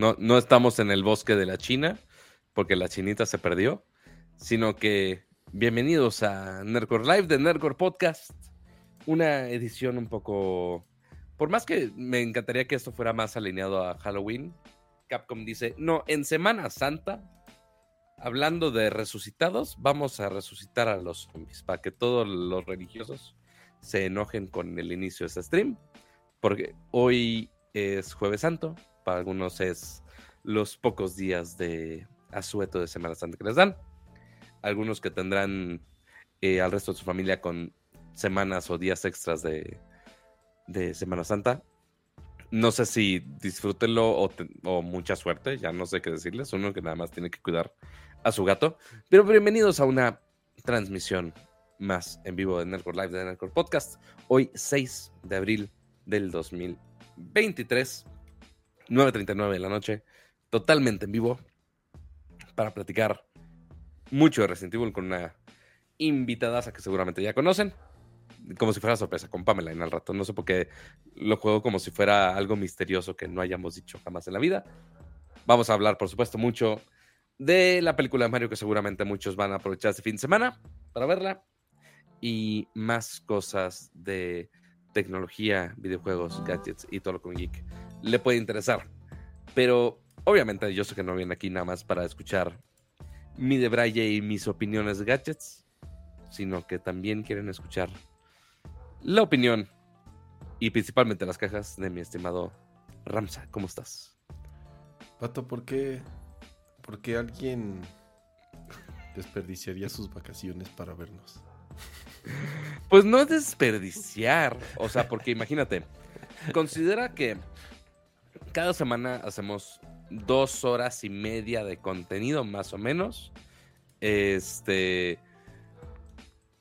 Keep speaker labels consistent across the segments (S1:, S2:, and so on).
S1: No, no estamos en el bosque de la China, porque la chinita se perdió, sino que bienvenidos a Nerdcore Live de Nerdcore Podcast, una edición un poco... Por más que me encantaría que esto fuera más alineado a Halloween, Capcom dice, no, en Semana Santa, hablando de resucitados, vamos a resucitar a los zombies, para que todos los religiosos se enojen con el inicio de este stream, porque hoy es jueves santo, para algunos es los pocos días de asueto de Semana Santa que les dan, algunos que tendrán eh, al resto de su familia con semanas o días extras de, de Semana Santa. No sé si disfrútenlo o, o, mucha suerte, ya no sé qué decirles, uno que nada más tiene que cuidar a su gato. Pero bienvenidos a una transmisión más en vivo de Nerdcore Live de Nerdcore Podcast. Hoy 6 de abril del 2023, 9.39 de la noche, totalmente en vivo para platicar mucho de Resident Evil con una invitada que seguramente ya conocen. Como si fuera sorpresa con Pamela en el rato. No sé por qué lo juego como si fuera algo misterioso que no hayamos dicho jamás en la vida. Vamos a hablar, por supuesto, mucho de la película de Mario que seguramente muchos van a aprovechar este fin de semana para verla. Y más cosas de tecnología, videojuegos, gadgets y todo lo un geek le puede interesar. Pero obviamente yo sé que no vienen aquí nada más para escuchar mi debraye y mis opiniones de gadgets, sino que también quieren escuchar la opinión y principalmente las cajas de mi estimado Ramsa. ¿Cómo estás?
S2: Pato, ¿por qué, ¿por qué alguien desperdiciaría sus vacaciones para vernos?
S1: Pues no es desperdiciar, o sea, porque imagínate, considera que cada semana hacemos dos horas y media de contenido, más o menos. Este.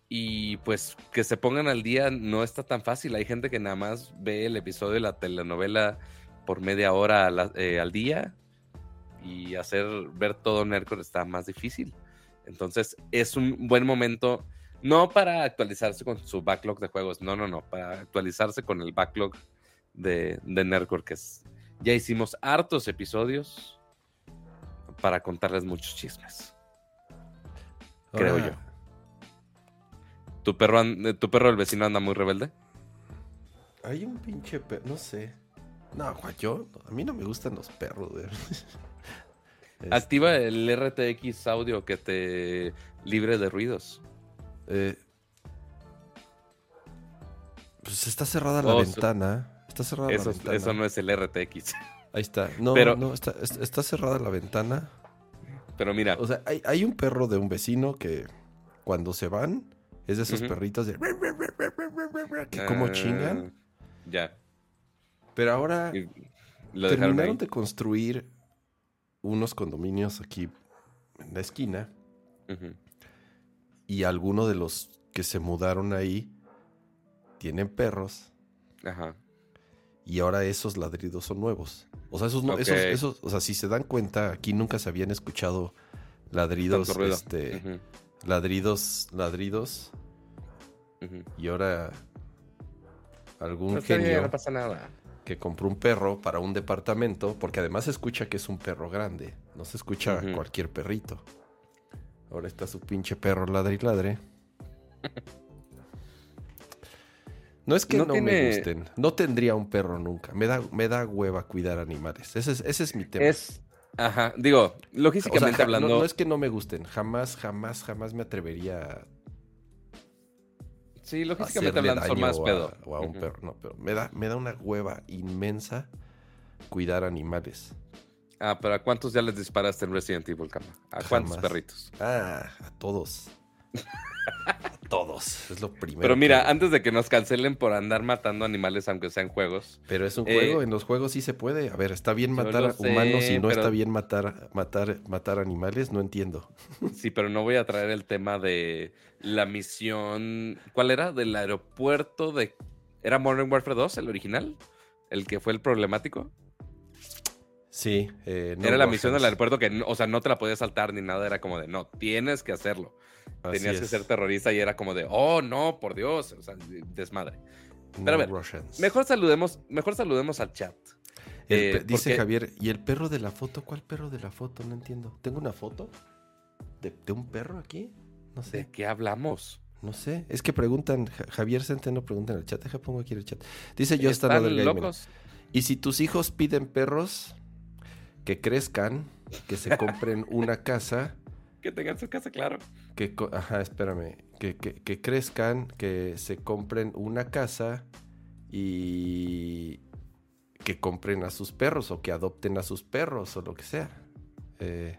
S1: Y pues que se pongan al día no está tan fácil. Hay gente que nada más ve el episodio de la telenovela por media hora eh, al día y hacer ver todo Nerdcore está más difícil. Entonces es un buen momento, no para actualizarse con su backlog de juegos, no, no, no, para actualizarse con el backlog de, de Nerdcore, que es ya hicimos hartos episodios para contarles muchos chismes. Creo yo. ¿Tu perro, ¿Tu perro el vecino anda muy rebelde?
S2: Hay un pinche perro, no sé. No, yo, a mí no me gustan los perros,
S1: Activa este. el RTX audio que te libre de ruidos.
S2: Eh, pues está cerrada la oh, ventana. Está cerrada
S1: eso,
S2: la ventana.
S1: Eso no es el RTX.
S2: Ahí está. No, Pero, no, está, está, cerrada la ventana.
S1: Pero mira.
S2: O sea, hay, hay, un perro de un vecino que cuando se van es de esos perritos de... que como ah, chingan.
S1: Ya.
S2: Pero ahora terminaron de construir unos condominios aquí en la esquina. Y algunos de los que se mudaron ahí tienen perros.
S1: Ajá
S2: y ahora esos ladridos son nuevos. O sea, esos, esos, esos, o sea, si se dan cuenta, aquí nunca se habían escuchado ladridos, este, ladridos, ladridos. Y ahora algún
S1: no
S2: genio
S1: no pasa nada.
S2: que compró un perro para un departamento, porque además se escucha que es un perro grande, no se escucha cualquier perrito. Ahora está su pinche perro ladre y ladre. No es que no, me gusten. No tendría un perro nunca. Me da, me da hueva cuidar animales. Ese es, ese es mi tema.
S1: Es. Ajá. Digo, logísticamente hablando.
S2: No, es que no me gusten. Jamás, jamás, jamás me atrevería.
S1: Sí, logísticamente hablando son más pedo.
S2: O a un perro. No, pero me da, me da una hueva inmensa cuidar animales.
S1: Ah, pero ¿a cuántos ya les disparaste en Resident Evil, Cama? ¿A cuántos perritos?
S2: Ah, a todos. Todos, es lo primero.
S1: Pero mira, antes de que nos cancelen por andar matando animales, aunque sean juegos.
S2: Pero es un juego, eh, en los juegos sí se puede. A ver, ¿está bien matar humanos y no está bien matar, matar, matar animales? No entiendo.
S1: Sí, pero no voy a traer el tema de la misión. ¿Cuál era? Del aeropuerto de. ¿Era Modern Warfare 2, el original? ¿El que fue el problemático?
S2: Sí. Eh,
S1: era la misión del aeropuerto que, o sea, no te la podías saltar ni nada. Era como de, no, tienes que hacerlo tenías que ser terrorista y era como de, oh, no, por Dios, o sea, desmadre. Pero a ver, mejor saludemos, mejor saludemos al chat.
S2: Eh, dice Javier, ¿y el perro de la foto? ¿Cuál perro de la foto? No entiendo. ¿Tengo una foto? ¿De, un perro aquí? No sé.
S1: ¿De qué hablamos?
S2: No sé. Es que preguntan, Javier Centeno pregunta en el chat. Deja pongo aquí el chat. Dice yo están locos? Y si tus hijos piden perros que crezcan, que se compren una casa.
S1: Que tengan su casa, claro.
S2: Que, ajá, espérame. Que, que crezcan, que se compren una casa y que compren a sus perros o que adopten a sus perros o lo que sea. Eh,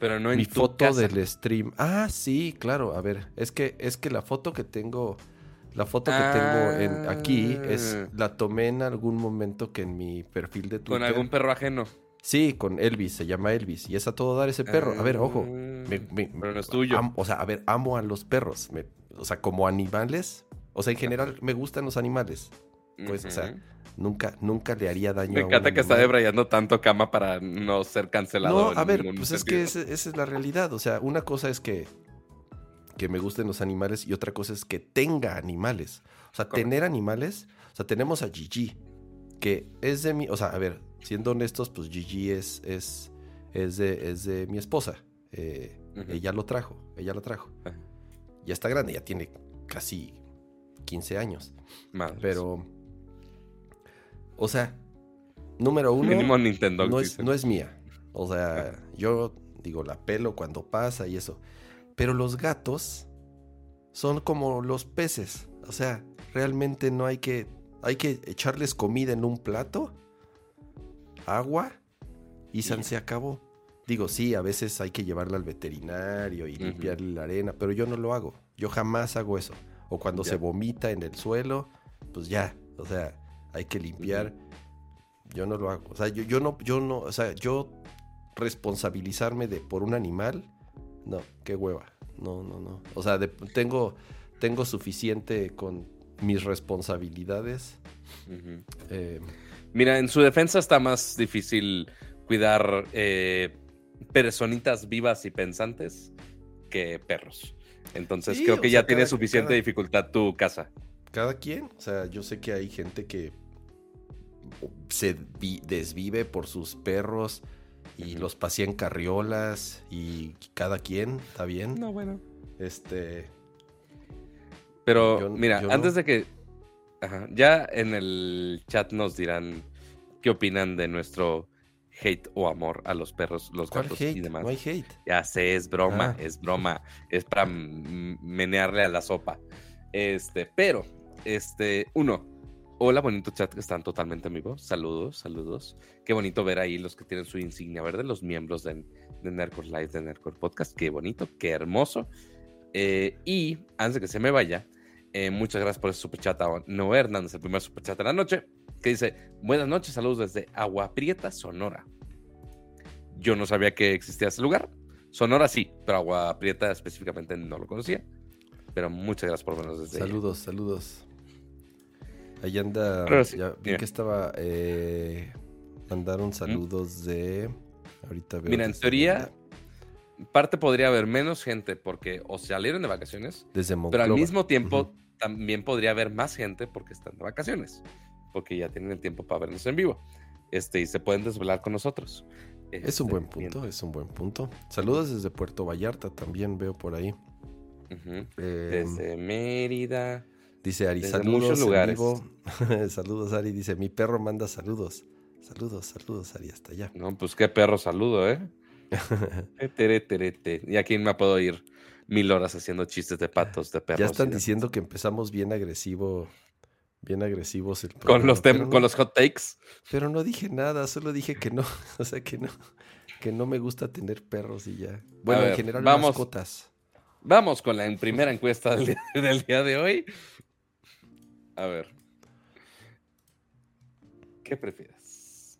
S1: Pero no en
S2: mi foto del stream. Ah, sí, claro. A ver, es que es que la foto que tengo, la foto que tengo en, aquí es ah. la tomé en algún momento que en mi perfil de Twitter.
S1: Con algún perro ajeno.
S2: Sí, con Elvis, se llama Elvis. Y es a todo dar ese perro. a ver, ojo.
S1: Ah, pero no es tuyo.
S2: o sea, a ver, amo a los perros. o sea, como animales. O sea, en general me gustan los animales. Pues, o sea, nunca, nunca le haría daño
S1: Me encanta que está debrayando tanto cama para no ser cancelado.
S2: No, a ver, pues es que esa, es la realidad. O sea, una cosa es que, que me gusten los animales y otra cosa es que tenga animales. O sea, tener animales. O sea, tenemos a Gigi, que es de mi. O sea, a ver, siendo honestos, pues Gigi es, es, es, de, es de mi esposa. Eh, ella lo trajo, ella lo trajo. Ya está grande, ya tiene casi 15 años. Pero o sea, número uno,
S1: Nintendo,
S2: no, es, no es mía. O sea, yo digo, la pelo cuando pasa y eso. Pero los gatos son como los peces. O sea, realmente no hay que. Hay que echarles comida en un plato, agua y se acabó. Digo, sí, a veces hay que llevarla al veterinario y limpiarle la arena, pero yo no lo hago. Yo jamás hago eso. O cuando se vomita en el suelo, pues ya. O sea, hay que limpiar. Yo no lo hago. O sea, yo, yo no, yo no, o sea, yo responsabilizarme de por un animal, no, qué hueva. No, no, no. O sea, tengo, tengo suficiente con mis responsabilidades.
S1: Eh, Mira, en su defensa está más difícil cuidar eh, personitas vivas y pensantes que perros. Entonces creo que ya tiene suficiente dificultad tu casa.
S2: Cada quien, o sea, yo sé que hay gente que se desvive por sus perros y los pasea en carriolas y cada quien, ¿está bien?
S1: No, bueno.
S2: Este.
S1: Pero mira, antes de que. Ya en el chat nos dirán qué opinan de nuestro hate o amor a los perros, los gatos y demás.
S2: No hay hate.
S1: Ya sé, es broma, ah. es broma. Es para menearle a la sopa. Este, pero, este, uno, Hola, bonito chat que están totalmente amigos. Saludos, saludos. Qué bonito ver ahí los que tienen su insignia verde, los miembros de, de Nerdcore Live, de Nerdcore Podcast. Qué bonito, qué hermoso. Eh, y antes de que se me vaya, eh, muchas gracias por ese superchat a Noé Hernández, el primer superchat de la noche, que dice: Buenas noches, saludos desde Agua Prieta, Sonora. Yo no sabía que existía ese lugar. Sonora sí, pero Agua Prieta específicamente no lo conocía. Pero muchas gracias por vernos desde
S2: Saludos, saludos. Ahí anda. ya vi que estaba. Eh, mandaron saludos de. Ahorita veo.
S1: Mira, en teoría, parte podría haber menos gente porque o salieron de vacaciones.
S2: Desde
S1: Pero al mismo tiempo, también podría haber más gente porque están de vacaciones. Porque ya tienen el tiempo para vernos en vivo. Este, y se pueden desvelar con nosotros.
S2: es un buen este, punto, es un buen punto. Saludos desde Puerto Vallarta, también veo por ahí.
S1: Em, desde Mérida.
S2: Dice Ari, saludos. Muchos lugares. saludos, Ari. Dice, mi perro manda saludos. Saludos, saludos, Ari, hasta allá.
S1: No, pues qué perro saludo, ¿eh? y aquí me puedo ir mil horas haciendo chistes de patos, de perros.
S2: Ya están diciendo que empezamos bien agresivo, bien agresivos.
S1: con los, con los hot takes.
S2: Pero no dije nada, solo dije que no, o sea que no, que no me gusta tener perros y ya. Bueno, en general vamos, mascotas.
S1: Vamos con la primera encuesta del día de hoy. A ver. ¿Qué prefieres?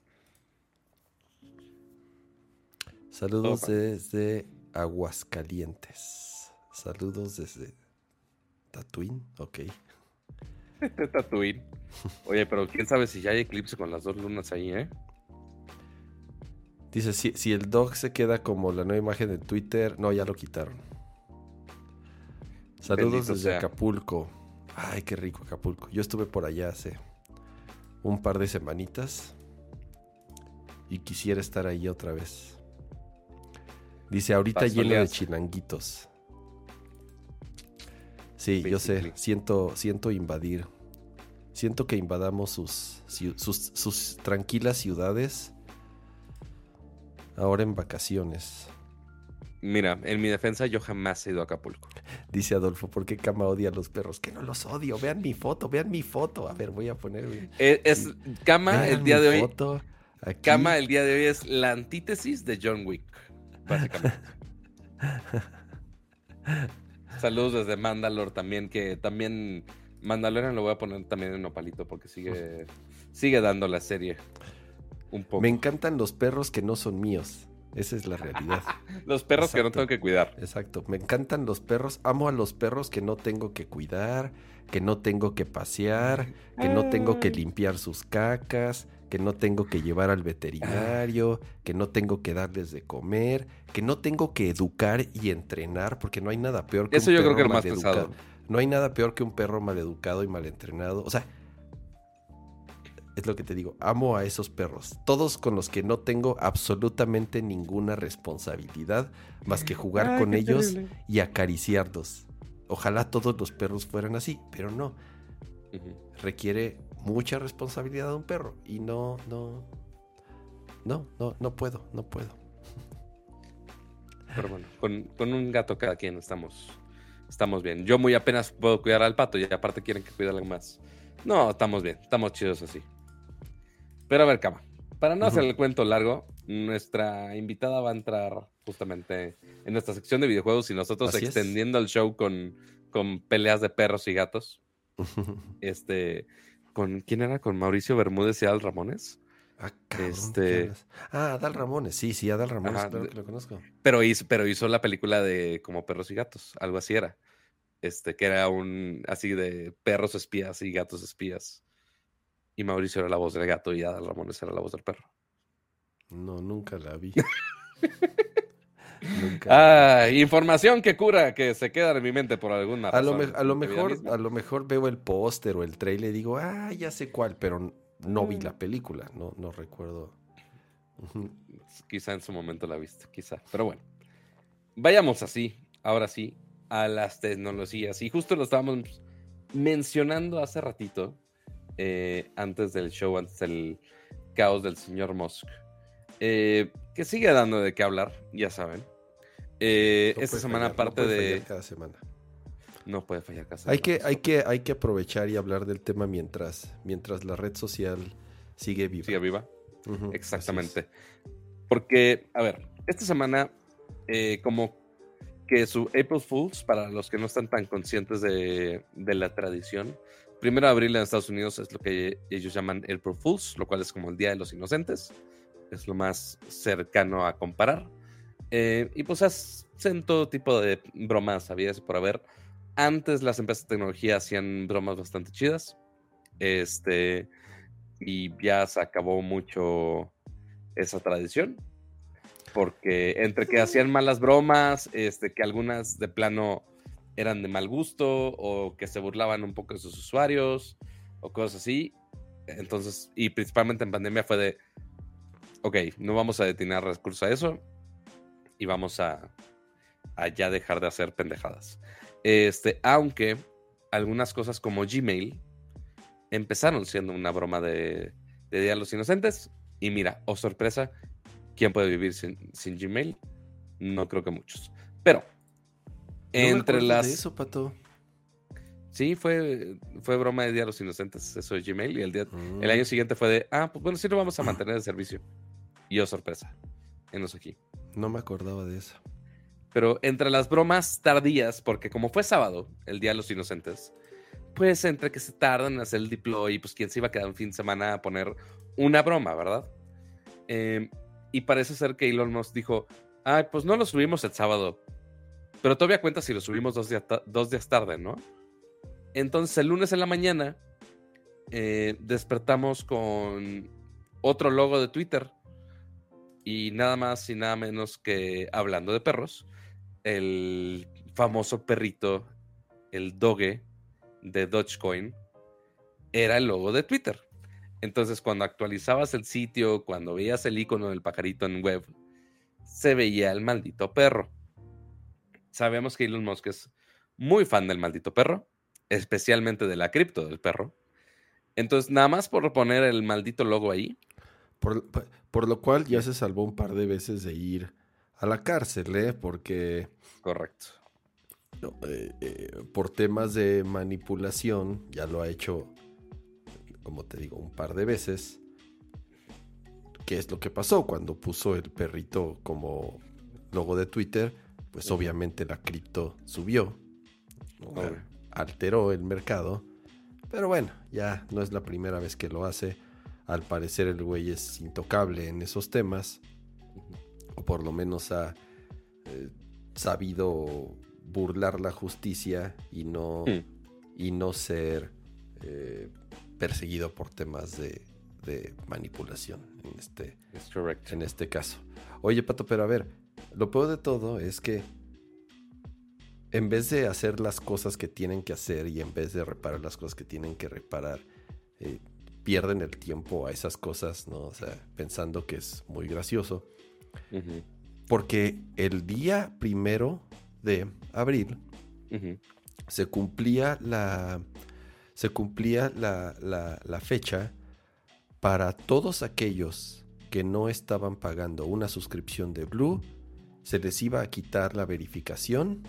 S2: Saludos desde Aguascalientes. Saludos desde Tatooine, ok.
S1: Tatooine. Oye, pero quién sabe si ya hay eclipse con las dos lunas ahí, ¿eh?
S2: Dice, si, si el dog se queda como la nueva imagen de Twitter, no, ya lo quitaron. Saludos desde Acapulco. Ay, qué rico Acapulco. Yo estuve por allá hace un par de semanitas y quisiera estar ahí otra vez. Dice, ahorita lleno de chilanguitos. Sí, yo sé, siento, siento invadir. Siento que invadamos sus, sus, sus tranquilas ciudades ahora en vacaciones.
S1: Mira, en mi defensa yo jamás he ido a Acapulco.
S2: Dice Adolfo, ¿por qué Cama odia a los perros? Que no los odio. Vean mi foto, vean mi foto. A ver, voy a poner.
S1: Eh, es, Cama el día de hoy. Foto. Cama el día de hoy es la antítesis de John Wick, básicamente. Saludos desde Mandalore también, que también Mandalorian lo voy a poner también en Opalito porque sigue, sigue dando la serie un poco.
S2: Me encantan los perros que no son míos. Esa es la realidad.
S1: los perros que no tengo que cuidar.
S2: Exacto. Me encantan los perros. Amo a los perros que no tengo que cuidar, que no tengo que pasear, que no tengo que limpiar sus cacas, que no tengo que llevar al veterinario, que no tengo que darles de comer, que no tengo que educar y entrenar, porque no hay nada peor que
S1: Eso un yo perro creo que más
S2: No hay nada peor que un perro mal educado y mal entrenado. O sea, es lo que te digo, amo a esos perros. Todos con los que no tengo absolutamente ninguna responsabilidad más que jugar con ellos y acariciarlos. Ojalá todos los perros fueran así, pero no. Requiere mucha responsabilidad de un perro y no, no, no, no, no puedo, no puedo.
S1: Pero bueno, con, un gato cada quien estamos, estamos bien. Yo muy apenas puedo cuidar al pato y aparte quieren que cuide algo más. No, estamos bien, estamos chidos así. Pero a ver, cama. Para no hacer el cuento largo, nuestra invitada va a entrar justamente en nuestra sección de videojuegos y nosotros extendiendo el show con, con peleas de perros y gatos. este, con ¿quién era? Con Mauricio Bermúdez y Adal Ramones.
S2: Ah, este... ah, Adal Ramones, sí, sí, Adal Ramones, claro que lo conozco.
S1: Pero hizo, pero hizo la película de como perros y gatos, algo así era. Este, que era un así de perros espías y gatos espías. Y Mauricio era la voz del gato y Adal Ramones era la voz del perro.
S2: No, nunca la vi.
S1: Ah, información que cura, que se queda en mi mente por alguna
S2: razón. A lo, mejor, a lo mejor veo el póster o el trailer y digo, ah, ya sé cuál, pero no vi mm. la película, no, no recuerdo.
S1: Quizá en su momento la viste, quizá. Pero bueno, vayamos así, ahora sí, a las tecnologías. Y justo lo estábamos mencionando hace ratito, eh, antes del show, antes del caos del señor Musk, eh, que sigue dando de qué hablar, ya saben. Eh, esta semana, aparte no de.
S2: Cada semana.
S1: No puede fallar cada
S2: semana. Hay que, hay, que, hay que aprovechar y hablar del tema mientras, mientras la red social sigue viva.
S1: Sigue viva. Exactamente. Porque, a ver, esta semana, eh, como que su April Fools, para los que no están tan conscientes de, de la tradición, primero de abril en Estados Unidos es lo que ellos llaman April Fools, lo cual es como el Día de los Inocentes. Es lo más cercano a comparar. Eh, y pues hacen todo tipo de bromas, ¿sabías? Por haber. Antes las empresas de tecnología hacían bromas bastante chidas. Este. Y ya se acabó mucho esa tradición. Porque entre que hacían malas bromas, este, que algunas de plano eran de mal gusto, o que se burlaban un poco de sus usuarios, o cosas así. Entonces, y principalmente en pandemia fue de, ok, no vamos a destinar recursos a eso, y vamos a, ya dejar de hacer pendejadas. Este, aunque algunas cosas como Gmail empezaron siendo una broma de, de Día de los Inocentes. Y mira, oh sorpresa, ¿quién puede vivir sin, Gmail? No creo que muchos. Pero, entre las.
S2: eso, Pato.
S1: Sí, fue, fue broma de Día de los Inocentes, eso de Gmail. Y el, día, el año mm. siguiente fue de, ah, pues bueno, sí lo vamos a mantener en servicio. Y oh sorpresa, enos aquí.
S2: No me acordaba de eso.
S1: Pero entre las bromas tardías, porque como fue sábado, el Día de los Inocentes, pues entre que se tardan en hacer el deploy, pues quién se iba a quedar un fin de semana a poner una broma, ¿verdad? Em, y parece ser que Elon nos dijo, ay, pues no lo subimos el sábado, pero todavía cuenta si lo subimos dos, dos días tarde, ¿no? Entonces el lunes en la mañana eh, despertamos con otro logo de Twitter y nada más y nada menos que hablando de perros, el famoso perrito, el doge de Dogecoin, era el logo de Twitter. Entonces, cuando actualizabas el sitio, cuando veías el icono del pajarito en web, se veía el maldito perro. Sabemos que Elon Musk es muy fan del maldito perro, especialmente de la cripto del perro. Entonces, nada más por poner el maldito logo ahí.
S2: Lo cual ya se salvó un par de veces de ir a la cárcel, ¿eh? Porque.
S1: Correcto.
S2: Eh, eh, por temas de manipulación, ya lo ha hecho como te digo, un par de veces. ¿Qué es lo que pasó cuando puso el perrito como logo de Twitter? Pues obviamente la cripto subió, alteró el mercado. Pero bueno, ya no es la primera vez que lo hace. Al parecer el güey es intocable en esos temas. O por lo menos ha eh, sabido burlar la justicia y no, hmm. y no ser eh, perseguido por temas de, manipulación en este, en este caso. Oye, Pato, pero a ver, lo peor de todo es que en vez de hacer las cosas que tienen que hacer y en vez de reparar las cosas que tienen que reparar, eh, pierden el tiempo a esas cosas, ¿no? O sea, pensando que es muy gracioso. Porque el día primero de abril se cumplía la se cumplía la, fecha para todos aquellos que no estaban pagando una suscripción de Blue, se les iba a quitar la verificación.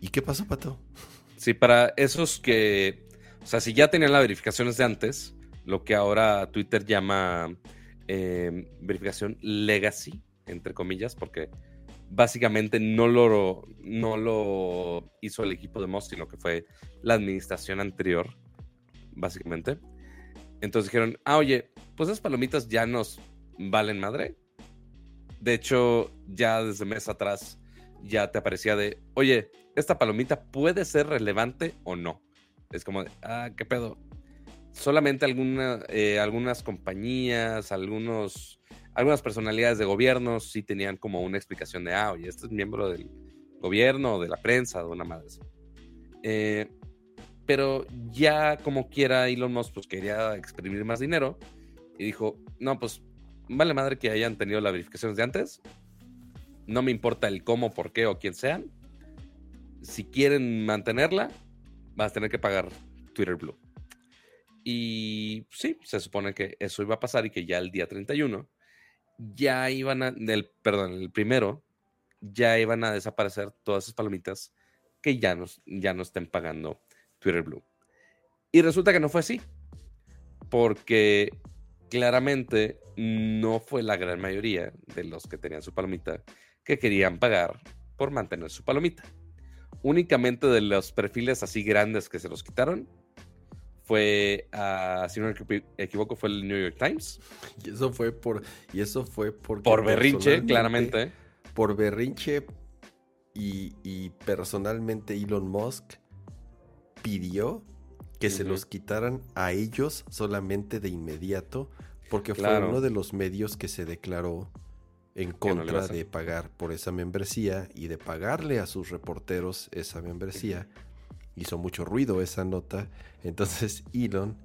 S2: ¿Y qué pasó, Pato?
S1: Sí, para esos que, o sea, si ya tenían la verificación de antes, lo que ahora Twitter llama eh, verificación legacy, entre comillas, porque básicamente no lo, no lo hizo el equipo de Moss, sino que fue la administración anterior, básicamente. Entonces dijeron, ah, oye, pues esas palomitas ya nos valen madre. De hecho, ya desde mes atrás ya te aparecía de, oye, esta palomita puede ser relevante o no. Es como ah, qué pedo. Solamente alguna, eh, algunas compañías, algunos algunas personalidades de gobierno sí tenían como una explicación de, ah, oye, este es miembro del gobierno, de la prensa, de una madre. Eh, pero ya como quiera Elon Musk pues quería exprimir más dinero y dijo, no, pues vale madre que hayan tenido las verificaciones de antes. No me importa el cómo, por qué o quién sean. Si quieren mantenerla, vas a tener que pagar Twitter Blue. Y sí, se supone que eso iba a pasar y que ya el día 31 ya iban a, del, perdón, el primero, ya iban a desaparecer todas esas palomitas que ya, nos, ya no estén pagando Twitter Blue. Y resulta que no fue así, porque claramente no fue la gran mayoría de los que tenían su palomita que querían pagar por mantener su palomita. Únicamente de los perfiles así grandes que se los quitaron, fue, uh, si no me equivoco, fue el New York Times.
S2: Y eso fue por, y eso fue
S1: por berrinche, claramente.
S2: Por berrinche y, personalmente Elon Musk pidió que se los quitaran a ellos solamente de inmediato, porque fue uno de los medios que se declaró en contra de pagar por esa membresía y de pagarle a sus reporteros esa membresía hizo mucho ruido esa nota. Entonces Elon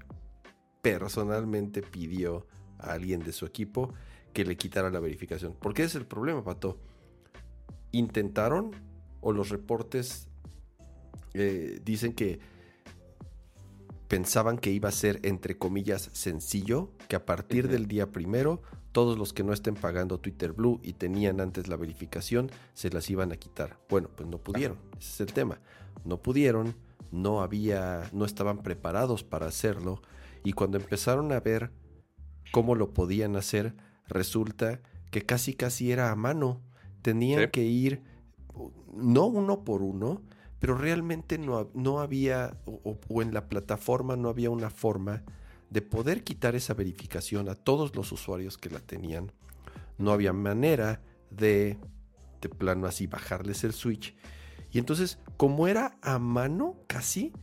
S2: personalmente pidió a alguien de su equipo que le quitara la verificación. Porque es el problema, Pato. Intentaron o los reportes eh, dicen que pensaban que iba a ser, entre comillas, sencillo, que a partir del día primero, todos los que no estén pagando Twitter Blue y tenían antes la verificación, se las iban a quitar. Bueno, pues no pudieron, ese es el tema no pudieron, no había, no estaban preparados para hacerlo y cuando empezaron a ver cómo lo podían hacer, resulta que casi casi era a mano. Tenían que ir, no uno por uno, pero realmente no, no había, o, o, en la plataforma no había una forma de poder quitar esa verificación a todos los usuarios que la tenían. No había manera de, de plano así, bajarles el switch y entonces, como era a mano casi,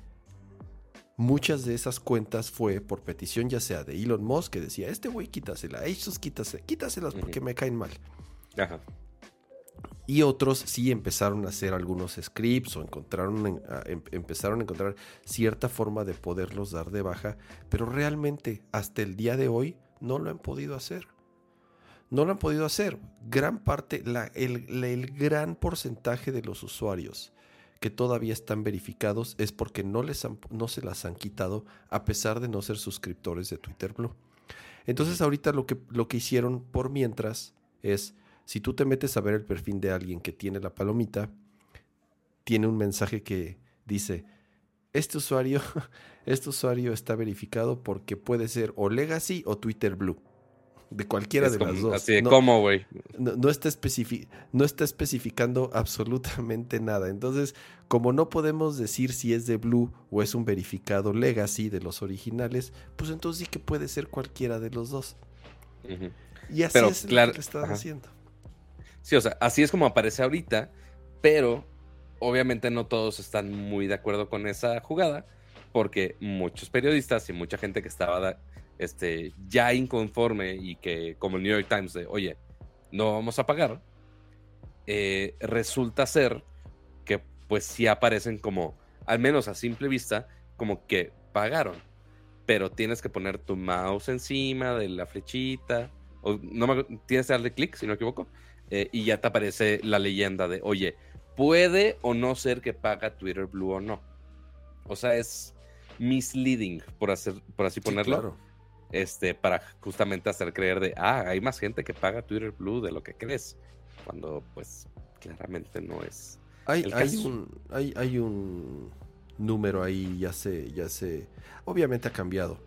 S2: muchas de esas cuentas fue por petición ya sea de Elon Musk que decía, este güey quítasela, estos quítase, quítaselas porque me caen mal. Ajá. Y otros sí empezaron a hacer algunos scripts o encontraron, em, empezaron a encontrar cierta forma de poderlos dar de baja, pero realmente hasta el día de hoy no lo han podido hacer. No lo han podido hacer. Gran parte, el, gran porcentaje de los usuarios que todavía están verificados es porque no, les no se las han quitado a pesar de no ser suscriptores de Twitter Blue. Entonces ahorita lo que, lo que hicieron por mientras es si tú te metes a ver el perfil de alguien que tiene la palomita, tiene un mensaje que dice, este usuario, este usuario está verificado porque puede ser o Legacy o Twitter Blue. De cualquiera de las dos.
S1: Así de cómo, güey.
S2: No, está no está especificando absolutamente nada. Entonces, como no podemos decir si es de Blue o es un verificado Legacy de los originales, pues entonces sí que puede ser cualquiera de los dos. Y así es lo que están haciendo.
S1: O sea, así es como aparece ahorita, pero obviamente no todos están muy de acuerdo con esa jugada, porque muchos periodistas y mucha gente que estaba este, ya inconforme y que, como el New York Times, de, oye, no vamos a pagar, eh, resulta ser que pues sí aparecen como, al menos a simple vista, como que pagaron, pero tienes que poner tu mouse encima de la flechita, o no tienes que darle clic, si no me equivoco, eh, y ya te aparece la leyenda de, oye, puede o no ser que paga Twitter Blue o no. O sea, es misleading, por, hacer, por así ponerlo. Este, para justamente hacer creer de, ah, hay más gente que paga Twitter Blue de lo que crees. Cuando, pues, claramente no es.
S2: Hay, hay, un, hay, hay un número ahí, ya sé, ya sé. Obviamente ha cambiado.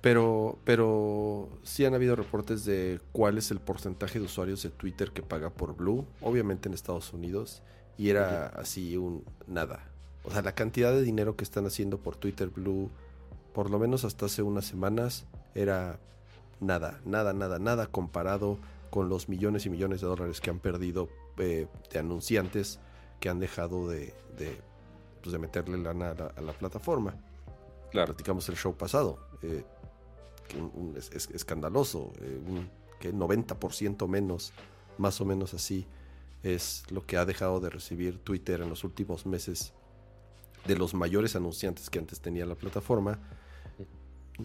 S2: Pero, pero sí han habido reportes de cuál es el porcentaje de usuarios de Twitter que paga por Blue, obviamente en Estados Unidos, y era así un nada. O sea, la cantidad de dinero que están haciendo por Twitter Blue, por lo menos hasta hace unas semanas, era nada, nada, nada, nada comparado con los millones y millones de dólares que han perdido eh, de anunciantes que han dejado de, de, pues de meterle lana a la, plataforma. Claro. Platicamos el show pasado. Eh, es, escandaloso, eh, un que 90% menos, más o menos así, es lo que ha dejado de recibir Twitter en los últimos meses de los mayores anunciantes que antes tenía la plataforma.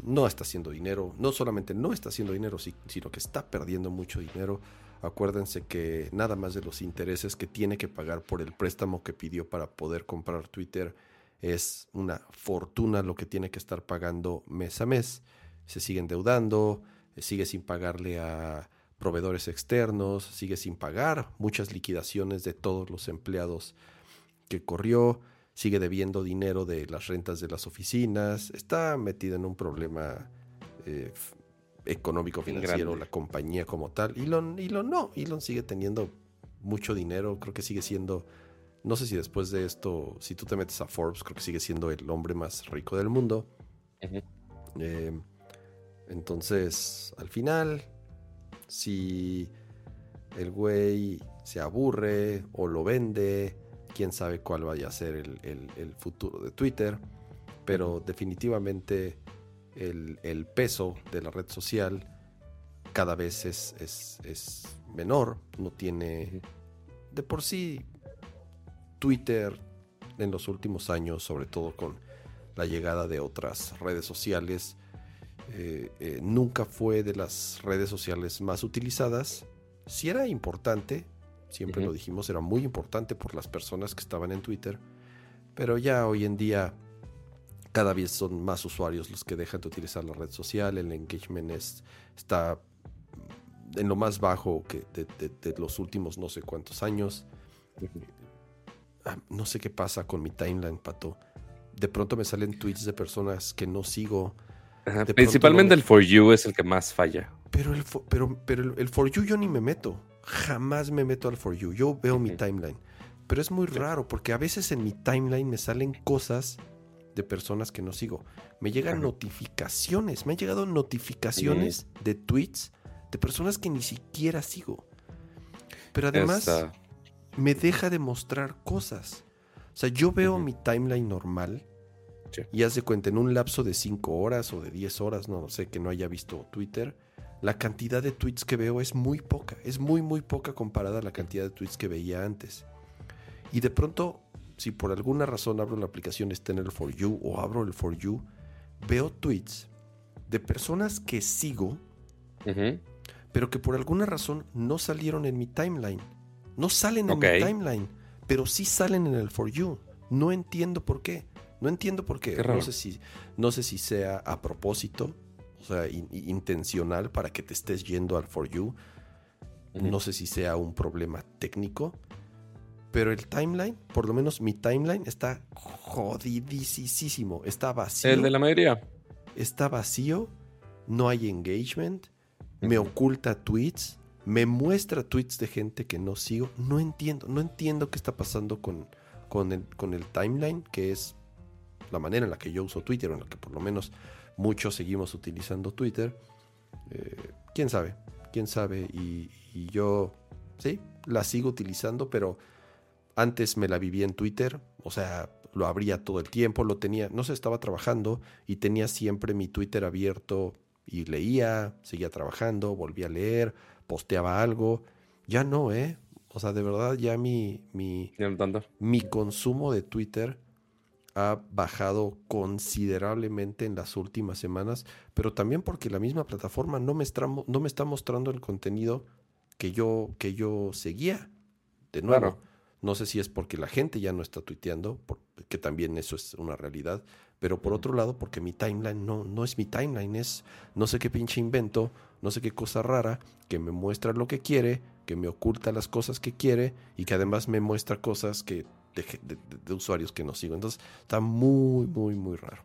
S2: No está haciendo dinero, no solamente no está haciendo dinero, sino que está perdiendo mucho dinero. Acuérdense que nada más de los intereses que tiene que pagar por el préstamo que pidió para poder comprar Twitter es una fortuna lo que tiene que estar pagando mes a mes se sigue endeudando, eh, sigue sin pagarle a proveedores externos, sigue sin pagar muchas liquidaciones de todos los empleados que corrió, sigue debiendo dinero de las rentas de las oficinas, está metida en un problema eh, económico financiero la compañía como tal. Elon, Elon no, Elon sigue teniendo mucho dinero, creo que sigue siendo, no sé si después de esto, si tú te metes a Forbes, creo que sigue siendo el hombre más rico del mundo. Entonces, al final, si el güey se aburre o lo vende, quién sabe cuál vaya a ser el, futuro de Twitter, pero definitivamente el, peso de la red social cada vez es, es, menor, no tiene de por sí Twitter en los últimos años, sobre todo con la llegada de otras redes sociales, eh, eh, nunca fue de las redes sociales más utilizadas. Si era importante, siempre lo dijimos, era muy importante por las personas que estaban en Twitter, pero ya hoy en día cada vez son más usuarios los que dejan de utilizar la red social, el engagement está en lo más bajo que de, los últimos no sé cuántos años. Ah, no sé qué pasa con mi timeline, Pato. De pronto me salen tweets de personas que no sigo
S1: principalmente el For You es el que más falla.
S2: Pero el, for, pero, pero el, For You yo ni me meto. Jamás me meto al For You. Yo veo mi timeline. Pero es muy raro porque a veces en mi timeline me salen cosas de personas que no sigo. Me llegan notificaciones. Me han llegado notificaciones de tweets de personas que ni siquiera sigo. Pero además me deja de mostrar cosas. O sea, yo veo mi timeline normal y haz de cuenta, en un lapso de 5 horas o de 10 horas, no sé, que no haya visto Twitter, la cantidad de tweets que veo es muy poca, es muy muy poca comparada a la cantidad de tweets que veía antes. Y de pronto, si por alguna razón abro la aplicación está en el For You o abro el For You, veo tweets de personas que sigo, pero que por alguna razón no salieron en mi timeline. No salen en mi timeline, pero sí salen en el For You. No entiendo por qué. No entiendo por qué. no, sé si, no sé si sea a propósito, o sea, intencional para que te estés yendo al For You. No sé si sea un problema técnico. Pero el timeline, por lo menos mi timeline, está jodidísimo. Está vacío.
S1: El de la mayoría.
S2: Está vacío. No hay engagement. Me oculta tweets. Me muestra tweets de gente que no sigo. No entiendo. No entiendo qué está pasando con, con, el, con el timeline, que es la manera en la que yo uso Twitter, o en la que por lo menos muchos seguimos utilizando Twitter. Eh, ¿Quién sabe? ¿Quién sabe? Y, y yo, sí, la sigo utilizando, pero antes me la vivía en Twitter, o sea, lo abría todo el tiempo, lo tenía, no sé, estaba trabajando y tenía siempre mi Twitter abierto y leía, seguía trabajando, volvía a leer, posteaba algo. Ya no, ¿eh? O sea, de verdad ya mi, mi, mi consumo de Twitter ha bajado considerablemente en las últimas semanas, pero también porque la misma plataforma no me está, no me está mostrando el contenido que yo, que yo seguía. De nuevo, no sé si es porque la gente ya no está tuiteando, que también eso es una realidad, pero por otro lado, porque mi timeline no, no es mi timeline, es no sé qué pinche invento, no sé qué cosa rara, que me muestra lo que quiere, que me oculta las cosas que quiere y que además me muestra cosas que de, usuarios que no sigo. Entonces está muy, muy, muy raro.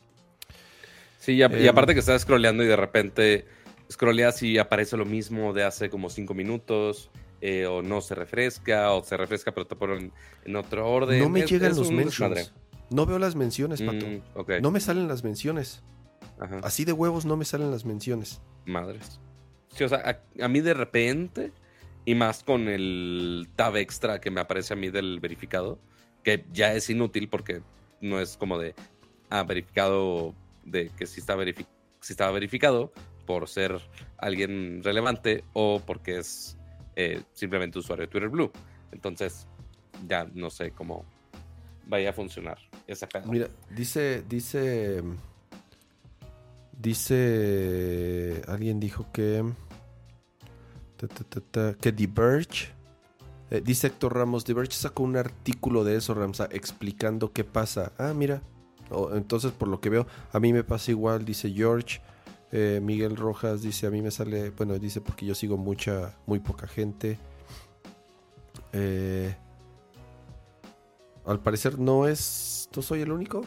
S1: Sí, y, em, aparte que estás scrolleando y de repente scrolleas y aparece lo mismo de hace como cinco minutos eh, o no se refresca, o se refresca pero te ponen en otro orden.
S2: No me llegan los mentions. No veo las menciones, Pato. Mm, no me salen las menciones. Así de huevos no me salen las menciones.
S1: Madres. Sí, o sea, a, mí de repente, y más con el tab extra que me aparece a mí del verificado, que ya es inútil porque no es como de, ah, verificado, de que si está, estaba verificado por ser alguien relevante o porque es eh, simplemente usuario de Twitter Blue. Entonces, ya no sé cómo vaya a funcionar ese pedo.
S2: Mira, dice, dice, dice, alguien dijo que, que The Verge, eh, dice Héctor Ramos, The Verge sacó un artículo de eso, Ramsa, explicando qué pasa. Ah, mira, entonces por lo que veo, a mí me pasa igual, dice George. Eh, Miguel Rojas dice, a mí me sale, bueno, dice porque yo sigo mucha, muy poca gente. Eh, al parecer no es, ¿tú soy el único?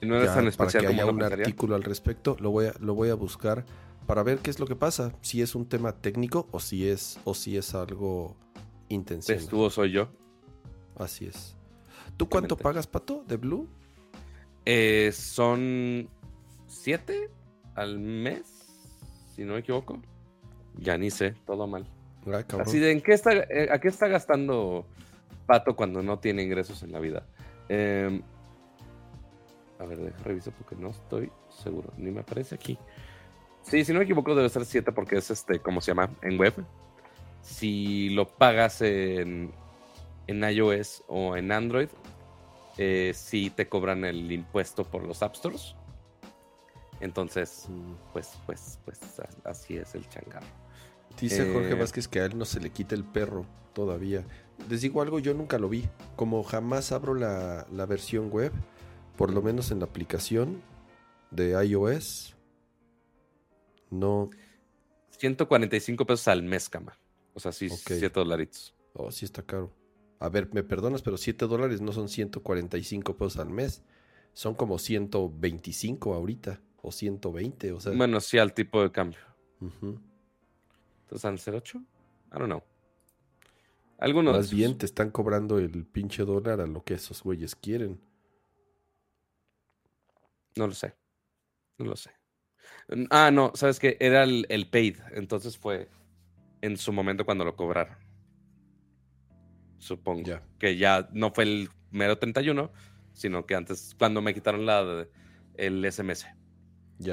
S1: No es tan
S2: para que haya un artículo al respecto, lo voy, a, lo voy a buscar para ver qué es lo que pasa, si es un tema técnico o si es, o si es algo intencional.
S1: Estuvo soy yo.
S2: Así es. ¿Tú cuánto pagas, Pato, de Blue?
S1: Eh, son siete al mes, si no me equivoco. Ya ni sé, todo mal. Así de, ¿en qué está, eh, ¿a qué está gastando Pato cuando no tiene ingresos en la vida? Em, a ver, deja reviso porque no estoy seguro. Ni me aparece aquí. Sí, si no me equivoco, debe ser 7 porque es este, ¿cómo se llama? En web. Si lo pagas en, en iOS o en Android, eh, sí te cobran el impuesto por los App Stores. Entonces, pues, pues, pues, así es el changarro.
S2: Dice Jorge eh, Vázquez que a él no se le quita el perro todavía. Les digo algo, yo nunca lo vi. Como jamás abro la, versión web, por lo menos en la aplicación de iOS, no.
S1: 145 pesos al mes, cama. O sea, sí, 7 dolaritos.
S2: Oh, sí está caro. A ver, me perdonas, pero 7 dólares no son 145 pesos al mes. Son como 125 ahorita o 120, o sea.
S1: Bueno, sí, al tipo de cambio. Entonces, ¿al 08? I don't know.
S2: Algunos. Más bien te están cobrando el pinche dólar a lo que esos güeyes quieren.
S1: No lo sé. No lo sé. Ah, no, sabes que era el, el, paid, entonces fue en su momento cuando lo cobraron. Supongo. Que ya no fue el mero 31, sino que antes, cuando me quitaron la, el SMS.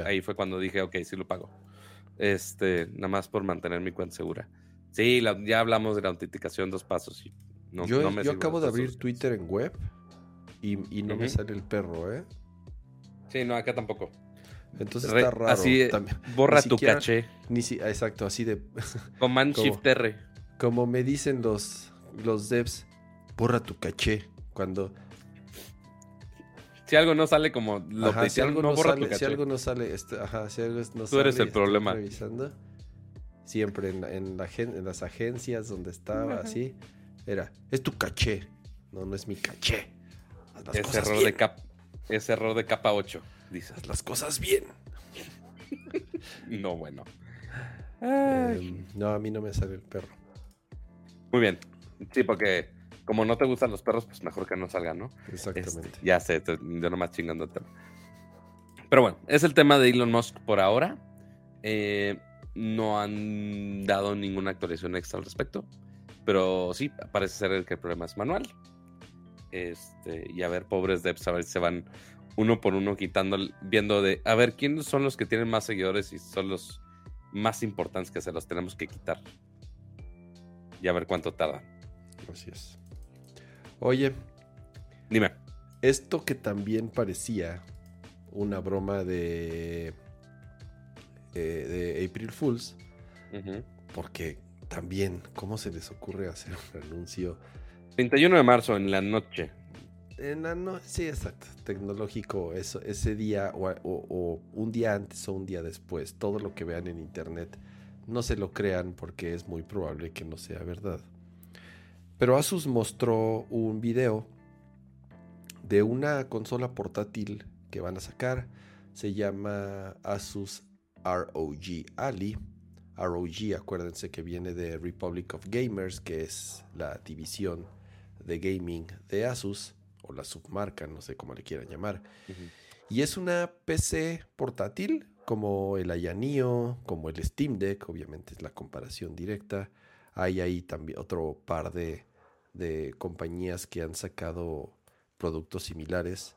S1: Ahí fue cuando dije, ok, sí lo pago. Este, nada más por mantener mi cuenta segura. Sí, ya hablamos de la autenticación dos pasos. Y
S2: no, yo, yo acabo de abrir Twitter en web y, no me sale el perro, ¿eh?
S1: Sí, no, acá tampoco.
S2: Entonces está raro.
S1: Así, borra tu caché.
S2: Ni si, exacto, así de.
S1: Command Shift R.
S2: Como me dicen los, los devs, borra tu caché. Cuando.
S1: Si algo no sale como
S2: lo si algo no, borra sale, tu caché. Si algo no sale, este, ajá, si algo no
S1: Tú eres el problema.
S2: Revisando. Siempre en, en, la, en las agencias donde estaba, así. Era, es tu caché. No, no es mi caché.
S1: Es error, de cap, es error de capa 8. Dices
S2: las cosas bien.
S1: no, bueno.
S2: Em, no, a mí no me sale el perro.
S1: Muy bien. Sí, porque como no te gustan los perros, pues mejor que no salgan, ¿no?
S2: Exactamente.
S1: Este, ya sé, yo nomás chingando Pero bueno, es el tema de Elon Musk por ahora. Eh, no han dado ninguna actualización extra al respecto. Pero sí, parece ser que el problema es manual. Este, y a ver, pobres devs, a ver si se van uno por uno quitando, viendo de, a ver, ¿quiénes son los que tienen más seguidores y son los más importantes que se los tenemos que quitar? Y a ver cuánto tarda.
S2: Así es. Oye.
S1: Dime.
S2: Esto que también parecía una broma de, eh, de April Fools, porque también, ¿cómo se les ocurre hacer un anuncio?
S1: 31 de marzo en la noche.
S2: En sí, exacto. Tecnológico, eso, ese día o, un día antes o un día después. Todo lo que vean en internet, no se lo crean porque es muy probable que no sea verdad. Pero Asus mostró un video de una consola portátil que van a sacar. Se llama Asus ROG Ali ROG, acuérdense que viene de Republic of Gamers, que es la división de gaming de Asus, o la submarca, no sé cómo le quieran llamar. Y es una PC portátil, como el Ayanio, como el Steam Deck, obviamente es la comparación directa. Hay ahí también otro par de, de compañías que han sacado productos similares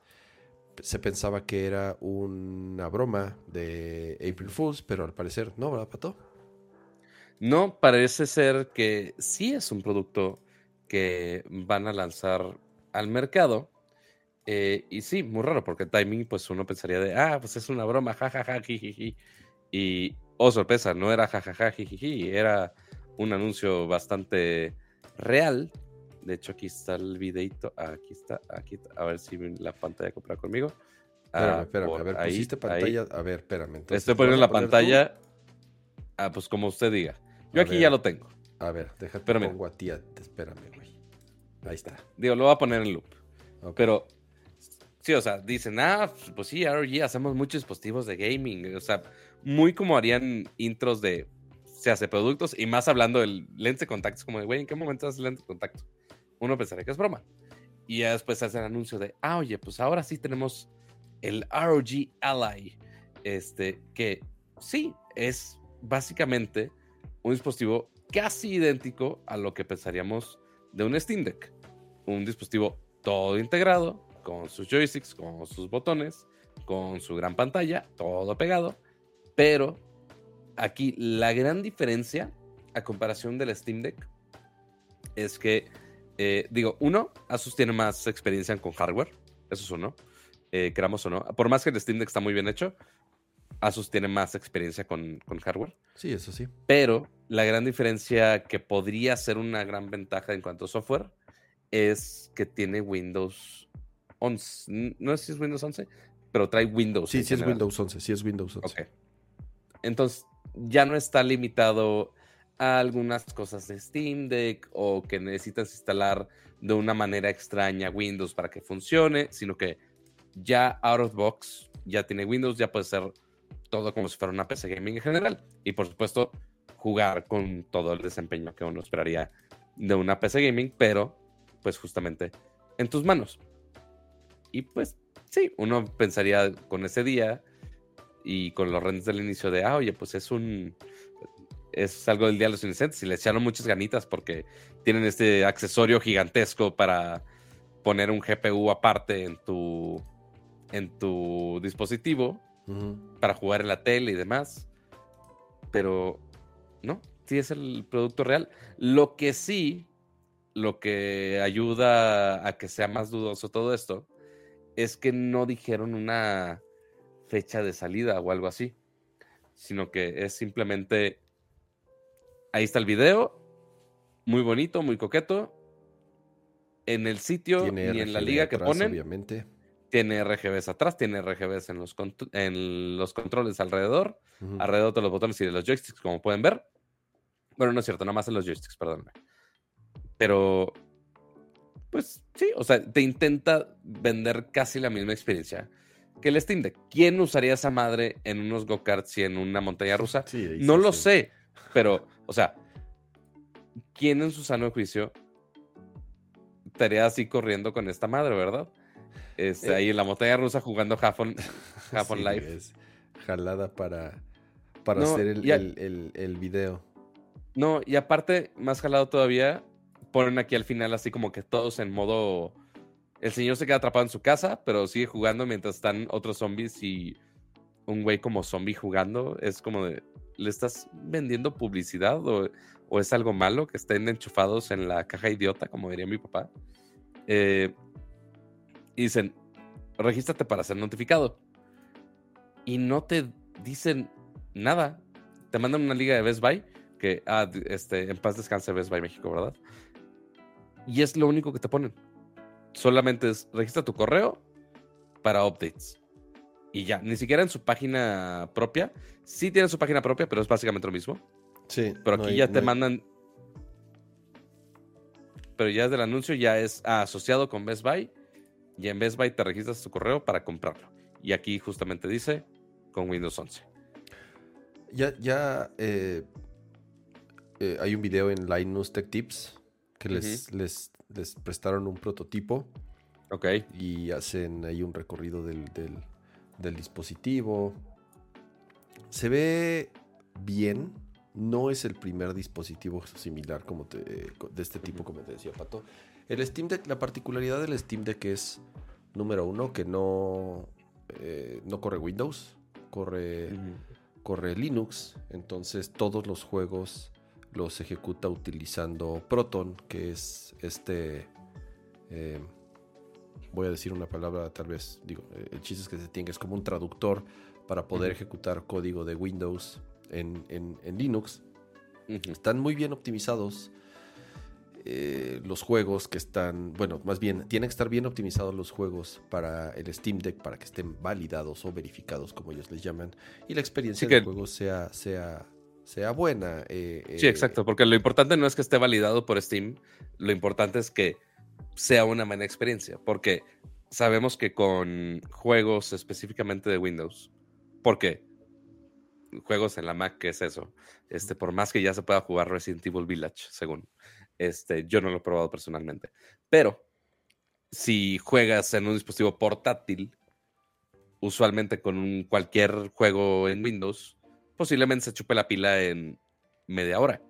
S2: se pensaba que era una broma de April Fools, pero al parecer no, ¿verdad, Pato?
S1: No, parece ser que sí es un producto que van a lanzar al mercado. Eh, y sí, muy raro, porque timing, pues uno pensaría de, ah, pues es una broma, jajaja, jijiji. Y, oh, sorpresa, no era jajaja, jijiji, era un anuncio bastante real. De hecho, aquí está el videito, aquí está, aquí, a ver si la pantalla compra conmigo.
S2: Espérame, ah, espérame, a ver, pusiste pantalla, a ver, espérame.
S1: Estoy poniendo la pantalla, ah, pues como usted diga. Yo aquí ya lo tengo.
S2: A ver, déjate Espérame. pongo a ti. Espérame, güey. Ahí está.
S1: Digo, lo voy a poner en loop. Pero, sí, o sea, dicen, ah, pues sí, ROG hacemos muchos dispositivos de gaming. O sea, muy como harían intros de se hace productos y más hablando del lente de contacto. Es como de, güey, ¿en qué momento haces lente de contacto? Uno pensaría que es broma. Y ya después hace el anuncio de, ah, oye, pues ahora sí tenemos el ROG Ally. Este, que sí, es básicamente un dispositivo casi idéntico a lo que pensaríamos de un Steam Deck. Un dispositivo todo integrado, con sus joysticks, con sus botones, con su gran pantalla, todo pegado. Pero aquí la gran diferencia a comparación del Steam Deck es que, eh, digo, uno, Asus tiene más experiencia con hardware, eso es uno, eh, queramos o no. Por más que el Steam Deck está muy bien hecho, Asus tiene más experiencia con, hardware.
S2: Sí, eso sí.
S1: Pero la gran diferencia que podría ser una gran ventaja en cuanto a software es que tiene Windows 11. No sé si es Windows 11, pero trae Windows.
S2: Sí, sí es Windows 11, sí es Windows 11.
S1: Ok. Entonces, ya no está limitado a algunas cosas de Steam Deck o que necesitas instalar de una manera extraña Windows para que funcione, sino que ya out of box ya tiene Windows, ya puede ser todo como si fuera una PC gaming en general. Y por supuesto, jugar con todo el desempeño que uno esperaría de una PC gaming, pero pues justamente en tus manos. Y pues sí, uno pensaría con ese día y con los renders del inicio de, ah, oye, pues es un... Es algo del Día de los Inocentes y le echaron muchas ganitas porque tienen este accesorio gigantesco para poner un GPU aparte en tu, en tu dispositivo para jugar en la tele y demás. pero no, sí es el producto real. Lo que sí, lo que ayuda a que sea más dudoso todo esto, es que no dijeron una fecha de salida o algo así, sino que es simplemente, ahí está el video, muy bonito, muy coqueto, en el sitio ni en la liga que ponen.
S2: Obviamente.
S1: Tiene RGBs atrás, tiene RGBs en los, en los controles alrededor, alrededor de los botones y de los joysticks, como pueden ver. Bueno, no es cierto, nada más en los joysticks, perdónme. Pero, pues sí, o sea, te intenta vender casi la misma experiencia que el Steam Deck. ¿Quién usaría esa madre en unos go-karts y en una montaña rusa? no lo sé, pero, o sea, ¿quién en su sano juicio estaría así corriendo con esta madre, verdad? Este, eh, ahí en la montaña rusa jugando Half on, Life.
S2: jalada para, para hacer el, el, el, video.
S1: No, y aparte, más jalado todavía, ponen aquí al final así como que todos en modo... El señor se queda atrapado en su casa, pero sigue jugando mientras están otros zombies y un güey como zombie jugando. Es como de, ¿le estás vendiendo publicidad o, es algo malo que estén enchufados en la caja idiota, como diría mi papá? Eh, y dicen, regístrate para ser notificado. Y no te dicen nada. Te mandan una liga de Best Buy, que ah, este, en paz descanse Best Buy México, ¿verdad? Y es lo único que te ponen. Solamente es registra tu correo para updates. Y ya, ni siquiera en su página propia. Sí tienen su página propia, pero es básicamente lo mismo.
S2: Sí.
S1: Pero aquí ya te mandan pero ya desde el anuncio ya es asociado con Best Buy y en Best Buy te registras tu correo para comprarlo. Y aquí justamente dice con Windows 11.
S2: Ya, ya eh, eh, hay un video en Linus Tech Tips que les, les, prestaron un prototipo.
S1: Ok.
S2: Y hacen ahí un recorrido del, del dispositivo. Se ve bien no es el primer dispositivo similar como de este tipo, como te decía Pato. El Steam Deck, la particularidad del Steam Deck es, número uno, que no, eh, no corre Windows, corre, corre Linux. Entonces todos los juegos los ejecuta utilizando Proton, que es este... Eh, voy a decir una palabra, tal vez, digo, el chiste es que se tiene, es como un traductor para poder ejecutar código de Windows en, Linux. Están muy bien optimizados. Eh, los juegos que están, bueno, más bien, tienen que estar bien optimizados los juegos para el Steam Deck para que estén validados o verificados, como ellos les llaman, y la experiencia del juego sea, sea, sea buena.
S1: Eh, sí, exacto, porque lo importante no es que esté validado por Steam, lo importante es que sea una buena experiencia, porque sabemos que con juegos específicamente de Windows, ¿por qué? juegos en la Mac, ¿qué es eso? Este, por más que ya se pueda jugar Resident Evil Village, según. Este, yo no lo he probado personalmente. Pero si juegas en un dispositivo portátil, usualmente con un, cualquier juego en Windows, posiblemente se chupe la pila en media hora,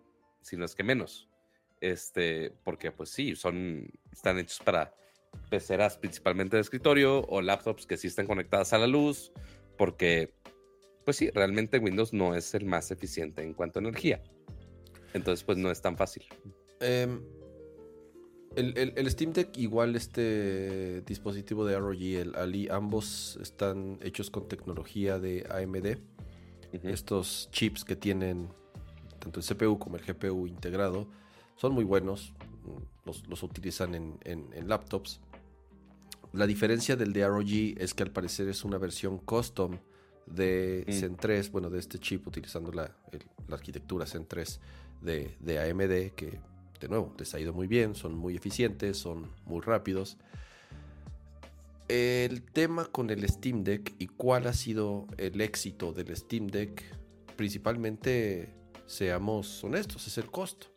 S1: si no es que menos. Este, porque pues sí, son, están hechos para peceras principalmente de escritorio o laptops que sí están conectadas a la luz, porque pues sí, realmente Windows no es el más eficiente en cuanto a energía. Entonces, pues no es tan fácil.
S2: Em, el, Steam Deck, igual este dispositivo de ROG, el Ali, ambos están hechos con tecnología de AMD. Estos chips que tienen tanto el CPU como el GPU integrado son muy buenos. Los, utilizan en, en laptops. La diferencia del de ROG es que al parecer es una versión custom de mm. Zen 3, bueno, de este chip utilizando la, arquitectura Zen 3 de, AMD, que de nuevo les ha ido muy bien, son muy eficientes, son muy rápidos. El tema con el Steam Deck y cuál ha sido el éxito del Steam Deck, principalmente, seamos honestos, es el costo.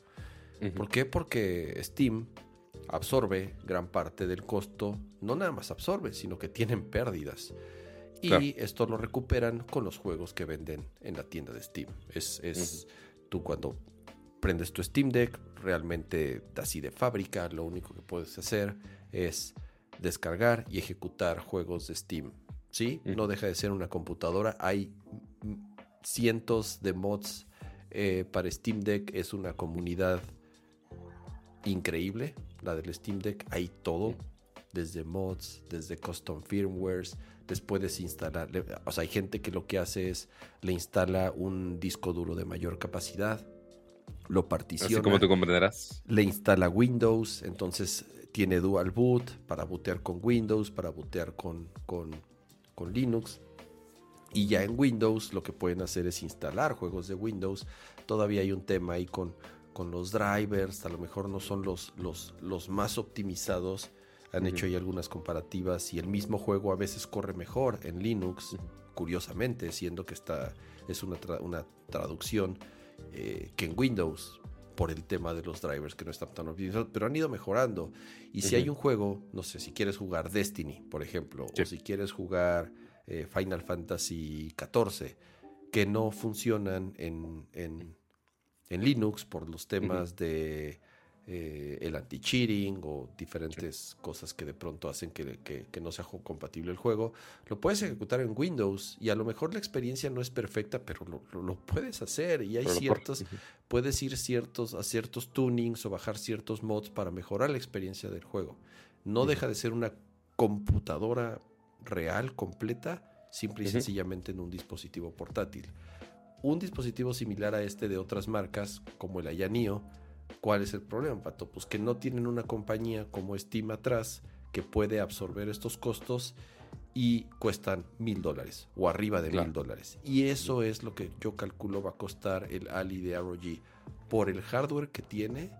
S2: ¿Por qué? Porque Steam absorbe gran parte del costo, no nada más absorbe, sino que tienen pérdidas. Y esto lo recuperan con los juegos que venden en la tienda de Steam. Es, es tú cuando prendes tu Steam Deck, realmente así de fábrica, lo único que puedes hacer es descargar y ejecutar juegos de Steam. ¿Sí? No deja de ser una computadora. Hay cientos de mods Eh, para Steam Deck es una comunidad increíble, la del Steam Deck. Hay todo, desde mods, desde custom firmwares. Les puedes instalar, o sea, hay gente que lo que hace es le instala un disco duro de mayor capacidad, lo particiona. Así
S1: como tú comprenderás.
S2: Le instala Windows, entonces tiene dual boot para bootear con Windows, para bootear con, con, con Linux. Y ya en Windows lo que pueden hacer es instalar juegos de Windows. Todavía hay un tema ahí con, con los drivers, a lo mejor no son los, los, los más optimizados. Han hecho ahí algunas comparativas y el mismo juego a veces corre mejor en Linux, curiosamente, siendo que está, es una, una traducción eh, que en Windows por el tema de los drivers que no están tan optimizados, pero han ido mejorando. Y si hay un juego, no sé, si quieres jugar Destiny, por ejemplo, o si quieres jugar eh, Final Fantasy XIV, que no funcionan en, en, Linux por los temas de eh, el anti-cheating o diferentes cosas que de pronto hacen que, no sea compatible el juego, lo puedes ejecutar en Windows y a lo mejor la experiencia no es perfecta, pero lo, puedes hacer y hay ciertos, puedes ir ciertos, a ciertos tunings o bajar ciertos mods para mejorar la experiencia del juego. No deja de ser una computadora real, completa, simple y sencillamente en un dispositivo portátil. Un dispositivo similar a este de otras marcas, como el Ayanio, ¿Cuál es el problema, Pato? Pues que no tienen una compañía como Steam atrás que puede absorber estos costos y cuestan mil dólares o arriba de mil dólares. Y eso es lo que yo calculo va a costar el Ali de ROG por el hardware que tiene,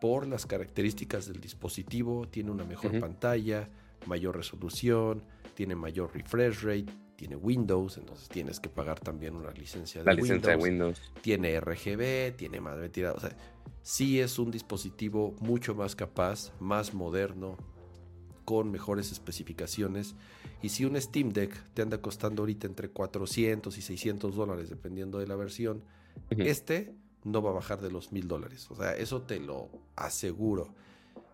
S2: por las características del dispositivo, tiene una mejor pantalla, mayor resolución, tiene mayor refresh rate, tiene Windows, entonces tienes que pagar también una licencia de
S1: La licencia de Windows.
S2: Tiene RGB, tiene más mentira, o sea, sí es un dispositivo mucho más capaz, más moderno, con mejores especificaciones. Y si un Steam Deck te anda costando ahorita entre 400 y 600 dólares, dependiendo de la versión, este no va a bajar de los 1000 dólares. O sea, eso te lo aseguro.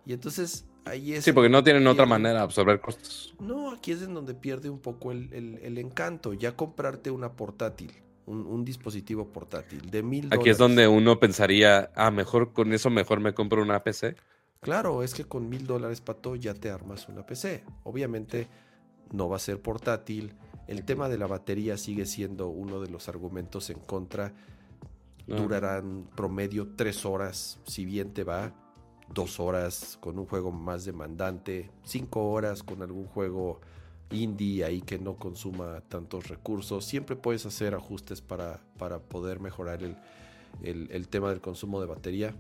S2: Y entonces ahí es.
S1: Sí, porque no tienen otra manera de absorber costos.
S2: No, aquí es en donde pierde un poco el, encanto. Ya comprarte una portátil, un, dispositivo portátil de mil
S1: Aquí es donde uno pensaría, ah, mejor con eso, mejor me compro una PC.
S2: Claro, es que con mil dólares, Pato, ya te armas una PC. Obviamente no va a ser portátil. El tema de la batería sigue siendo uno de los argumentos en contra. Durarán promedio tres horas, si bien te va dos horas con un juego más demandante, cinco horas con algún juego indie ahí que no consuma tantos recursos. Siempre puedes hacer ajustes para, para poder mejorar el, tema del consumo de batería.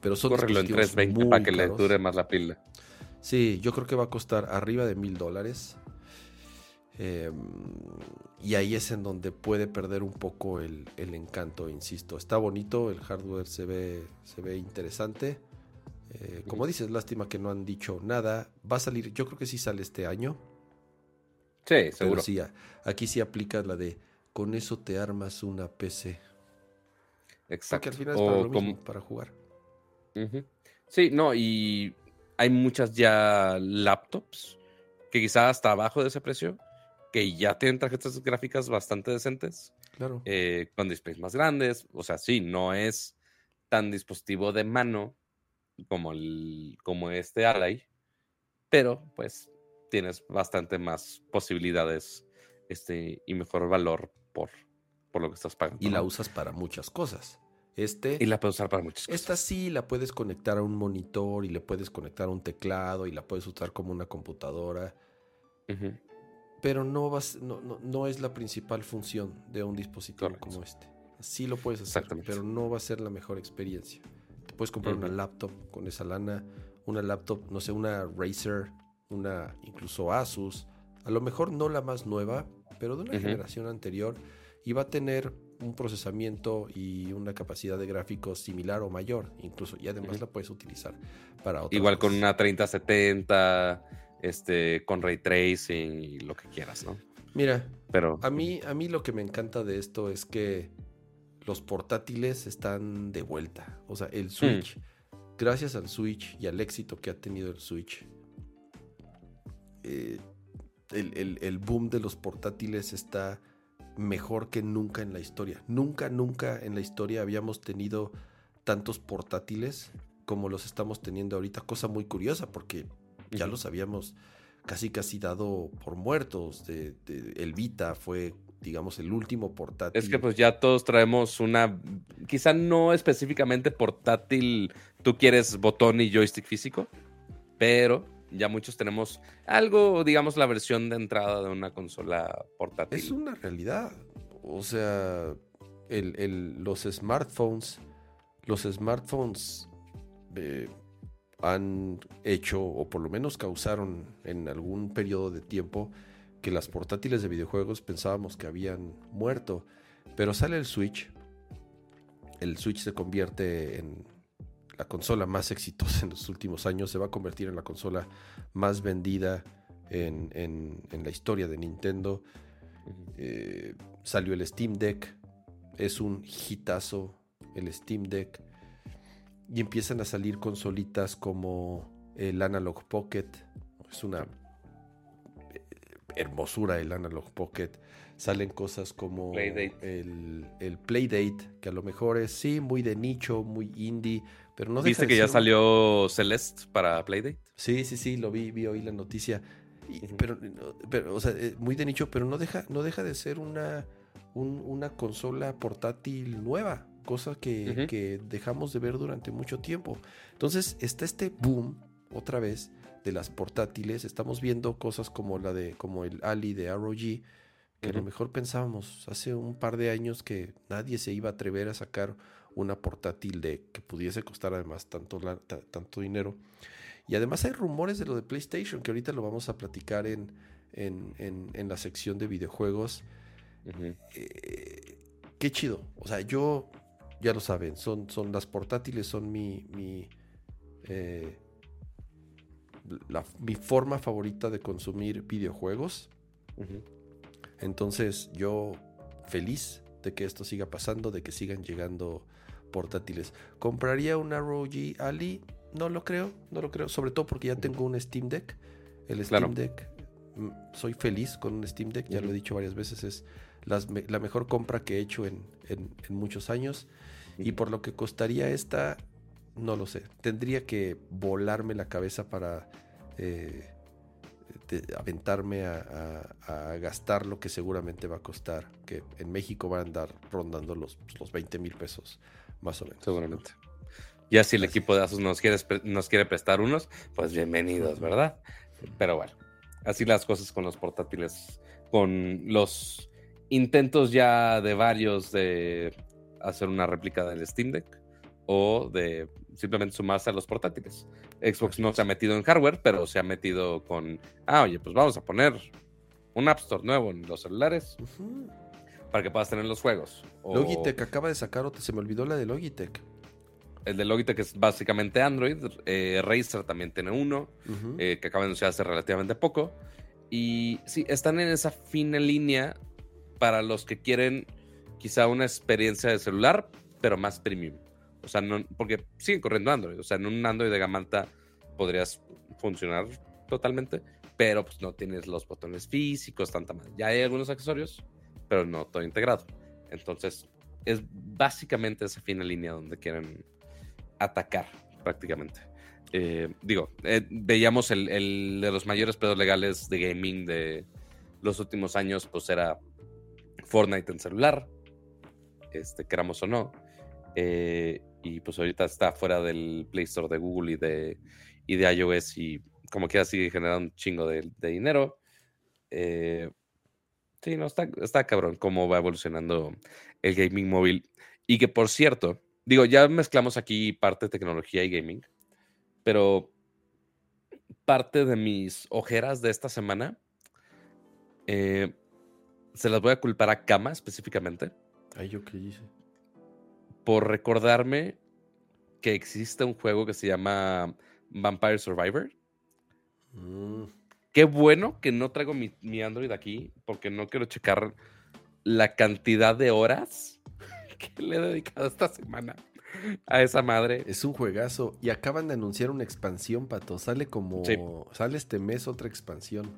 S2: Pero son
S1: Córrelo en 320 para que le dure más la pila.
S2: Sí, yo creo que va a costar arriba de mil dólares. Em, y ahí es en donde puede perder un poco el, el, encanto, insisto. Está bonito, el hardware se ve, se ve interesante eh, como dices, lástima que no han dicho nada. Va a salir, yo creo que sí sale este año.
S1: Sí, seguro.
S2: sí, aquí sí aplica la de con eso te armas una PC.
S1: Exacto.
S2: Porque al final es para, lo mismo, para jugar.
S1: Sí, no, y hay muchas ya laptops que quizá hasta abajo de ese precio, que ya tienen tarjetas gráficas bastante decentes.
S2: Claro.
S1: Eh, con displays más grandes. O sea, sí, no es tan dispositivo de mano como, el, como este Ally, pero pues tienes bastante más posibilidades este, y mejor valor por, por lo que estás pagando.
S2: Y la usas para muchas cosas. Este,
S1: y la puedes usar para muchas cosas.
S2: Esta sí la puedes conectar a un monitor y le puedes conectar a un teclado y la puedes usar como una computadora. Pero no, vas, no, no, es la principal función de un dispositivo como este. Sí lo puedes hacer, pero no va a ser la mejor experiencia puedes comprar una laptop con esa lana, una laptop, no sé, una Razer, una incluso Asus, a lo mejor no la más nueva, pero de una generación anterior, y va a tener un procesamiento y una capacidad de gráficos similar o mayor, incluso, y además la puedes utilizar para otras
S1: Igual con una 3070, este, con ray tracing y lo que quieras, ¿no?
S2: Mira, pero a mí, a mí lo que me encanta de esto es que los portátiles están de vuelta. O sea, el Switch, hmm. gracias al Switch y al éxito que ha tenido el Switch, eh, el, boom de los portátiles está mejor que nunca en la historia. Nunca, nunca en la historia habíamos tenido tantos portátiles como los estamos teniendo ahorita. Cosa muy curiosa porque ya los habíamos casi casi dado por muertos. De, el Vita fue, digamos, el último portátil.
S1: Es que pues ya todos traemos una, quizá no específicamente portátil, tú quieres botón y joystick físico, pero ya muchos tenemos algo, digamos, la versión de entrada de una consola portátil.
S2: Es una realidad. O sea, los smartphones, los smartphones eh, han hecho, o por lo menos causaron en algún periodo de tiempo, que las portátiles de videojuegos pensábamos que habían muerto. Pero sale el Switch. El Switch se convierte en la consola más exitosa en los últimos años. Se va a convertir en la consola más vendida en, la historia de Nintendo. Eh, salió el Steam Deck. Es un hitazo el Steam Deck y empiezan a salir consolitas como el Analog Pocket. Es una hermosura el Analog Pocket. Salen cosas como El, el, Playdate, que a lo mejor es sí, muy de nicho, muy indie, pero no
S1: ¿Viste que ya salió Celeste para Playdate?
S2: Sí, sí, sí, lo vi, vi hoy la noticia. pero, pero, o sea, eh, muy de nicho, pero no deja, no deja de ser una, una consola portátil nueva cosa que, dejamos de ver durante mucho tiempo. Entonces está este boom otra vez de las portátiles. Estamos viendo cosas como la de como el Ali de ROG, que a lo mejor pensábamos hace un par de años que nadie se iba a atrever a sacar una portátil de que pudiese costar además tanto, tanto dinero. Y además hay rumores de lo de PlayStation, que ahorita lo vamos a platicar en, en, la sección de videojuegos. Eh, qué chido. O sea, yo ya lo saben, son, son las portátiles, son mi, mi, eh, mi forma favorita de consumir videojuegos. Entonces yo feliz de que esto siga pasando, de que sigan llegando portátiles. ¿Compraría una ROG Ali? No lo creo, no lo creo, sobre todo porque ya tengo un Steam Deck. El Steam Deck, mm, soy feliz con un Steam Deck, ya lo he dicho varias veces, es la mejor compra que he hecho en, en muchos años. Y por lo que costaría esta, no lo sé. Tendría que volarme la cabeza para eh, aventarme a, gastar lo que seguramente va a costar. Que en México va a andar rondando los, los 20 mil pesos, más o menos.
S1: Seguramente. Ya si el equipo de Asus nos quiere, nos quiere prestar unos, pues bienvenidos, ¿verdad? Pero bueno, así las cosas con los portátiles, con los intentos ya de varios de hacer una réplica del Steam Deck o de simplemente sumarse a los portátiles. Xbox no se ha metido en hardware, pero se ha metido con, ah, oye, pues vamos a poner un App Store nuevo en los celulares para que puedas tener los juegos.
S2: Logitech acaba de sacar otra, se me olvidó la de Logitech.
S1: El de Logitech es básicamente Android. Eh, Razer también tiene uno, eh, que acaba de anunciar hace relativamente poco. Y sí, están en esa fina línea para los que quieren quizá una experiencia de celular, pero más premium. O sea, no, porque siguen corriendo Android. O sea, en un Android de gama alta podrías funcionar totalmente, pero pues no tienes los botones físicos, tanta más. Ya hay algunos accesorios, pero no todo integrado. Entonces, es básicamente esa fina línea donde quieren atacar prácticamente. Eh, digo, eh, veíamos el, de los mayores pedos legales de gaming de los últimos años, pues era Fortnite en celular, este, queramos o no. Eh, y pues ahorita está fuera del Play Store de Google y de, y de iOS y como que sigue generando un chingo de, dinero. Eh, sí, no, está, está cabrón cómo va evolucionando el gaming móvil. Y que por cierto, digo, ya mezclamos aquí parte tecnología y gaming, pero parte de mis ojeras de esta semana eh, se las voy a culpar a Kama específicamente.
S2: Ay, ¿yo qué hice?
S1: Por recordarme que existe un juego que se llama Vampire Survivor. Mm. Qué bueno que no traigo mi, Android aquí, porque no quiero checar la cantidad de horas que le he dedicado esta semana a esa madre.
S2: Es un juegazo. Y acaban de anunciar una expansión, Pato. Sale como. Sale este mes otra expansión.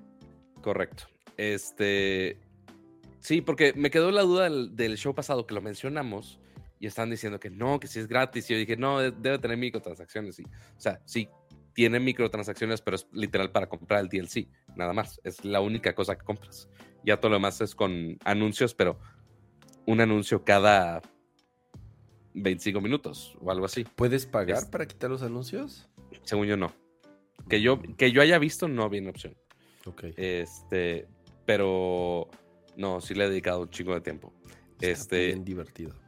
S1: Correcto. Este Sí, porque me quedó la duda del, show pasado que lo mencionamos y están diciendo que no, que sí es gratis. Y yo dije, no, debe tener microtransacciones. Y, o sea, sí, tiene microtransacciones, pero es literal para comprar el DLC, nada más. Es la única cosa que compras. Ya todo lo demás es con anuncios, pero un anuncio cada 25 minutos o algo así.
S2: ¿Puedes pagar para quitar los anuncios?
S1: Según yo, no. Que yo, que yo haya visto, no viene opción.
S2: Ok.
S1: Este, pero no, sí le he dedicado un chingo de tiempo. este,
S2: bien divertido.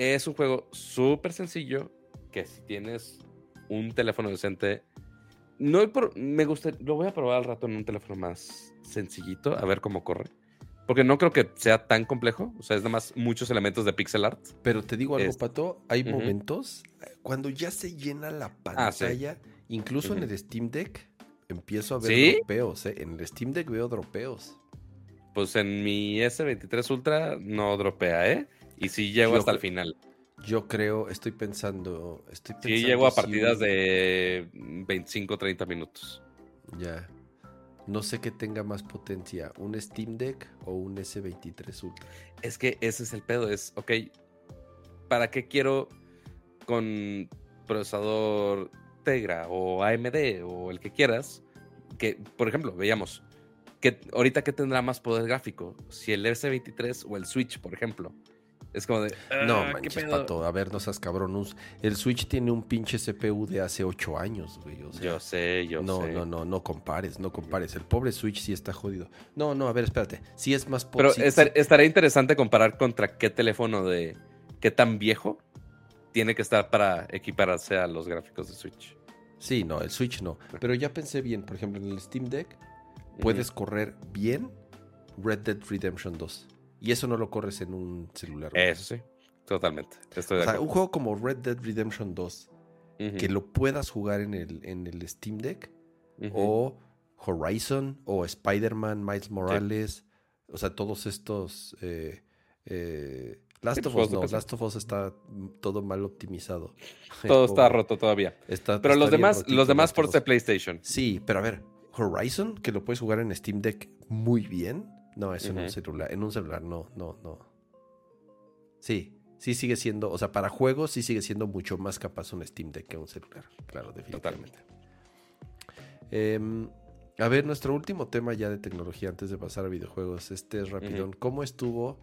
S1: Es un juego súper sencillo que si tienes un teléfono decente, no me gusta, lo voy a probar al rato en un teléfono más sencillito, a ver cómo corre. Porque no creo que sea tan complejo. O sea, es nada más muchos elementos de pixel art.
S2: Pero te digo algo, Pato. Hay momentos cuando ya se llena la ah, pantalla, incluso en el Steam Deck, empiezo a ver dropeos. ¿eh? En el Steam Deck veo dropeos.
S1: Pues en mi S23 Ultra no dropea, ¿eh? Y sí llego hasta el final.
S2: Yo creo, estoy pensando. Estoy pensando
S1: sí, llego a partidas de 25, 30 minutos.
S2: Ya. No sé qué tenga más potencia, un Steam Deck o un S23 Ultra.
S1: Es que ese es el pedo, es, ok, ¿para qué quiero con procesador Tegra o AMD o el que quieras? Que, por ejemplo, veíamos, que ahorita que tendrá más poder gráfico, si el S23 o el Switch, por ejemplo. Es como de.
S2: no, ah, manches, pato. A ver, no seas cabrón. El Switch tiene un pinche CPU de hace 8 años, güey.
S1: yo sé, yo
S2: no,
S1: sé.
S2: No, no, no compares, no compares. El pobre Switch sí está jodido. No, no, a ver, espérate. Sí es más
S1: Pero estaría interesante comparar contra qué teléfono de. qué tan viejo tiene que estar para equipararse a los gráficos de Switch.
S2: Sí, no, el Switch no. Pero ya pensé bien, por ejemplo, en el Steam Deck puedes correr bien Red Dead Redemption 2. Y eso no lo corres en un celular.
S1: Eso sí, totalmente. o sea,
S2: un juego como Red Dead Redemption 2, que lo puedas jugar en el, en el Steam Deck, o Horizon, o Spider-Man, Miles Morales, o sea, todos estos... Eh, eh, Last of Us no, Last of Us está todo mal optimizado.
S1: Todo está roto todavía. pero los demás, los demás por de PlayStation.
S2: Sí, pero a ver, Horizon, que lo puedes jugar en Steam Deck muy bien, no, es en un celular. En un celular, no, no, no. Sí, sí sigue siendo, o sea, para juegos sí sigue siendo mucho más capaz un Steam Deck que un celular. Claro, definitivamente. Em, a ver, nuestro último tema ya de tecnología antes de pasar a videojuegos. Este es rapidón. ¿Cómo estuvo?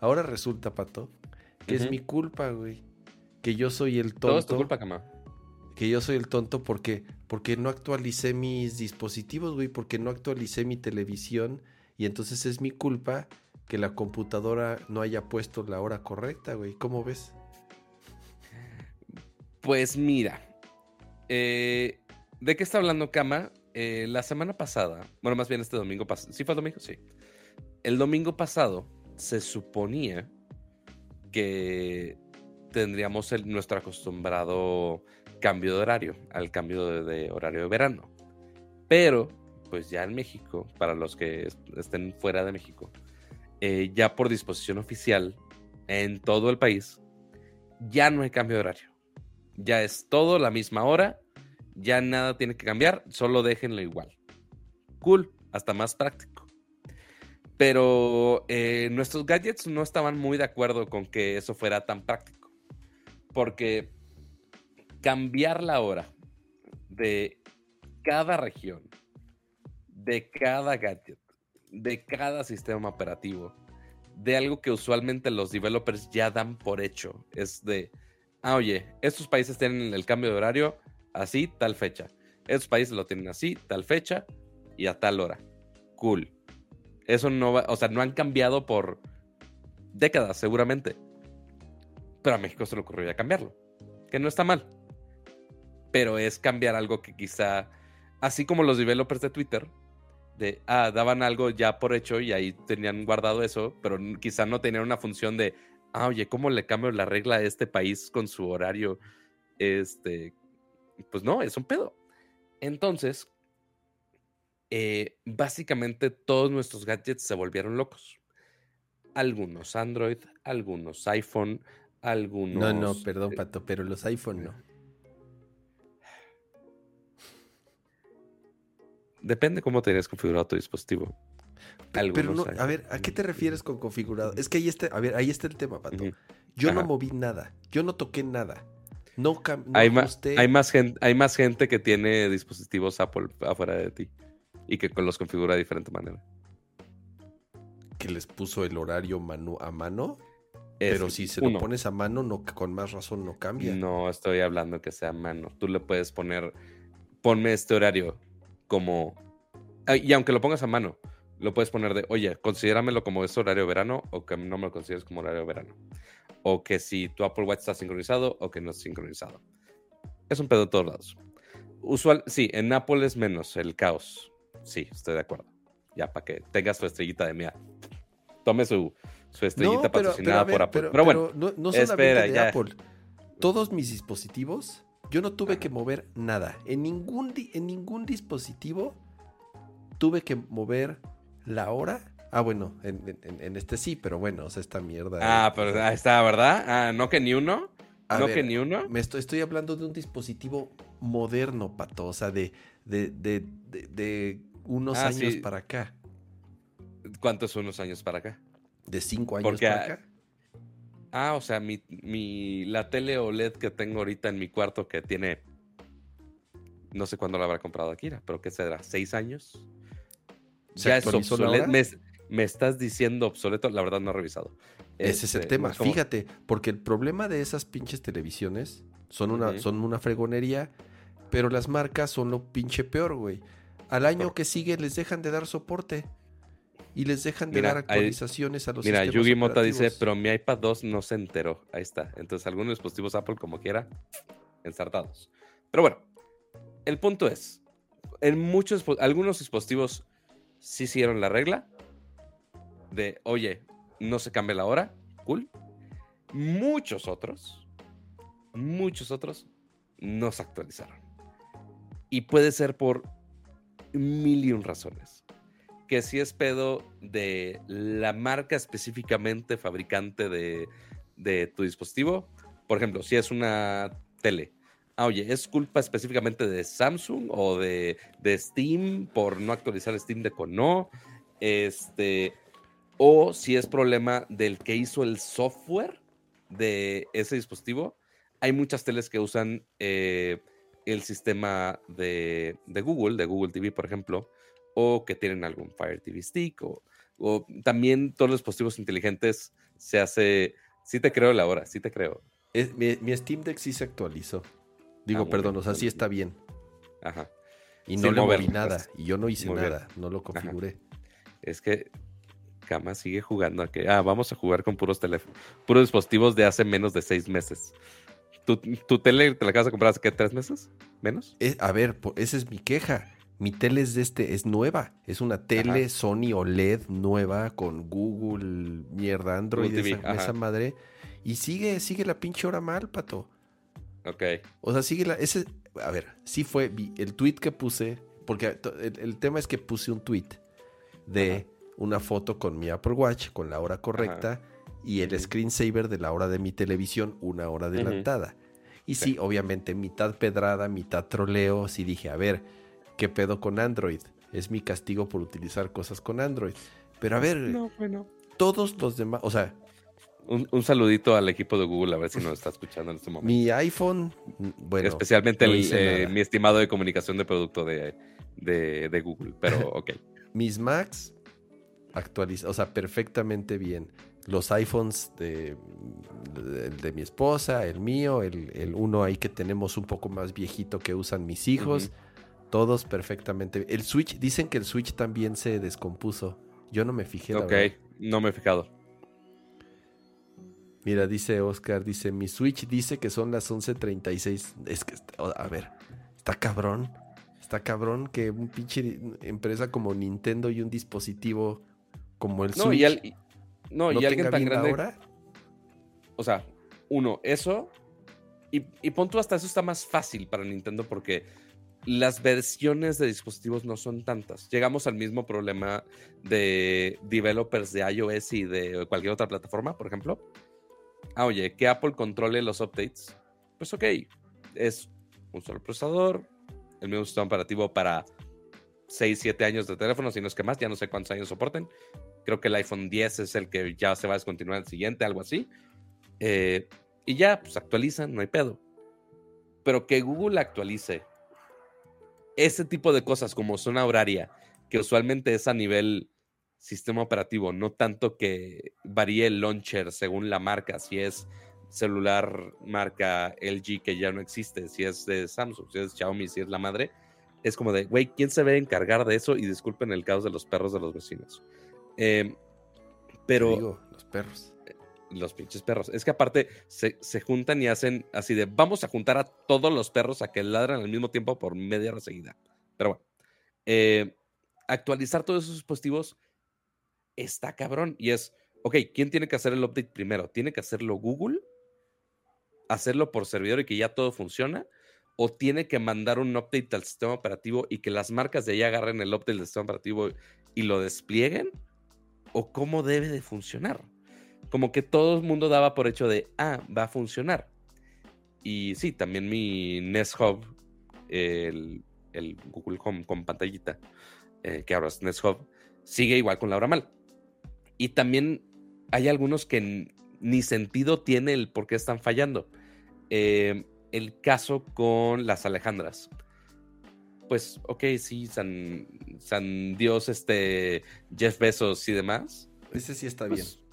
S2: Ahora resulta, Pato, que es mi culpa, güey. Que yo soy el tonto. Todo es
S1: tu culpa, cama.
S2: Que yo soy el tonto porque, porque no actualicé mis dispositivos, güey. Porque no actualicé mi televisión y entonces es mi culpa que la computadora no haya puesto la hora correcta, güey. ¿Cómo ves?
S1: Pues mira, eh, ¿de qué está hablando Kama? Eh, la semana pasada, bueno, más bien este domingo pasado, ¿sí fue domingo? Sí. El domingo pasado se suponía que tendríamos nuestro acostumbrado cambio de horario, al cambio de horario de verano. Pero pues ya en México, para los que estén fuera de México, eh, ya por disposición oficial en todo el país, ya no hay cambio de horario. Ya es todo la misma hora, ya nada tiene que cambiar, solo déjenlo igual. Cool, hasta más práctico. Pero eh, nuestros gadgets no estaban muy de acuerdo con que eso fuera tan práctico. Porque cambiar la hora de cada región de cada gadget, de cada sistema operativo, de algo que usualmente los developers ya dan por hecho. Es de, ah, oye, estos países tienen el cambio de horario así, tal fecha. Estos países lo tienen así, tal fecha y a tal hora. Cool. Eso no va, o sea, no han cambiado por décadas, seguramente. Pero a México se le ocurrió ya cambiarlo. Que no está mal. Pero es cambiar algo que quizá, así como los developers de Twitter, de, ah, daban algo ya por hecho y ahí tenían guardado eso, pero quizá no tenían una función de, ah, oye, ¿cómo le cambio la regla a este país con su horario? Este, pues no, es un pedo. Entonces, eh, básicamente todos nuestros gadgets se volvieron locos. Algunos Android, algunos iPhone, algunos...
S2: No, no, perdón, eh, Pato, pero los iPhone no.
S1: Depende cómo tenías configurado tu dispositivo.
S2: Pero no, a ver, ¿a qué te refieres con configurado? Es que ahí está, a ver, ahí está el tema, Pato. Yo no moví nada, yo no toqué nada. No,
S1: hay, más, hay, más gente, hay más gente que tiene dispositivos Apple afuera de ti y que los configura de diferente manera.
S2: ¿Que les puso el horario a mano? Pero si se lo pones a mano, no, con más razón no cambia.
S1: No estoy hablando que sea a mano. Tú le puedes poner, ponme este horario como... Y aunque lo pongas a mano, lo puedes poner de, oye, considéramelo como es horario verano o que no me lo consideres como horario verano. O que si tu Apple Watch está sincronizado o que no está sincronizado. Es un pedo de todos lados. Usual, sí, en Apple es menos el caos. Sí, estoy de acuerdo. Ya, para que tengas tu estrellita de mía. Tome su, su estrellita patrocinada por Apple. Pero, bueno,
S2: no, no espera, de Apple. Todos mis dispositivos, yo no tuve que mover nada. En ningún, en ningún dispositivo tuve que mover la hora. Ah, bueno, en, este sí, pero bueno, o sea, esta mierda.
S1: Ah, pero ahí está, ¿verdad? Ah, no que ni uno. no que ni uno.
S2: Me estoy, estoy hablando de un dispositivo moderno, pato. O sea, de, de, de, de, unos ah, años para acá.
S1: ¿Cuántos unos años para acá?
S2: De cinco años para acá.
S1: Ah, o sea, mi, mi, la tele OLED que tengo ahorita en mi cuarto que tiene. No sé cuándo la habrá comprado Akira, pero ¿qué será? ¿Seis años? ya es obsoleto. Me, estás diciendo obsoleto, la verdad no he revisado.
S2: Ese es el este, tema. Fíjate, porque el problema de esas pinches televisiones son una, son una fregonería, pero las marcas son lo pinche peor, güey. Al año que sigue les dejan de dar soporte y les dejan de dar actualizaciones a los
S1: Mira, Yugi Mota dice, pero mi iPad 2 no se enteró. Ahí está. Entonces, algunos dispositivos Apple, como quiera, ensartados. Pero bueno, el punto es, en muchos, algunos dispositivos sí hicieron la regla de, oye, no se cambia la hora, cool. Muchos otros, muchos otros no se actualizaron. Y puede ser por mil y un razones. Que si es pedo de la marca específicamente fabricante de, de tu dispositivo. Por ejemplo, si es una tele ah, oye, ¿es culpa específicamente de Samsung o de, Steam por no actualizar Steam de no? Este, o si es problema del que hizo el software de ese dispositivo. Hay muchas teles que usan eh, el sistema de, Google, de Google TV, por ejemplo, o que tienen algún Fire TV Stick, o, también todos los dispositivos inteligentes se hace. Sí te creo la hora, sí te creo.
S2: mi, mi Steam Deck sí se actualizó. Digo, ah, perdón, o sea, sí está bien. Ajá. Y no le moví nada. Pues, y yo no hice nada, no lo configuré.
S1: Es que Kama sigue jugando a que, ah, vamos a jugar con puros teléfonos, puros dispositivos de hace menos de seis meses. ¿Tu, tele te la acabas de comprar hace qué, tres meses? ¿Menos?
S2: Eh, a ver, esa es mi queja. Mi tele es de este, es nueva. Es una tele Sony OLED nueva con Google, mierda, Android, esa, madre. Y sigue, sigue la pinche hora mal, pato.
S1: Ok.
S2: O sea, sigue la. Ese, a ver, sí fue el tweet que puse. Porque el, tema es que puse un tweet de una foto con mi Apple Watch, con la hora correcta, y el screensaver de la hora de mi televisión, una hora adelantada. Y sí, obviamente, mitad pedrada, mitad troleo. Sí dije, a ver, ¿qué pedo con Android? Es mi castigo por utilizar cosas con Android. Pero a ver, no, bueno. todos los demás, o sea,
S1: un, saludito al equipo de Google a ver si nos está escuchando en este momento.
S2: Mi iPhone, bueno.
S1: Especialmente eh, mi estimado de comunicación de producto de, Google, pero ok.
S2: Mis Macs actualizados, o sea, perfectamente bien. Los iPhones de, de, mi esposa, el mío, el, uno ahí que tenemos un poco más viejito que usan mis hijos, todos perfectamente. El Switch, dicen que el Switch también se descompuso. Yo no me fijé.
S1: ok, no me he fijado.
S2: Mira, dice Oscar, dice, mi Switch dice que son las 11.36. Es que, a ver, está cabrón. Está cabrón que un pinche empresa como Nintendo y un dispositivo como el Switch.
S1: no, y alguien tan grande. Ahora? O sea, uno, eso. Y, y pon hasta eso está más fácil para Nintendo porque las versiones de dispositivos no son tantas. Llegamos al mismo problema de developers de iOS y de cualquier otra plataforma, por ejemplo ah, oye, que Apple controle los updates, pues ok, es un solo procesador, el mismo sistema operativo para 6, 7 años de teléfono, si no es que más, ya no sé cuántos años soporten. Creo que el iPhone 10 es el que ya se va a descontinuar el siguiente, algo así. Eh, y ya, pues actualizan, no hay pedo. Pero que Google actualice ese tipo de cosas como zona horaria, que usualmente es a nivel sistema operativo, no tanto que varíe el launcher según la marca, si es celular marca LG que ya no existe, si es de Samsung, si es Xiaomi, si es la madre, es como de, güey, ¿quién se ve encargar de eso? Y disculpen el caos de los perros de los vecinos. Em, pero...
S2: los perros.
S1: Los pinches perros. Es que aparte se, juntan y hacen así de, vamos a juntar a todos los perros a que ladran al mismo tiempo por media hora seguida. Pero bueno, eh, actualizar todos esos dispositivos está cabrón. Y es, ok, ¿quién tiene que hacer el update primero? ¿Tiene que hacerlo Google? ¿Hacerlo por servidor y que ya todo funciona? ¿O tiene que mandar un update al sistema operativo y que las marcas de ahí agarren el update del sistema operativo y lo desplieguen? ¿O cómo debe de funcionar? Como que todo el mundo daba por hecho de, ah, va a funcionar. Y sí, también mi Nest Hub, el, Google Home con pantallita, eh, que ahora es Nest Hub, sigue igual con la hora mal. Y también hay algunos que ni sentido tiene el por qué están fallando. Em, el caso con las Alejandras. Pues, ok, sí, San, San Dios, este, Jeff Bezos y demás.
S2: Ese sí está bien.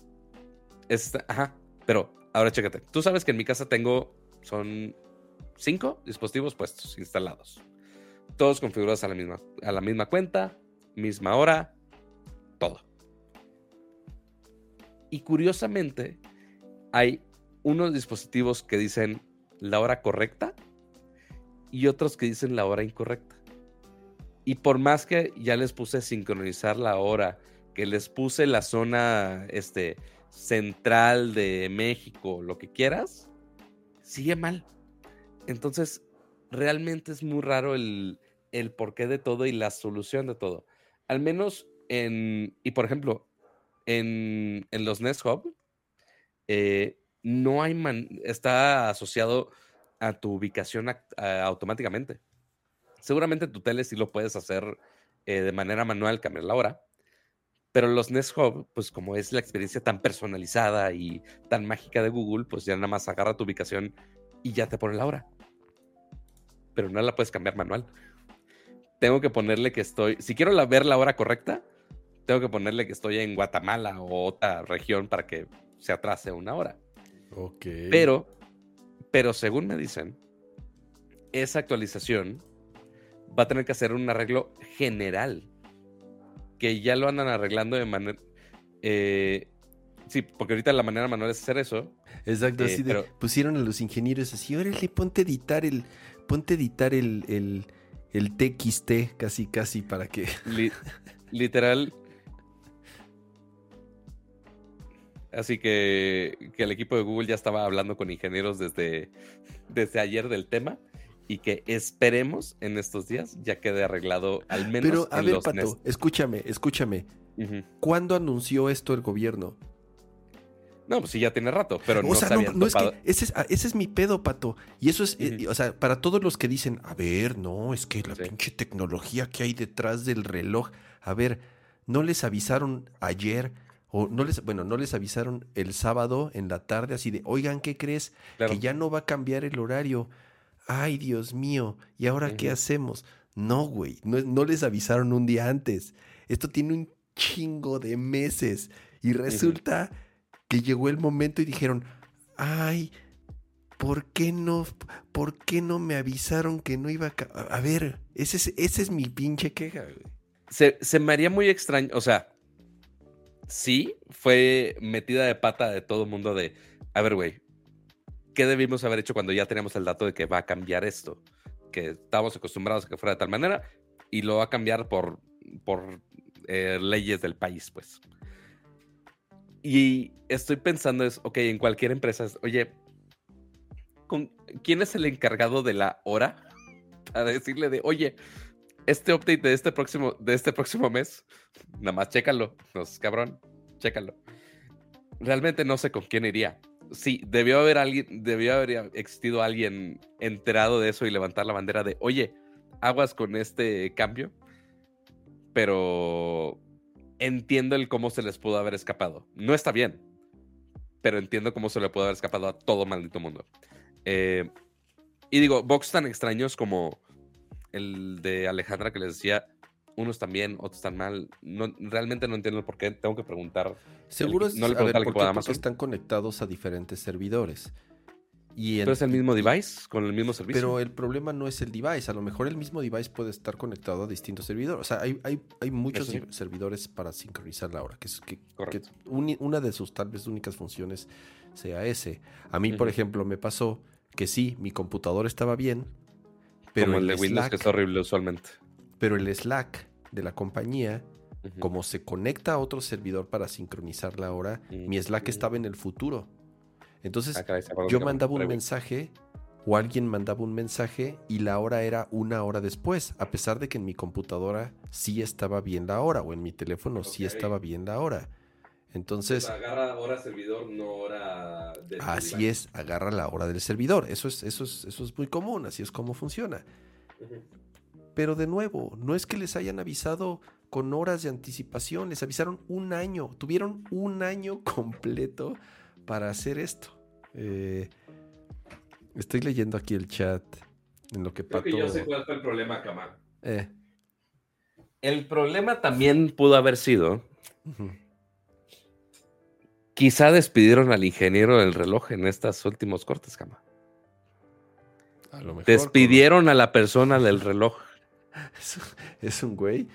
S1: Ajá, pero ahora chécate. Tú sabes que en mi casa tengo, son cinco dispositivos puestos, instalados. Todos configurados a la misma, a la misma cuenta, misma hora, todo. Y curiosamente, hay unos dispositivos que dicen la hora correcta y otros que dicen la hora incorrecta. Y por más que ya les puse sincronizar la hora, que les puse la zona este, central de México, lo que quieras, sigue mal. Entonces, realmente es muy raro el, el porqué de todo y la solución de todo. Al menos en, y por ejemplo, en, los Nest Hub, eh, no hay está asociado a tu ubicación automáticamente. Seguramente tu tele sí lo puedes hacer eh, de manera manual, cambiar la hora. Pero los Nest Hub, pues como es la experiencia tan personalizada y tan mágica de Google, pues ya nada más agarra tu ubicación y ya te pone la hora. Pero no la puedes cambiar manual. Tengo que ponerle que estoy, si quiero ver la hora correcta, tengo que ponerle que estoy en Guatemala o otra región para que se atrase una hora.
S2: Ok.
S1: Pero, pero según me dicen, esa actualización va a tener que hacer un arreglo general. Que ya lo andan arreglando de manera. Eh, sí, porque ahorita la manera manual es hacer eso.
S2: Exacto, así eh, de, pusieron a los ingenieros así, órale, ponte a editar el. Ponte a editar el, el, el TXT casi, casi para que.
S1: literal, Así que, el equipo de Google ya estaba hablando con ingenieros desde, desde ayer del tema y que esperemos en estos días ya quede arreglado al menos.
S2: Pero a ver, Pato, escúchame, escúchame. ¿Cuándo anunció esto el gobierno?
S1: No, pues sí, ya tiene rato, pero no, sea,
S2: no, es que ese es, ese es mi pedo, Pato. Y eso es, eh, o sea, para todos los que dicen, a ver, no, es que la pinche tecnología que hay detrás del reloj, a ver, ¿no les avisaron ayer o no les, bueno, no les avisaron el sábado en la tarde así de, oigan, ¿qué crees? Que ya no va a cambiar el horario. Ay, Dios mío, ¿y ahora qué hacemos? No, güey, no, les avisaron un día antes. Esto tiene un chingo de meses. Y resulta que llegó el momento y dijeron, ay, ¿por qué no, por qué no me avisaron que no iba a... A ver, ese es, ese es mi pinche queja, güey.
S1: Se, se me haría muy extraño, o sea, sí fue metida de pata de todo el mundo de, a ver, güey, ¿qué debimos haber hecho cuando ya teníamos el dato de que va a cambiar esto? Que estábamos acostumbrados a que fuera de tal manera y lo va a cambiar por, por eh, leyes del país, pues. Y estoy pensando es, ok, en cualquier empresa, oye, ¿quién es el encargado de la hora? Para decirle de, oye, este update de este próximo, de este próximo mes, nada más chécalo, nos cabrón, chécalo. Realmente no sé con quién iría. Sí, debió haber alguien, debió haber existido alguien enterado de eso y levantar la bandera de, oye, aguas con este cambio. pero entiendo el cómo se les pudo haber escapado. No está bien, pero entiendo cómo se le pudo haber escapado a todo maldito mundo. Eh, y digo, box tan extraños como el de Alejandra que les decía, unos están bien, otros están mal. No, realmente no entiendo por qué. Tengo que preguntar.
S2: Seguro es, no le a porque están conectados a diferentes servidores.
S1: Y ¿Pero es el mismo device con el mismo servicio?
S2: Pero el problema no es el device. A lo mejor el mismo device puede estar conectado a distintos servidores. O sea, hay, hay, hay muchos servidores para sincronizar la hora. Que, es, que, una de sus tal vez únicas funciones sea ese. A mí, por ejemplo, me pasó que sí, mi computador estaba bien.
S1: Pero Como el, de Windows, que es horrible usualmente.
S2: Pero el Slack de la compañía, como se conecta a otro servidor para sincronizar la hora, mi Slack estaba en el futuro. Entonces, ah, yo mandaba un mensaje o alguien mandaba un mensaje y la hora era una hora después, a pesar de que en mi computadora sí estaba bien la hora o en mi teléfono sí estaba bien la hora. Entonces.
S1: agarra hora servidor, no hora
S2: Así es, agarra la hora del servidor. Eso es, eso es, eso es muy común, así es como funciona. Pero de nuevo, no es que les hayan avisado con horas de anticipación, les avisaron un año, tuvieron un año completo para hacer esto. Eh, estoy leyendo aquí el chat en lo que
S1: Creo que yo sé cuál fue el problema, Kamal. Eh. El problema también pudo haber sido. Quizá despidieron al ingeniero del reloj en estas últimos cortes, Cama. Despidieron a la persona del reloj.
S2: Es, un güey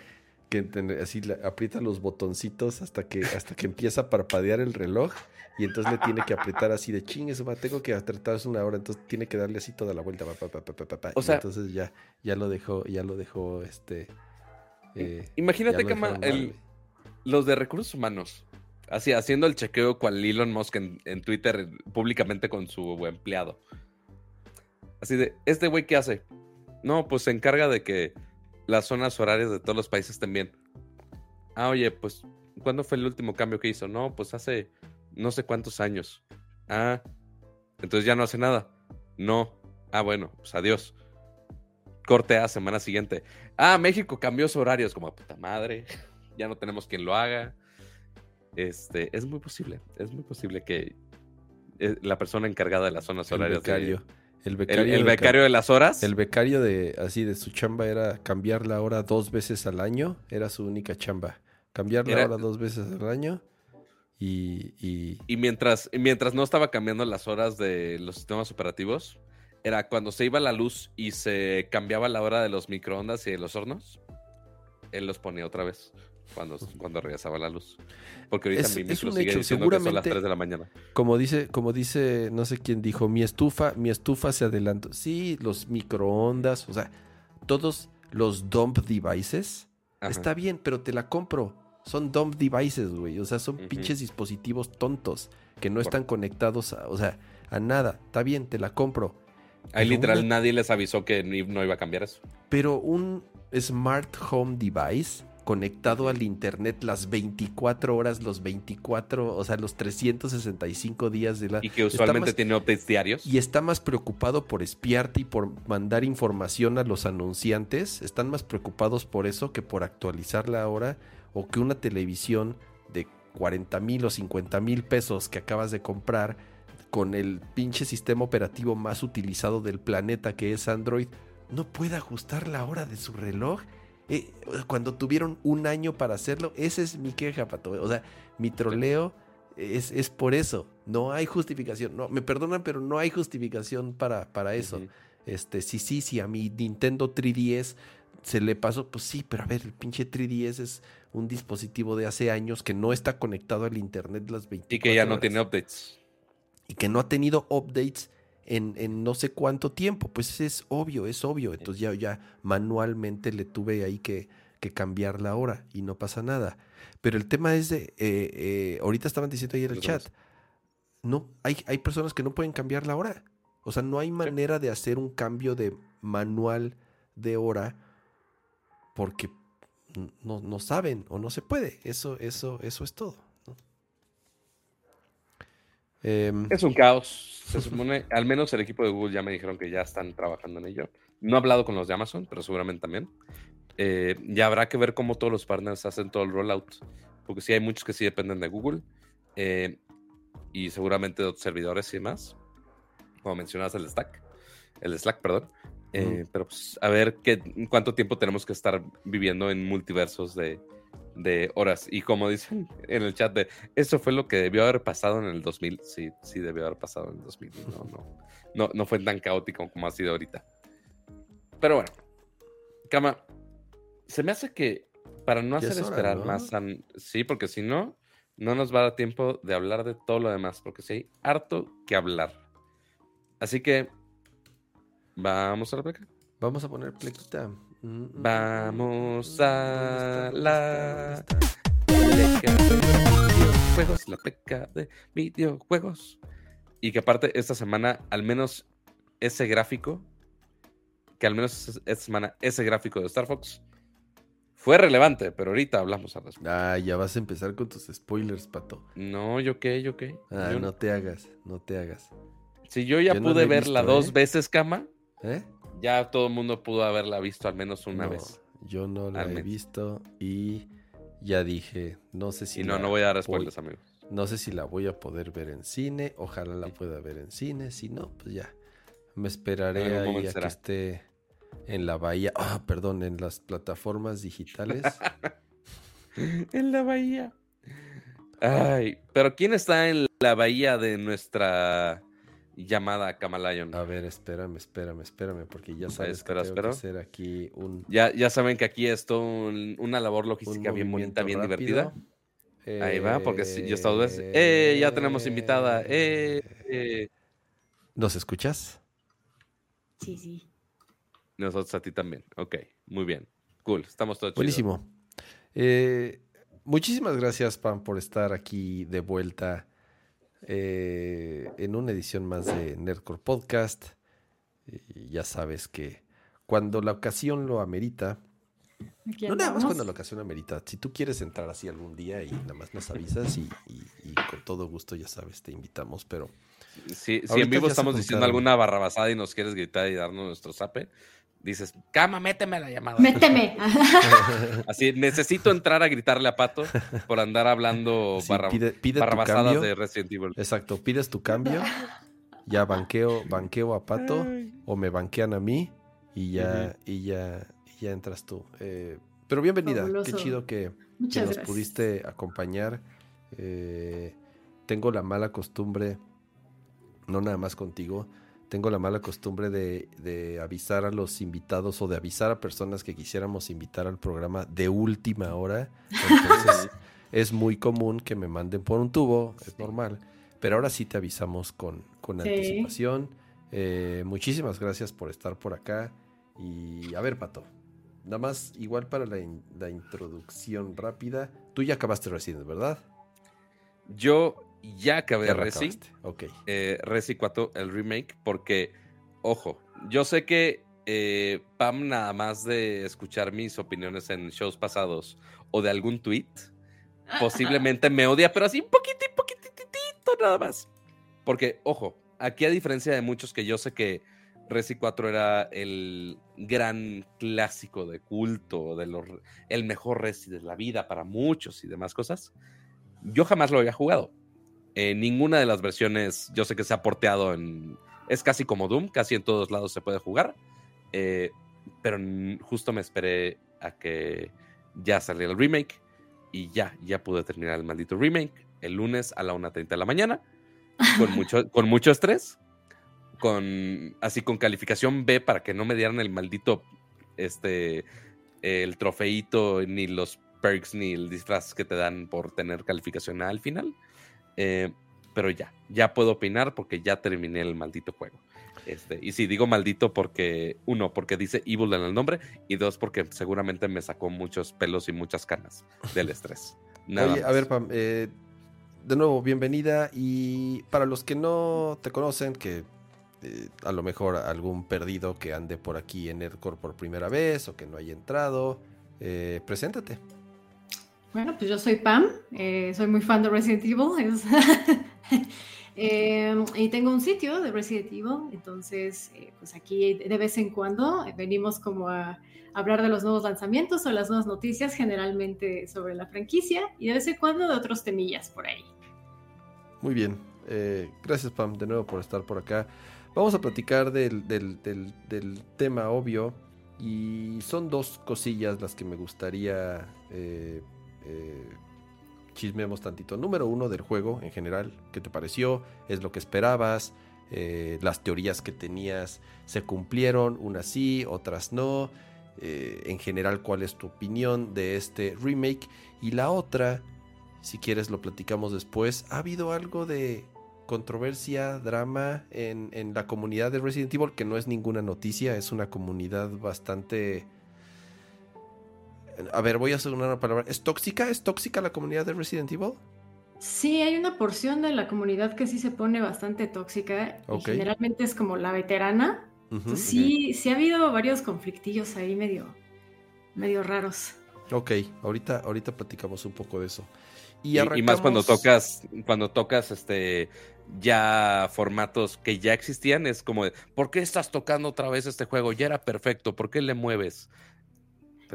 S2: que así aprieta los botoncitos hasta que, hasta que empieza a parpadear el reloj y entonces le tiene que apretar así de ching, eso tengo que tratar una hora, entonces tiene que darle así toda la vuelta. o sea, entonces ya, ya lo dejó, ya lo dejó este.
S1: Eh, imagínate que los de recursos humanos, así haciendo el chequeo cual Elon Musk en, en Twitter públicamente con su empleado. Así de, ¿este güey qué hace? No, pues se encarga de que las zonas horarias de todos los países bien. Ah, oye, pues, ¿cuándo fue el último cambio que hizo? No, pues hace no sé cuántos años. Ah, entonces ya no hace nada. No. Ah, bueno, pues adiós. Corte a semana siguiente. Ah, México cambió su horario. Es como puta madre. Ya no tenemos quien lo haga. Este, es muy posible. Es muy posible que eh, la persona encargada de las zonas horarias.
S2: Becario.
S1: El becario. El, becario de las horas.
S2: El becario de así de su chamba era cambiar la hora dos veces al año. Era su única chamba. Cambiar la hora dos veces al año y,
S1: y... mientras, mientras no estaba cambiando las horas de los sistemas operativos, era cuando se iba la luz y se cambiaba la hora de los microondas y de los hornos, él los ponía otra vez cuando, cuando regresaba la luz. Porque ahorita mi micro sigue hecho. diciendo que son las 3 de la mañana.
S2: Como dice, como dice, no sé quién dijo, mi estufa, mi estufa se adelantó. Sí, los microondas, o sea, todos los dump devices, está bien, pero te la compro son dumb devices, güey. O sea, son pinches dispositivos tontos que no están conectados a, o sea, a nada. Está bien, te la compro.
S1: Ahí literal nadie les avisó que no iba a cambiar eso.
S2: Pero un smart home device conectado al internet las 24 horas, los 24, o sea, los 365 días de la...
S1: Y que usualmente tiene updates diarios.
S2: Y está más preocupado por espiarte y por mandar información a los anunciantes. Están más preocupados por eso que por actualizar la hora o que una televisión de 40 mil o 50 mil pesos que acabas de comprar con el pinche sistema operativo más utilizado del planeta que es Android, no puede ajustar la hora de su reloj. Eh, cuando tuvieron un año para hacerlo, esa es mi queja, Pato. O sea, mi troleo es, es por eso. No hay justificación. No, me perdonan, pero no hay justificación para, para eso. Este, sí, sí, sí, a mi Nintendo 3DS se le pasó, pues sí, pero a ver, el pinche 3DS es un dispositivo de hace años que no está conectado al internet las 24
S1: Y que ya no tiene updates.
S2: Y que no ha tenido updates en, no sé cuánto tiempo. Pues es obvio, es obvio. Entonces ya, ya manualmente le tuve ahí que, que cambiar la hora y no pasa nada. Pero el tema es de, eh, eh, ahorita estaban diciendo ayer en el chat, no, hay, hay personas que no pueden cambiar la hora. O sea, no hay manera de hacer un cambio de manual de hora porque no, saben o no se puede. Eso, eso, eso es todo.
S1: Em, es un caos. Se supone, al menos el equipo de Google ya me dijeron que ya están trabajando en ello. No he hablado con los de Amazon, pero seguramente también. Eh, ya habrá que ver cómo todos los partners hacen todo el rollout, porque sí hay muchos que sí dependen de Google eh, y seguramente de otros servidores y demás, como mencionabas el Slack, el Slack, perdón. Eh, pero pues a ver qué, cuánto tiempo tenemos que estar viviendo en multiversos de, de horas. Y como dicen en el chat de, eso fue lo que debió haber pasado en el 2000. Sí, sí debió haber pasado en el 2000. No, no, no, no fue tan caótico como ha sido ahorita. Pero bueno, Cama, se me hace que para no hacer esperar más, sí, porque si no, no nos va a dar tiempo de hablar de todo lo demás, porque si hay harto que hablar. Así que, vamos a la pleca.
S2: Vamos a poner plequita.
S1: Vamos a la pleca de videojuegos, la pleca de videojuegos. Y que aparte, esta semana, al menos ese gráfico, que al menos esta semana, ese gráfico de Star Fox fue relevante, pero ahorita hablamos al respecto.
S2: Ah, ya vas a empezar con tus spoilers, pato.
S1: No, yo qué, yo qué.
S2: Ah, no te hagas, no te hagas.
S1: Si yo ya pude verla dos ¿eh? veces, cama, ¿Eh? Ya todo el mundo pudo haberla visto al menos una vez.
S2: Yo no la he visto y ya dije, no sé si.
S1: Y no, no voy a dar spoilers, amigos.
S2: No sé si la voy a poder ver en cine, ojalá la pueda ver en cine, si no, pues ya. Me esperaré ahí a que esté en la bahía, ah, perdón, en las plataformas digitales.
S1: en la bahía. Ay, pero ¿quién está en la bahía de nuestra llamada Camalayon?
S2: A ver, espérame, espérame, espérame, porque ya sabes espera, que tengo hacer aquí un...
S1: Ya, ya saben que aquí es una labor logística bien bonita, bien divertida. Ahí va, porque si, yo estado vez. ¡Eh! Ya tenemos invitada. ¡Eh! eh.
S2: ¿Nos escuchas?
S3: Sí, sí.
S1: Nosotros a ti también. Ok, muy bien. Cool, estamos todos
S2: Buenísimo. Eh, muchísimas gracias, Pam, por estar aquí de vuelta eh, en una edición más de Nerdcore Podcast. ya sabes que cuando la ocasión lo amerita, no nada más cuando la ocasión amerita, si tú quieres entrar así algún día y nada más nos avisas y, con todo gusto, ya sabes, te invitamos, pero...
S1: si en vivo estamos diciendo alguna barrabasada y nos quieres gritar y darnos nuestro zape, dices, cama, méteme la llamada.
S3: Méteme.
S1: Así, necesito entrar a gritarle a Pato por andar hablando barra, barrabasadas de Resident Evil.
S2: Exacto, pides tu cambio, ya banqueo, banqueo a Pato o me banquean a mí y ya, y ya, ya entras tú. Eh, pero bienvenida, qué chido que, nos pudiste acompañar. Eh, tengo la mala costumbre, no nada más contigo, tengo la mala costumbre de, avisar a los invitados o de avisar a personas que quisiéramos invitar al programa de última hora. Entonces es muy común que me manden por un tubo, es normal. Pero ahora sí te avisamos con, anticipación. Eh, muchísimas gracias por estar por acá. Y a ver, Pato, nada más igual para la, la introducción rápida. Tú ya acabaste Resident, ¿verdad?
S1: Yo ya acabé Resi.
S2: Ok.
S1: Eh, Resi 4, el remake, porque, ojo, yo sé que eh, Pam, nada más de escuchar mis opiniones en shows pasados o de algún tweet, posiblemente me odia, pero así un poquito, poquitito, nada más. Porque, ojo, aquí a diferencia de muchos que yo sé que Resi 4 era el gran clásico de culto, de el mejor Resi de la vida para muchos y demás cosas, yo jamás lo había jugado. Eh, ninguna de las versiones, yo sé que se ha porteado en. Es casi como Doom, casi en todos lados se puede jugar. Eh, pero justo me esperé a que ya saliera el remake. Y ya, ya pude terminar el maldito remake el lunes a la 1.30 de la mañana. Con mucho, con mucho estrés. Con, así con calificación B para que no me dieran el maldito. Este. El trofeito, ni los perks, ni el disfraz que te dan por tener calificación A al final. Eh, pero ya, ya puedo opinar porque ya terminé el maldito juego. Este, y sí, digo maldito porque, uno, porque dice evil en el nombre, y dos, porque seguramente me sacó muchos pelos y muchas canas del estrés.
S2: Oye, a ver, Pam, eh, de nuevo, bienvenida. Y para los que no te conocen, que eh, a lo mejor algún perdido que ande por aquí en Aircore por primera vez o que no haya entrado, preséntate.
S3: Bueno, pues yo soy Pam, eh, soy muy fan de Resident Evil. Em, y tengo un sitio de Resident Evil, entonces, eh, pues aquí de vez en cuando venimos como a hablar de los nuevos lanzamientos o las nuevas noticias, generalmente sobre la franquicia, y de vez en cuando de otros temillas por ahí.
S2: Muy bien. Eh, gracias, Pam, de nuevo por estar por acá. Vamos a platicar del, del, tema obvio. Y son dos cosillas las que me gustaría eh, eh, chismeemos tantito. Número uno del juego en general. ¿Qué te pareció? ¿Es lo que esperabas? Eh, las teorías que tenías se cumplieron, unas sí, otras no. en general, ¿cuál es tu opinión de este remake? Y la otra, si quieres lo platicamos después, ¿ha habido algo de controversia, drama en, en, la comunidad de Resident Evil, que no es ninguna noticia, es una comunidad bastante... A ver, voy a hacer una palabra. ¿Es tóxica? ¿Es tóxica la comunidad de Resident Evil?
S3: Sí, hay una porción de la comunidad que sí se pone bastante tóxica. Y generalmente es como la veterana. sí, sí ha habido varios conflictillos ahí medio, medio raros.
S2: Ok, ahorita, ahorita platicamos un poco de eso.
S1: Y, y, más cuando tocas, cuando tocas este ya formatos que ya existían, es como, de, ¿por qué estás tocando otra vez este juego? Ya era perfecto, ¿por qué le mueves?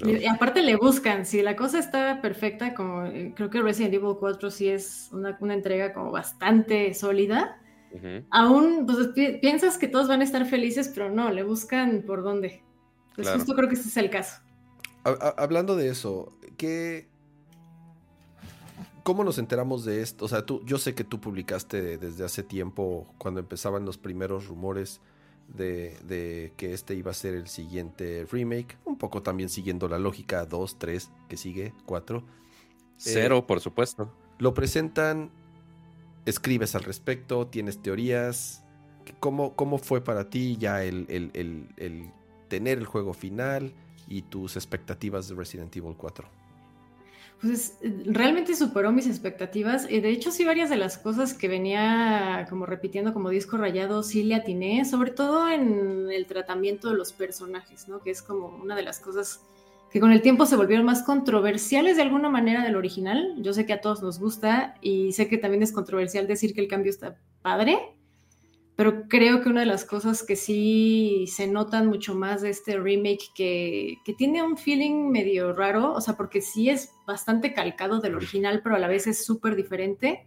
S3: Y, aparte le buscan, si la cosa está perfecta, como eh, creo que Resident Evil 4 sí es una, entrega como bastante sólida, aún pues, piensas que todos van a estar felices, pero no, le buscan por dónde. Pues justo creo que ese es el caso.
S2: hablando de eso, ¿qué, ¿Cómo nos enteramos de esto? O sea, tú, yo sé que tú publicaste desde hace tiempo, cuando empezaban los primeros rumores de, que este iba a ser el siguiente remake, un poco también siguiendo la lógica 2, 3, que sigue, 4.
S1: Cero, eh, por supuesto.
S2: Lo presentan, escribes al respecto, tienes teorías. ¿Cómo, cómo fue para ti ya el, el tener el juego final y tus expectativas de Resident Evil 4?
S3: Pues realmente superó mis expectativas. y De hecho, sí, varias de las cosas que venía como repitiendo como disco rayado, sí le atiné, sobre todo en el tratamiento de los personajes, ¿no? Que es como una de las cosas que con el tiempo se volvieron más controversiales de alguna manera del original. Yo sé que a todos nos gusta y sé que también es controversial decir que el cambio está padre, pero creo que una de las cosas que sí se notan mucho más de este remake, que, tiene un feeling medio raro, o sea, porque sí es bastante calcado del original, pero a la vez es súper diferente,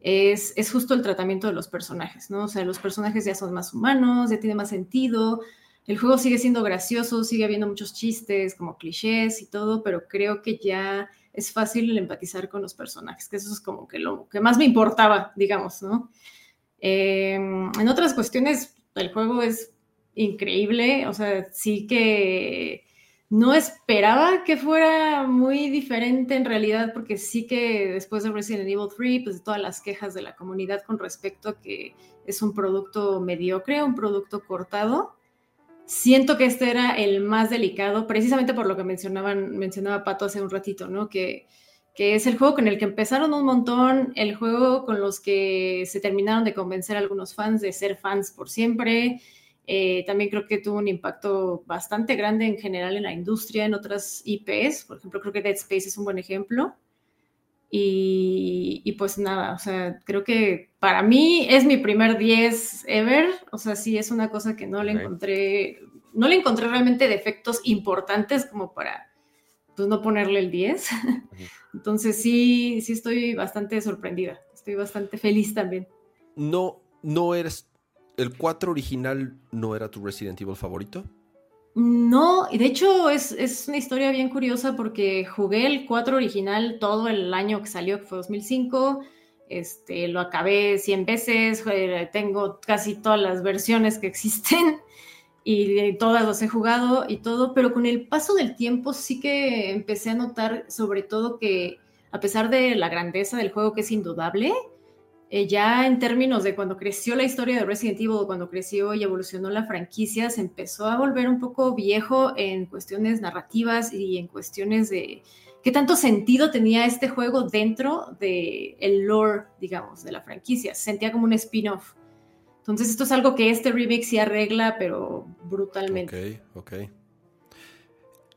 S3: es, es, justo el tratamiento de los personajes, ¿no? O sea, los personajes ya son más humanos, ya tiene más sentido, el juego sigue siendo gracioso, sigue habiendo muchos chistes, como clichés y todo, pero creo que ya es fácil empatizar con los personajes, que eso es como que lo que más me importaba, digamos, ¿no? Em, en otras cuestiones, el juego es increíble, o sea, sí que no esperaba que fuera muy diferente en realidad, porque sí que después de Resident Evil 3, pues todas las quejas de la comunidad con respecto a que es un producto mediocre, un producto cortado, siento que este era el más delicado, precisamente por lo que mencionaban, mencionaba Pato hace un ratito, ¿no? Que que es el juego con el que empezaron un montón, el juego con los que se terminaron de convencer a algunos fans de ser fans por siempre. Eh, también creo que tuvo un impacto bastante grande en general en la industria, en otras IPs. Por ejemplo, creo que Dead Space es un buen ejemplo. Y, pues nada, o sea, creo que para mí es mi primer 10 ever. O sea, sí es una cosa que no le encontré, no le encontré realmente defectos importantes como para pues no ponerle el 10. Entonces sí, sí estoy bastante sorprendida. Estoy bastante feliz también.
S2: No, no eres. ¿El 4 original no era tu Resident Evil favorito?
S3: No, y de hecho es, es, una historia bien curiosa porque jugué el 4 original todo el año que salió, que fue 2005. Este, lo acabé 100 veces, tengo casi todas las versiones que existen y todas las he jugado y todo, pero con el paso del tiempo sí que empecé a notar sobre todo que a pesar de la grandeza del juego que es indudable, eh, ya en términos de cuando creció la historia de Resident Evil, cuando creció y evolucionó la franquicia, se empezó a volver un poco viejo en cuestiones narrativas y en cuestiones de qué tanto sentido tenía este juego dentro del el lore, digamos, de la franquicia. Se sentía como un spin-off. Entonces esto es algo que este remake sí arregla, pero brutalmente.
S2: Ok, ok.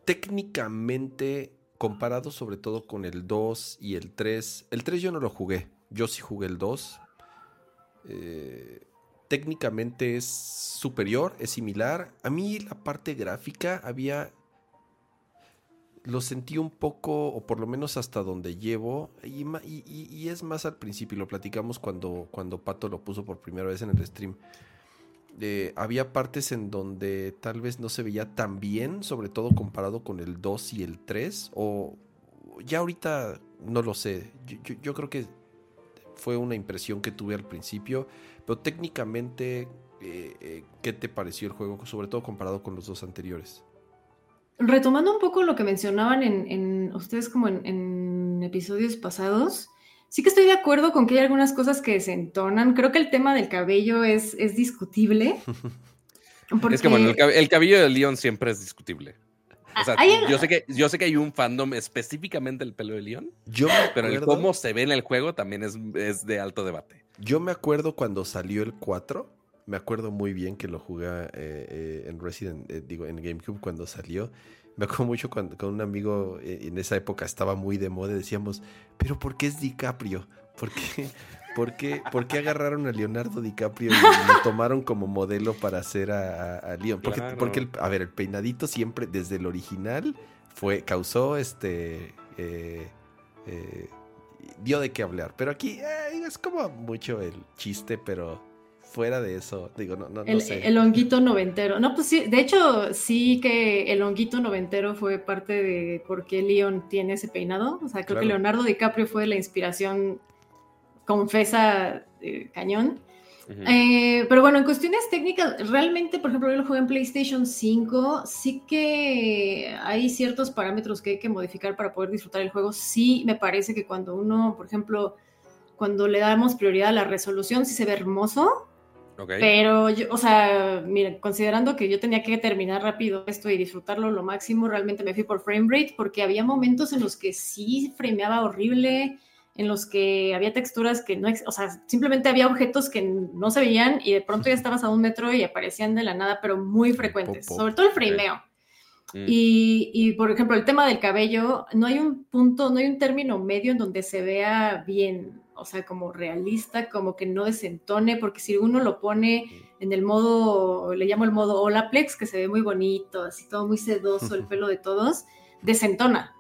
S2: Técnicamente, comparado sobre todo con el 2 y el 3, el 3 yo no lo jugué, yo sí jugué el 2. eh, técnicamente es superior, es similar. A mí la parte gráfica había... Lo sentí un poco, o por lo menos hasta donde llevo, y, es más al principio, lo platicamos cuando, cuando Pato lo puso por primera vez en el stream. Había partes en donde tal vez no se veía tan bien, sobre todo comparado con el 2 y el 3, o ya ahorita no lo sé. yo creo que fue una impresión que tuve al principio, pero técnicamente, eh, eh, ¿qué te pareció el juego, sobre todo comparado con los dos anteriores?
S3: Retomando un poco lo que mencionaban en, ustedes como en, episodios pasados, sí que estoy de acuerdo con que hay algunas cosas que se entonan. Creo que el tema del cabello es, es discutible.
S1: Es que bueno, el, el cabello de Leon siempre es discutible. O sea, yo, sé que, yo sé que hay un fandom específicamente el pelo de León, yo pero el cómo se ve en el juego también es, es, de alto debate.
S2: Yo me acuerdo cuando salió el 4, me acuerdo muy bien que lo jugué eh, eh, en Resident, eh, digo, en GameCube cuando salió. Me acuerdo mucho cuando con un amigo en esa época estaba muy de moda, decíamos, pero ¿por qué es DiCaprio? ¿Por qué? ¿Por qué, agarraron a Leonardo DiCaprio y lo tomaron como modelo para hacer a, a, Leon? Porque, porque a ver, el peinadito siempre, desde el original, fue, causó este. Eh, eh, dio de qué hablar. Pero aquí eh, es como mucho el chiste, pero fuera de eso, digo, no, no,
S3: el,
S2: sé.
S3: El honguito noventero. No, pues sí, de hecho, sí que el honguito noventero fue parte de por qué Leon tiene ese peinado. O sea, creo que Leonardo DiCaprio fue la inspiración confesa eh, cañón. Eh, pero bueno, en cuestiones técnicas, realmente, por ejemplo, yo lo jugué en PlayStation 5, sí que hay ciertos parámetros que hay que modificar para poder disfrutar el juego. Sí, me parece que cuando uno, por ejemplo, cuando le damos prioridad a la resolución, sí se ve hermoso. Pero, yo, o sea, considerando que yo tenía que terminar rápido esto y disfrutarlo lo máximo, realmente me fui por frame rate porque había momentos en los que sí frameaba horrible en los que había texturas que no, o sea, simplemente había objetos que no se veían y de pronto ya estabas a un metro y aparecían de la nada, pero muy frecuentes, sobre todo el frameo. Mm. Y, y, por ejemplo, el tema del cabello, no hay un punto, no hay un término medio en donde se vea bien, o sea, como realista, como que no desentone, porque si uno lo pone en el modo, le llamo el modo Olaplex, que se ve muy bonito, así todo muy sedoso, el pelo de todos, desentona.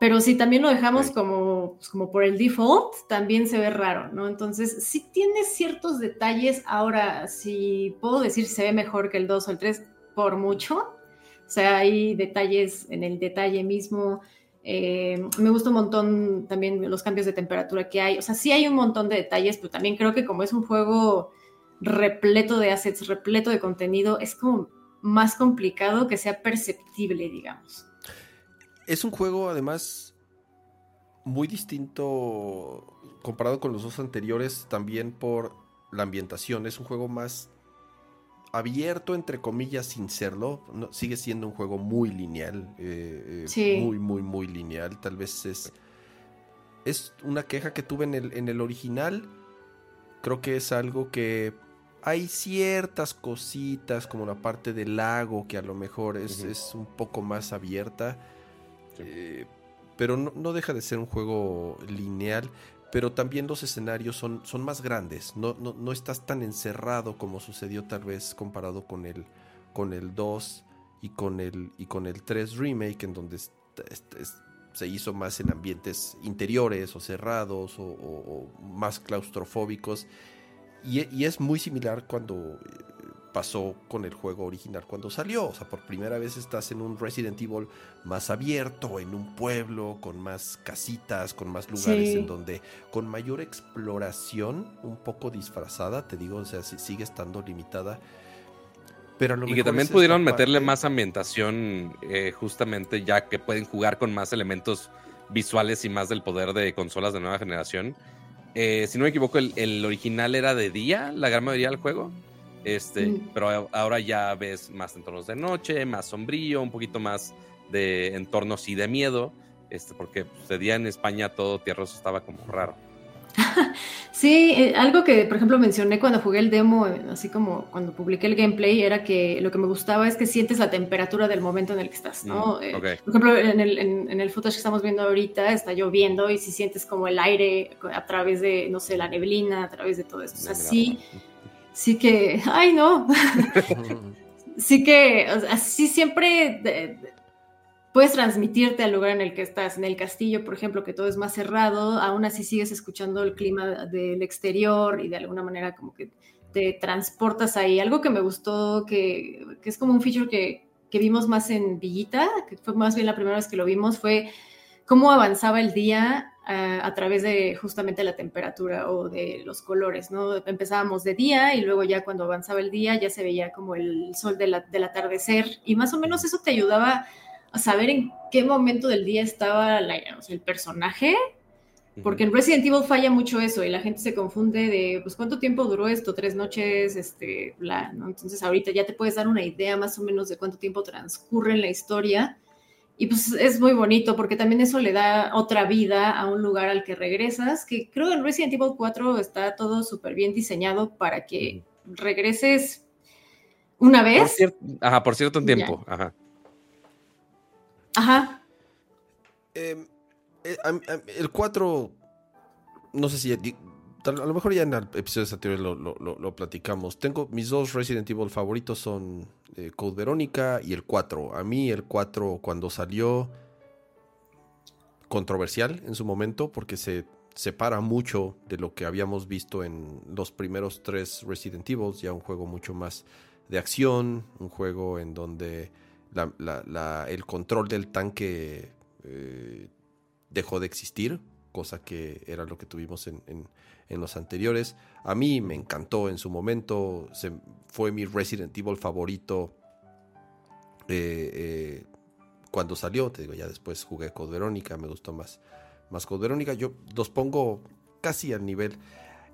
S3: Pero si también lo dejamos como, pues, como por el default, también se ve raro, ¿no? Entonces, sí tiene ciertos detalles. Ahora, si puedo decir se ve mejor que el 2 o el 3, por mucho. O sea, hay detalles en el detalle mismo. Eh, me gusta un montón también los cambios de temperatura que hay. O sea, sí hay un montón de detalles, pero también creo que como es un juego repleto de assets, repleto de contenido, es como más complicado que sea perceptible, digamos.
S2: Es un juego, además, muy distinto comparado con los dos anteriores, también por la ambientación. Es un juego más abierto, entre comillas, sin serlo. sigue siendo un juego muy lineal. Eh, eh, muy, muy, muy lineal. Tal vez es. Es una queja que tuve en el, en el original. Creo que es algo que. Hay ciertas cositas, como la parte del lago, que a lo mejor es, es un poco más abierta eh, pero no, deja de ser un juego lineal, pero también los escenarios son, son más grandes, no, no, estás tan encerrado como sucedió tal vez comparado con el, con el 2 y con el, y con el 3 remake, en donde se hizo más en ambientes interiores o cerrados o, más claustrofóbicos. Y, es muy similar cuando pasó con el juego original cuando salió. O sea, por primera vez estás en un Resident Evil más abierto, en un pueblo, con más casitas, con más lugares en donde, con mayor exploración, un poco disfrazada, te digo, o sea, sigue estando limitada.
S1: Pero y que también pudieron meterle más ambientación, eh, justamente ya que pueden jugar con más elementos visuales y más del poder de consolas de nueva generación. Eh, si no me equivoco, el, el, original era de día, la gran mayoría del juego. Este, mm. pero ahora ya ves más entornos de noche, más sombrío, un poquito más de entornos y de miedo, este, porque pues, de día en España todo tierroso estaba como raro.
S3: Sí, eh, algo que por ejemplo mencioné cuando jugué el demo, eh, así como cuando publiqué el gameplay, era que lo que me gustaba es que sientes la temperatura del momento en el que estás, ¿no? Mm, eh, por ejemplo, en el, en, el footage que estamos viendo ahorita está lloviendo y si sientes como el aire a través de, no sé, la neblina, a través de todo esto. O sea, sí, sí que, ay no, sí que, así siempre puedes transmitirte al lugar en el que estás. En el castillo, por ejemplo, que todo es más cerrado, aún así sigues escuchando el clima del exterior y de alguna manera como que te transportas ahí. Algo que me gustó, que, es como un feature que, vimos más en Villita, que fue más bien la primera vez que lo vimos, fue cómo avanzaba el día a través de justamente la temperatura o de los colores, ¿no? Empezábamos de día y luego ya cuando avanzaba el día ya se veía como el sol del atardecer y más o menos eso te ayudaba a saber en qué momento del día estaba el personaje, porque en Resident Evil falla mucho eso y la gente se confunde de, pues, ¿cuánto tiempo duró esto? Tres noches, este, bla, ¿no? Entonces ahorita ya te puedes dar una idea más o menos de cuánto tiempo transcurre en la historia. Y pues es muy bonito porque también eso le da otra vida a un lugar al que regresas, que creo que en Resident Evil 4 está todo súper bien diseñado para que regreses una vez.
S1: Por ajá, por cierto tiempo. Ajá.
S3: Ajá.
S2: Em, eh, el 4, no sé si a lo mejor ya en episodios anteriores lo, lo, platicamos. Tengo mis dos Resident Evil favoritos son eh, Code Verónica y el 4. A mí el 4 cuando salió controversial en su momento porque se separa mucho de lo que habíamos visto en los primeros tres Resident Evil, ya un juego mucho más de acción, un juego en donde el control del tanque eh, dejó de existir, cosa que era lo que tuvimos en, los anteriores. A mí me encantó en su momento, fue mi Resident Evil favorito eh, eh, cuando salió, te digo, ya después jugué Code Verónica, me gustó más, más Code Verónica, yo los pongo casi al nivel.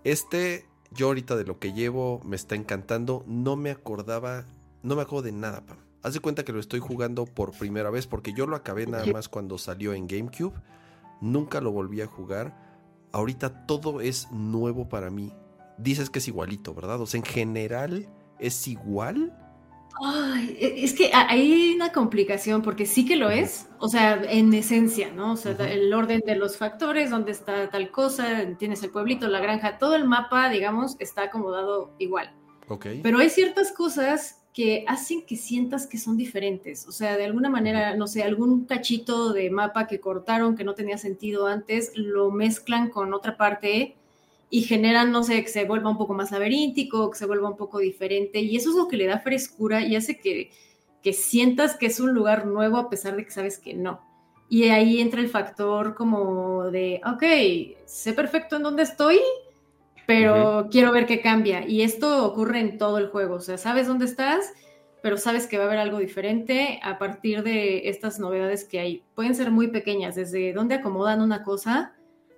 S2: Este, yo ahorita de lo que llevo me está encantando, no me acordaba, no me acuerdo de nada, Pam Haz de cuenta que lo estoy jugando por primera vez porque yo lo acabé nada más cuando salió en GameCube. Nunca lo volví a jugar. Ahorita todo es nuevo para mí. Dices que es igualito, ¿verdad? O sea, en general es igual.
S3: Ay, e, es que hay una complicación porque sí que lo es, o sea, en esencia, ¿no? O sea, el orden de los factores, dónde está tal cosa, tienes el pueblito, la granja, todo el mapa, digamos, está acomodado igual.
S2: Ok.
S3: Pero hay ciertas cosas que hacen que sientas que son diferentes. O sea, de alguna manera, no sé, algún cachito de mapa que cortaron que no tenía sentido antes, lo mezclan con otra parte y generan, no sé, que se vuelva un poco más laberíntico, que se vuelva un poco diferente. Y eso es lo que le da frescura y hace que, que sientas que es un lugar nuevo a pesar de que sabes que no. Y ahí entra el factor como de, ok, sé perfecto en dónde estoy, pero quiero ver qué cambia. Y esto ocurre en todo el juego, o sea, sabes dónde estás, pero sabes que va a haber algo diferente a partir de estas novedades que hay. Pueden ser muy pequeñas, desde dónde acomodan una cosa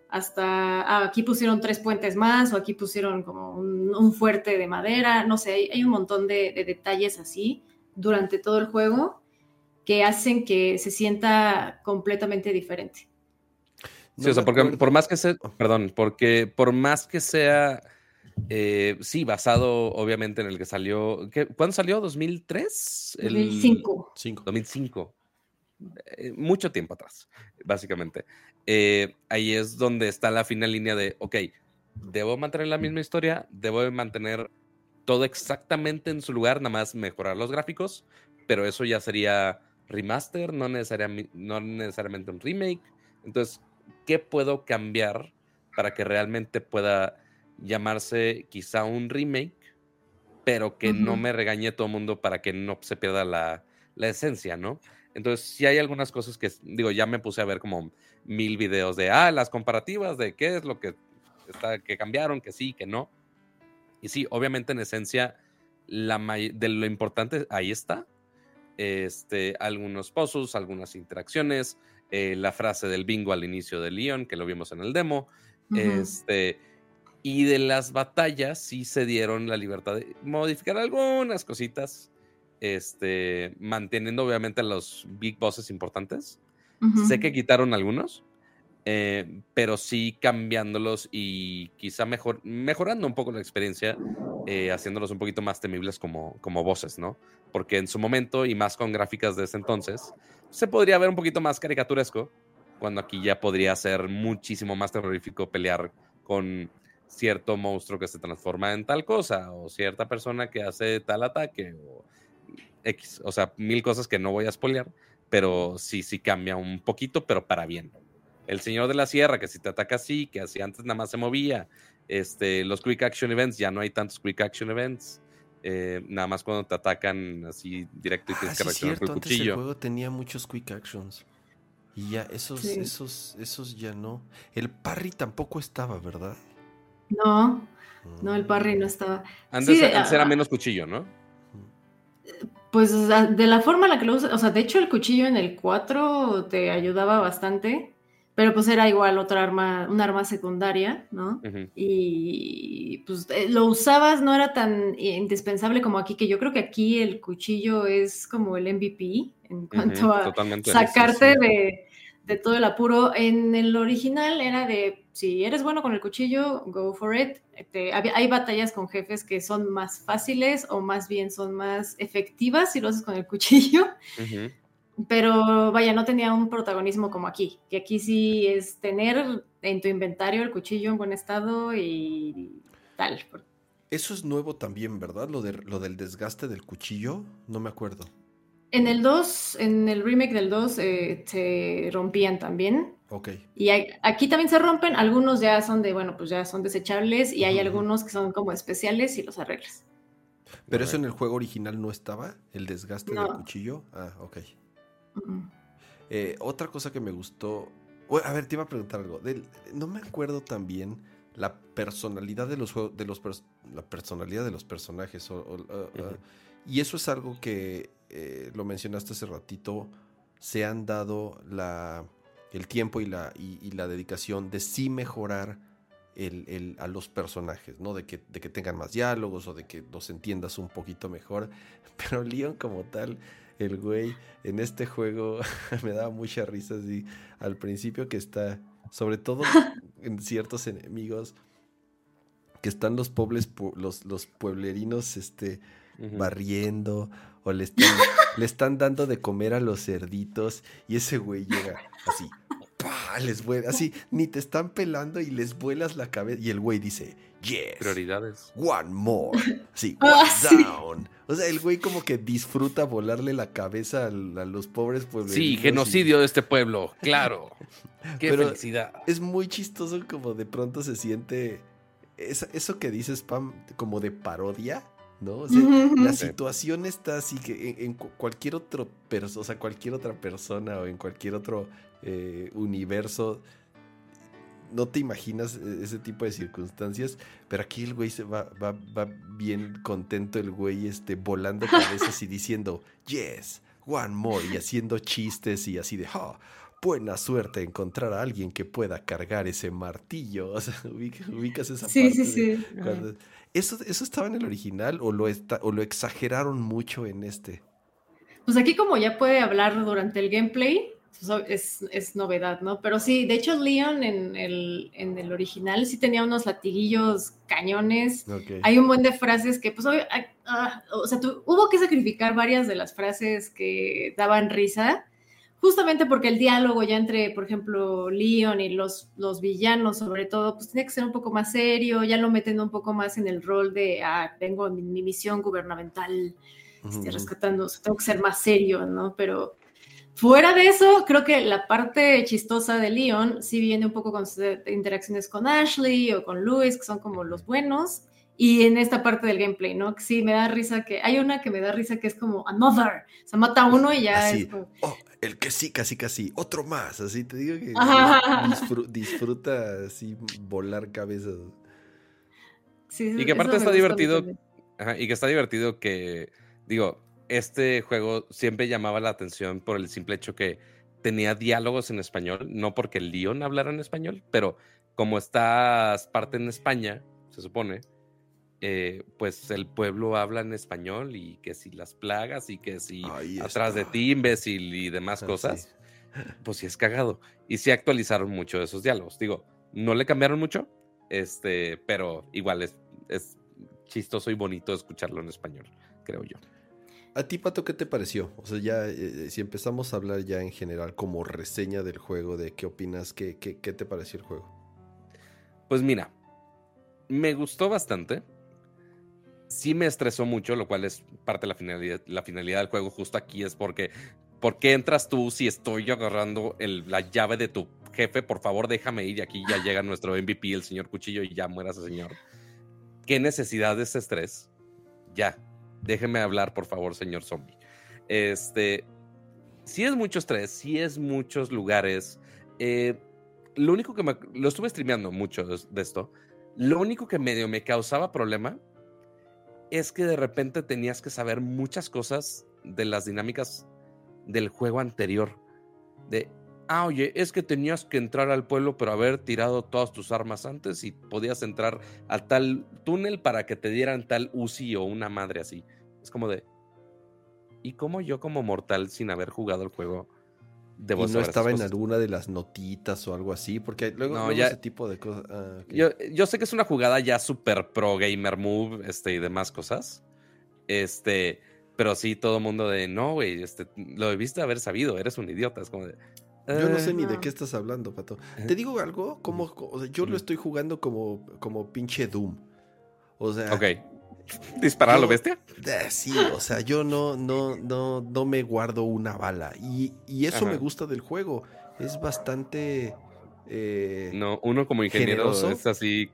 S3: hasta ah, aquí pusieron tres puentes más o aquí pusieron como un, fuerte de madera, no sé, hay, un montón de, detalles así durante todo el juego que hacen que se sienta completamente diferente.
S1: Sí, o sea, porque por más que sea, perdón, porque por más que sea, eh, sí, basado obviamente en el que salió, ¿cuándo salió? ¿2003?
S3: 2005.
S1: 2005. Eh, mucho tiempo atrás, básicamente. Eh, ahí es donde está la final línea de, ok, debo mantener la misma historia, debo mantener todo exactamente en su lugar, nada más mejorar los gráficos, pero eso ya sería remaster, no necesariamente, no necesariamente un remake. Entonces, qué puedo cambiar para que realmente pueda llamarse quizá un remake, pero que no me regañe todo el mundo para que no se pierda la, esencia, ¿no? Entonces, sí hay algunas cosas que, digo, ya me puse a ver como mil videos de, ah, las comparativas de qué es lo que, está, que cambiaron, que sí, que no. Y sí, obviamente en esencia, la de lo importante ahí está. Este, algunos pozos, algunas interacciones, eh, la frase del bingo al inicio de Leon, que lo vimos en el demo. Este. Y de las batallas sí se dieron la libertad de modificar algunas cositas. Este. Manteniendo obviamente los big bosses importantes. Sé que quitaron algunos. eh, pero sí cambiándolos y quizá mejor, mejorando un poco la experiencia, eh, haciéndolos un poquito más temibles como, como voces, ¿no? Porque en su momento, y más con gráficas de ese entonces, se podría ver un poquito más caricaturesco, cuando aquí ya podría ser muchísimo más terrorífico pelear con cierto monstruo que se transforma en tal cosa, o cierta persona que hace tal ataque, o X, o sea, mil cosas que no voy a spoilear, pero sí, sí cambia un poquito, pero para bien el Señor de la Sierra, que si te ataca así, que así antes nada más se movía. Este, los Quick Action Events, ya no hay tantos Quick Action Events. Eh, nada más cuando te atacan así directo y tienes
S2: ah, que reaccionar con el antes cuchillo. el juego tenía muchos Quick Actions. Y ya, esos, esos, esos ya no. El parry tampoco estaba, ¿verdad?
S3: No, no, el parry no estaba.
S1: Antes, era menos cuchillo, ¿no?
S3: Pues de la forma en la que lo usas, o sea, de hecho el cuchillo en el 4 te ayudaba bastante pero pues era igual otra arma, un arma secundaria, ¿no? Y pues eh, lo usabas, no era tan indispensable como aquí, que yo creo que aquí el cuchillo es como el MVP en cuanto a sacarte de, de, todo el apuro. En el original era de, si eres bueno con el cuchillo, go for it. hay batallas con jefes que son más fáciles o más bien son más efectivas si lo haces con el cuchillo. Pero vaya, no tenía un protagonismo como aquí, que aquí sí es tener en tu inventario el cuchillo en buen estado y tal.
S2: Eso es nuevo también, ¿verdad? Lo, de, lo del desgaste del cuchillo, no me acuerdo.
S3: En el 2, en el remake del 2, eh, se rompían también.
S2: Ok.
S3: Y aquí también se rompen, algunos ya son de, bueno, pues ya son desechables y hay algunos que son como especiales y los arreglas.
S2: ¿Pero eso en el juego original no estaba? ¿El desgaste del cuchillo? Ah, ok. Eh, otra cosa que me gustó. A ver, te iba a preguntar algo. no me acuerdo también la personalidad de los juegos. De los la personalidad de los personajes. y eso es algo que eh, lo mencionaste hace ratito. Se han dado la, el tiempo y la, y, la dedicación de sí mejorar el, a los personajes, ¿no? De que, de que tengan más diálogos o de que los entiendas un poquito mejor. Pero Leon como tal el güey en este juego me daba mucha risa así al principio que está, sobre todo en ciertos enemigos, que están los pobres, los, los pueblerinos este, barriendo o le están, le están dando de comer a los cerditos y ese güey llega así, les vuela, así, ni te están pelando y les vuelas la cabeza y el güey dice, yes.
S1: Prioridades.
S2: One more. Sí, ah, one down. O sea, el güey como que disfruta volarle la cabeza a, los pobres pueblos.
S1: Sí, genocidio de este pueblo, claro. Qué felicidad.
S2: Es muy chistoso como de pronto se siente eso que dices, Pam, como de parodia. ¿no? O sea, la situación está así que en, cualquier otro o sea, cualquier otra persona o en cualquier otro eh, universo no te imaginas e-, ese tipo de circunstancias, pero aquí el güey se va, va, va bien contento, el güey este, volando cabezas y diciendo, yes, one more, y haciendo chistes y así de, oh, buena suerte encontrar a alguien que pueda cargar ese martillo. O sea, ubicas, esa parte.
S3: Sí, sí, sí.
S2: ¿Eso, ¿Eso estaba en el original o lo, o lo exageraron mucho en este?
S3: Pues aquí como ya puede hablar durante el gameplay, es, es, novedad, ¿no? Pero sí, de hecho Leon en el, en el original sí tenía unos latiguillos cañones. Hay un buen de frases que, pues, ah, ah, o sea, hubo que sacrificar varias de las frases que daban risa, justamente porque el diálogo ya entre, por ejemplo, Leon y los, los villanos, sobre todo, pues tiene que ser un poco más serio, ya lo meten un poco más en el rol de, ah, tengo mi, misión gubernamental, estoy rescatando, tengo que ser más serio, ¿no? Pero Fuera de eso, creo que la parte chistosa de Leon sí viene un poco con sus interacciones con Ashley o con Luis, que son como los buenos, y en esta parte del gameplay, ¿no? Que sí me da risa que hay una que me da risa que es como another, se mata uno y ya es como...
S2: oh, el que sí, casi casi, otro más, así te digo que disfruta así volar cabezas.
S1: Sí, y que aparte está divertido, y que está divertido que, digo, este juego siempre llamaba la atención por el simple hecho que tenía diálogos en español, no porque el Leon hablara en español, pero como estás parte en España, se supone, eh, pues el pueblo habla en español y que si las plagas y que si atrás de ti, imbécil y demás ah, cosas. pues sí es cagado. Y sí actualizaron mucho de esos diálogos. Digo, no le cambiaron mucho, este, pero igual es, es chistoso y bonito escucharlo en español, creo yo.
S2: ¿A ti, Pato, qué te pareció? O sea, ya, eh, si empezamos a hablar ya en general como reseña del juego, de qué opinas, qué, qué, qué te pareció el juego.
S1: Pues mira, me gustó bastante. Sí me estresó mucho, lo cual es parte de la finalidad, la finalidad del juego justo aquí es porque ¿por qué entras tú si estoy agarrando la llave de tu jefe? Por favor, déjame ir y aquí ya llega nuestro MVP, el señor Cuchillo, y ya muera ese señor. ¿Qué necesidad de ese estrés? Ya, déjeme hablar, por favor, señor zombie. Este, sí es mucho estrés, sí es muchos lugares. Eh, lo único que me, lo estuve streameando mucho de esto lo único que medio me causaba problema es que de repente tenías que saber muchas cosas de las dinámicas del juego anterior. De, ah, oye, es que tenías que entrar al pueblo, pero haber tirado todas tus armas antes y podías entrar a tal túnel para que te dieran tal UCI o una madre así. Es como de, ¿y cómo yo como mortal sin haber jugado el juego?
S2: y no estaba en alguna de las notitas o algo así, porque luego, ese tipo de cosas. Ah,
S1: yo, sé que es una jugada ya super pro gamer move este, y demás cosas. Este, pero sí, todo el mundo de no, güey, este, lo debiste haber sabido, eres un idiota. Es como de.
S2: Yo no sé ni de qué estás hablando, pato. Te digo algo, como, yo lo estoy jugando como, como pinche Doom. O sea,
S1: ok. ¿Disparar a lo bestia?
S2: Eh, sí, o sea, yo no, no, no, no me guardo una bala. Y, eso me gusta del juego. Es bastante. Eh,
S1: no, uno como ingeniero es así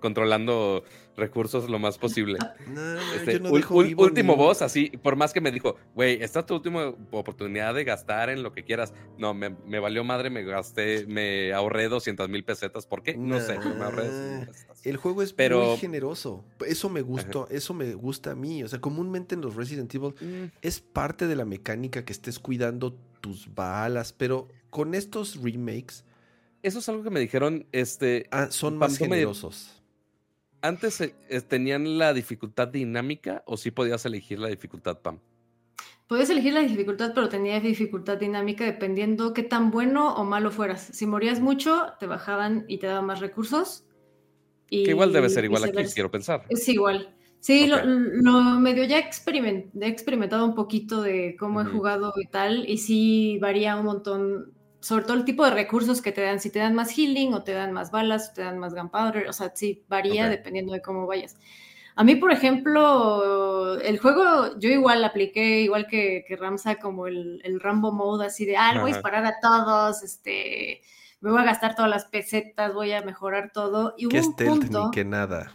S1: controlando recursos lo más posible. Este, último boss, así, por más que me dijo, güey, esta es tu última oportunidad de gastar en lo que quieras. No, me, valió madre, me gasté, me ahorré 200 mil pesetas. ¿Por qué? No sé, me ahorré
S2: El juego es muy generoso. Eso me gustó, eso me gusta a mí. O sea, comúnmente en los Resident Evil mm. es parte de la mecánica que estés cuidando tus balas, pero con estos remakes.
S1: Eso es algo que me dijeron, este...
S2: Ah, son más generosos
S1: antes eh, eh, tenían la dificultad dinámica o sí podías elegir la dificultad, Pam?
S3: Podías elegir la dificultad, pero tenía dificultad dinámica dependiendo qué tan bueno o malo fueras. Si morías mucho, te bajaban y te daban más recursos.
S1: que igual debe ser igual aquí, quiero pensar.
S3: Es igual. Sí, lo, medio ya he experimentado un poquito de cómo he jugado y tal, y sí varía un montón sobre todo el tipo de recursos que te dan, si te dan más healing o te dan más balas o te dan más gunpowder, o sea, sí varía dependiendo de cómo vayas. A mí, por ejemplo, el juego, yo igual apliqué, igual que, que Ramsa, como el, el, Rambo mode, así de, ah, voy a disparar a todos, este, me voy a gastar todas las pesetas, voy a mejorar todo. Y hubo un punto...
S2: ni que nada.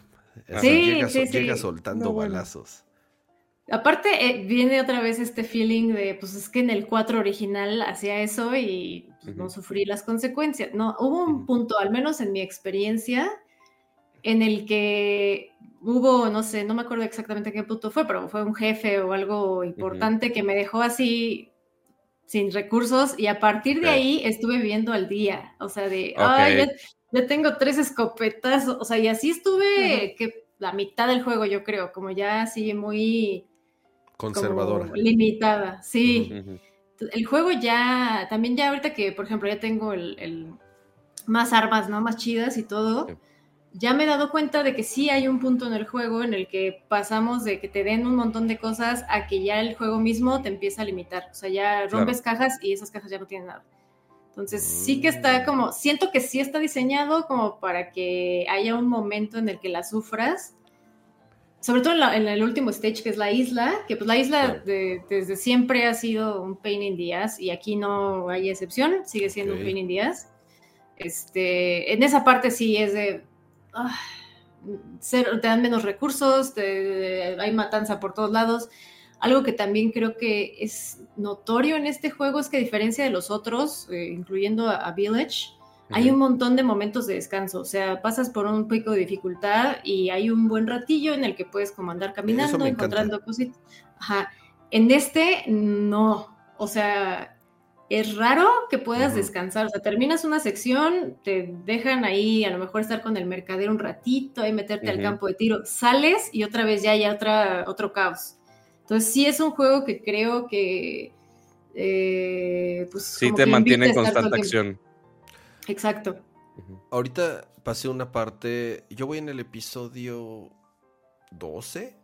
S2: sí, llega, llega soltando balazos.
S3: Aparte, eh, viene otra vez este feeling de, pues es que en el 4 original hacía eso y pues, no sufrí las consecuencias. No, hubo un punto, al menos en mi experiencia, en el que hubo, no sé, no me acuerdo exactamente qué punto fue, pero fue un jefe o algo importante que me dejó así sin recursos y a partir de ahí estuve viviendo al día, o sea, de, ay, ya, tengo tres escopetas, o sea, y así estuve que la mitad del juego, yo creo, como ya así muy
S2: Conservadora.
S3: limitada, sí. El juego ya, también ya ahorita que, por ejemplo, ya tengo el, más armas, ¿no? Más chidas y todo. Ya me he dado cuenta de que sí hay un punto en el juego en el que pasamos de que te den un montón de cosas a que ya el juego mismo te empieza a limitar. O sea, ya rompes cajas y esas cajas ya no tienen nada. Entonces, sí que está mm. como, siento que sí está diseñado como para que haya un momento en el que la sufras, sobre todo en, el último stage que es la isla, que pues la isla desde siempre ha sido un pain in the ass y aquí no hay excepción, sigue siendo un pain in the ass. Este, en esa parte sí es de... Ah, te dan menos recursos, hay matanza por todos lados. Algo que también creo que es notorio en este juego es que a diferencia de los otros, eh, incluyendo a Village, hay un montón de momentos de descanso, o sea, pasas por un pico de dificultad y hay un buen ratillo en el que puedes como andar caminando, encontrando cositas. Ajá. En este, no. O sea, es raro que puedas descansar. O sea, terminas una sección, te dejan ahí a lo mejor estar con el mercader un ratito, ahí meterte al campo de tiro, sales y otra vez ya hay otra, otro caos. Entonces, sí es un juego que creo que eh, pues...
S1: Sí, te mantiene en constante acción.
S3: Exacto.
S2: Ahorita pasé una parte, yo voy en el episodio 12,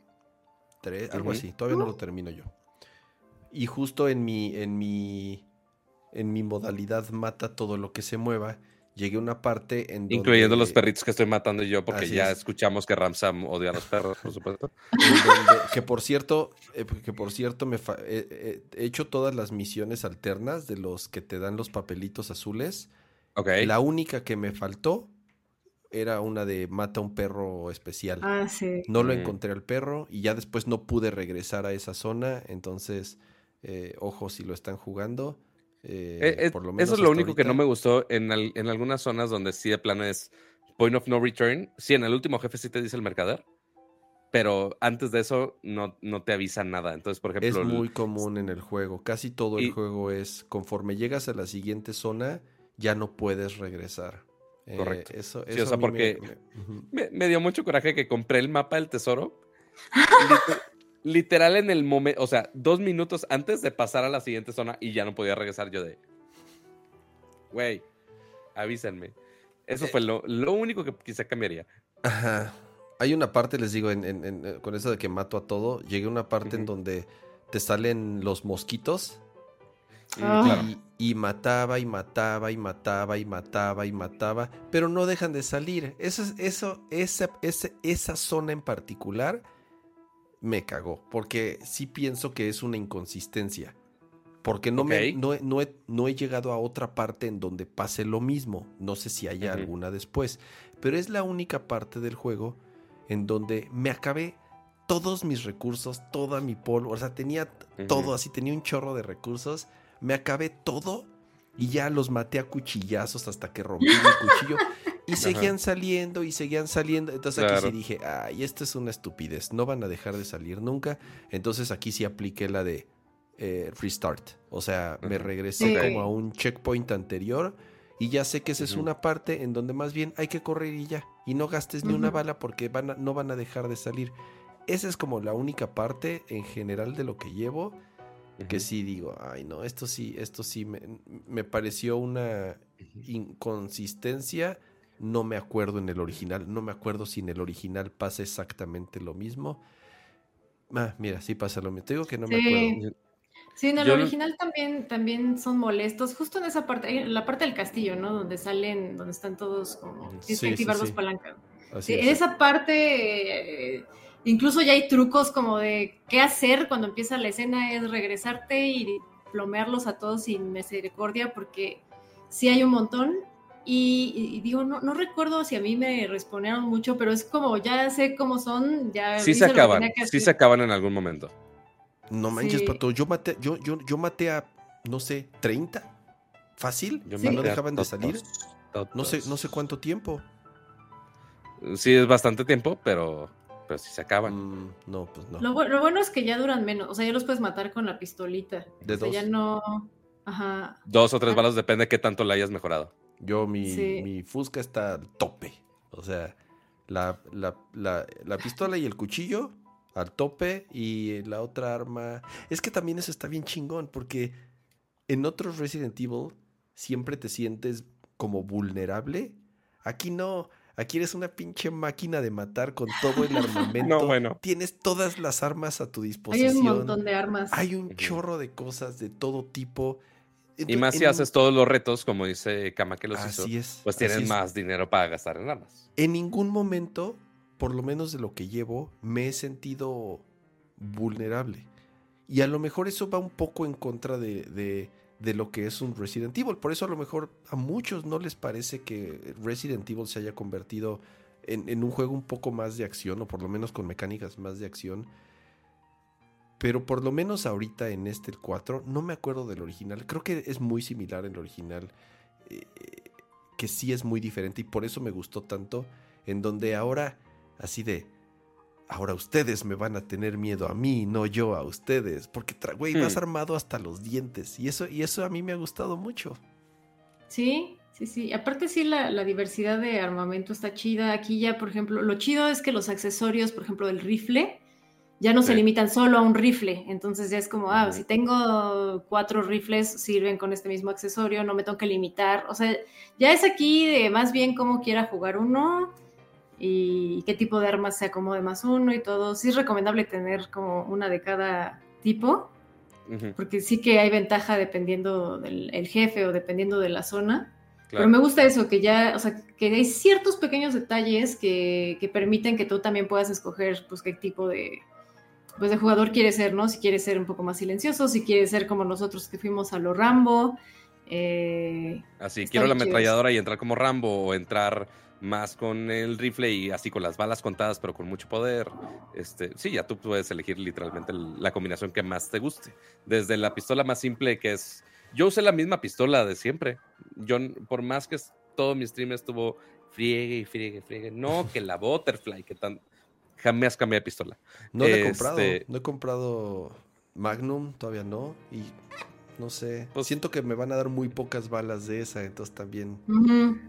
S2: 3, algo así, todavía no lo termino yo. Y justo en mi, en mi, en mi modalidad mata todo lo que se mueva, llegué a una parte en donde...
S1: Incluyendo los perritos que estoy matando yo, porque ya escuchamos que Ramsam odia a los perros, por supuesto.
S2: que por cierto, eh, que por cierto, me he hecho todas las misiones alternas de los que te dan los papelitos azules. La única que me faltó era una de mata un perro especial.
S3: Ah, sí.
S2: No lo mm. encontré al perro y ya después no pude regresar a esa zona, entonces, eh, ojo si lo están jugando.
S1: Eh, eh, por lo menos eso es lo único que no me gustó en, en, algunas zonas donde sí de plano es point of no return. Sí, en el último jefe sí te dice el mercader, pero antes de eso no, no te avisan nada. Entonces, por ejemplo...
S2: Es muy común en el juego. Casi todo el juego es conforme llegas a la siguiente zona, ya no puedes regresar.
S1: Eh, Correcto. eso, sí, o sea, porque me, dio mucho coraje que compré el mapa del tesoro. literal en el momento, o sea, dos minutos antes de pasar a la siguiente zona y ya no podía regresar yo de... Güey, avísenme. Eso fue lo, único que quizá cambiaría.
S2: Ajá. Hay una parte, les digo, en, con eso de que mato a todo, llegué a una parte en donde te salen los mosquitos. Y, mataba y mataba y mataba y mataba y mataba, pero no dejan de salir. Eso, eso, esa, esa, esa zona en particular me cagó, porque sí pienso que es una inconsistencia. Porque no, me, no, he, no, he, llegado a otra parte en donde pase lo mismo. No sé si haya alguna después. Pero es la única parte del juego en donde me acabé todos mis recursos, toda mi polvo. O sea, tenía todo así, tenía un chorro de recursos me acabé todo y ya los maté a cuchillazos hasta que rompí mi cuchillo. Y seguían saliendo y seguían saliendo. Entonces aquí sí dije, ay, esto es una estupidez. No van a dejar de salir nunca. Entonces aquí sí apliqué la de eh, restart. O sea, me regresé como a un checkpoint anterior. Y ya sé que esa es una parte en donde más bien hay que correr y ya. Y no gastes ni una bala porque van no van a dejar de salir. Esa es como la única parte en general de lo que llevo que sí digo, ay no, esto sí, esto sí me, pareció una inconsistencia. No me acuerdo en el original, no me acuerdo si en el original pasa exactamente lo mismo. Ah, mira, sí pasa lo mismo. Te digo que no me acuerdo.
S3: Sí, en el original también, también son molestos, justo en esa parte, en la parte del castillo, ¿no? Donde salen, donde están todos como, sí, que activar dos palancas. en esa parte, eh, Incluso ya hay trucos como de qué hacer cuando empieza la escena, es regresarte y plomearlos a todos sin misericordia, porque sí hay un montón. Y, digo, no, no recuerdo si a mí me respondieron mucho, pero es como, ya sé cómo son, ya...
S1: Sí se acaban, sí se acaban en algún momento.
S2: No manches, Pato, yo maté, yo, yo, yo maté a, no sé, 30, fácil, no dejaban de salir. No sé, no sé cuánto tiempo.
S1: Sí, es bastante tiempo, pero pero si se acaban.
S2: Mm, no, pues no.
S3: Lo, bueno es que ya duran menos, o sea, ya los puedes matar con la pistolita.
S2: De dos.
S3: ya no. Ajá.
S1: Dos o tres balas depende de qué tanto la hayas mejorado.
S2: Yo, mi, mi Fusca está al tope. O sea, la, la, pistola y el cuchillo al tope y la otra arma. Es que también eso está bien chingón porque en otros Resident Evil siempre te sientes como vulnerable. Aquí no. Aquí eres una pinche máquina de matar con todo el armamento.
S1: no, bueno.
S2: Tienes todas las armas a tu disposición.
S3: Hay un montón de armas.
S2: Hay un chorro de cosas de todo tipo.
S1: y más si haces todos los retos, como dice Kama que los así es, pues tienes más dinero para gastar en armas.
S2: En ningún momento, por lo menos de lo que llevo, me he sentido vulnerable. Y a lo mejor eso va un poco en contra de de lo que es un Resident Evil. Por eso a lo mejor a muchos no les parece que Resident Evil se haya convertido en, un juego un poco más de acción, o por lo menos con mecánicas más de acción. Pero por lo menos ahorita en este 4, no me acuerdo del original. Creo que es muy similar en el original. Eh, que sí es muy diferente y por eso me gustó tanto. En donde ahora, así de ahora ustedes me van a tener miedo a mí, no yo a ustedes, porque, güey, vas hmm. armado hasta los dientes y eso, y eso a mí me ha gustado mucho.
S3: Sí, sí, sí. Aparte sí, la, diversidad de armamento está chida. Aquí ya, por ejemplo, lo chido es que los accesorios, por ejemplo, del rifle, ya no se limitan solo a un rifle, entonces ya es como, ah, si tengo cuatro rifles, sirven con este mismo accesorio, no me tengo que limitar, o sea, ya es aquí de más bien cómo quiera jugar uno y qué tipo de armas se acomode más uno y todo. Sí es recomendable tener como una de cada tipo, porque sí que hay ventaja dependiendo del jefe o dependiendo de la zona. Pero me gusta eso, que ya, o sea, que hay ciertos pequeños detalles que, que permiten que tú también puedas escoger, pues, qué tipo de, pues de jugador quiere ser, ¿no? Si quiere ser un poco más silencioso, si quiere ser como nosotros que fuimos a lo Rambo.
S1: Eh, así, quiero la ametralladora y entrar como Rambo o entrar más con el rifle y así con las balas contadas pero con mucho poder. Este, sí, ya tú puedes elegir literalmente la combinación que más te guste. Desde la pistola más simple que es... Yo usé la misma pistola de siempre. Yo, por más que todo mi stream estuvo friegue y friegue, friegue. No, que la Butterfly, que tan jamás cambié de pistola.
S2: No he comprado, este no he comprado Magnum, todavía no, y no sé, pues, siento que me van a dar muy pocas balas de esa, entonces también...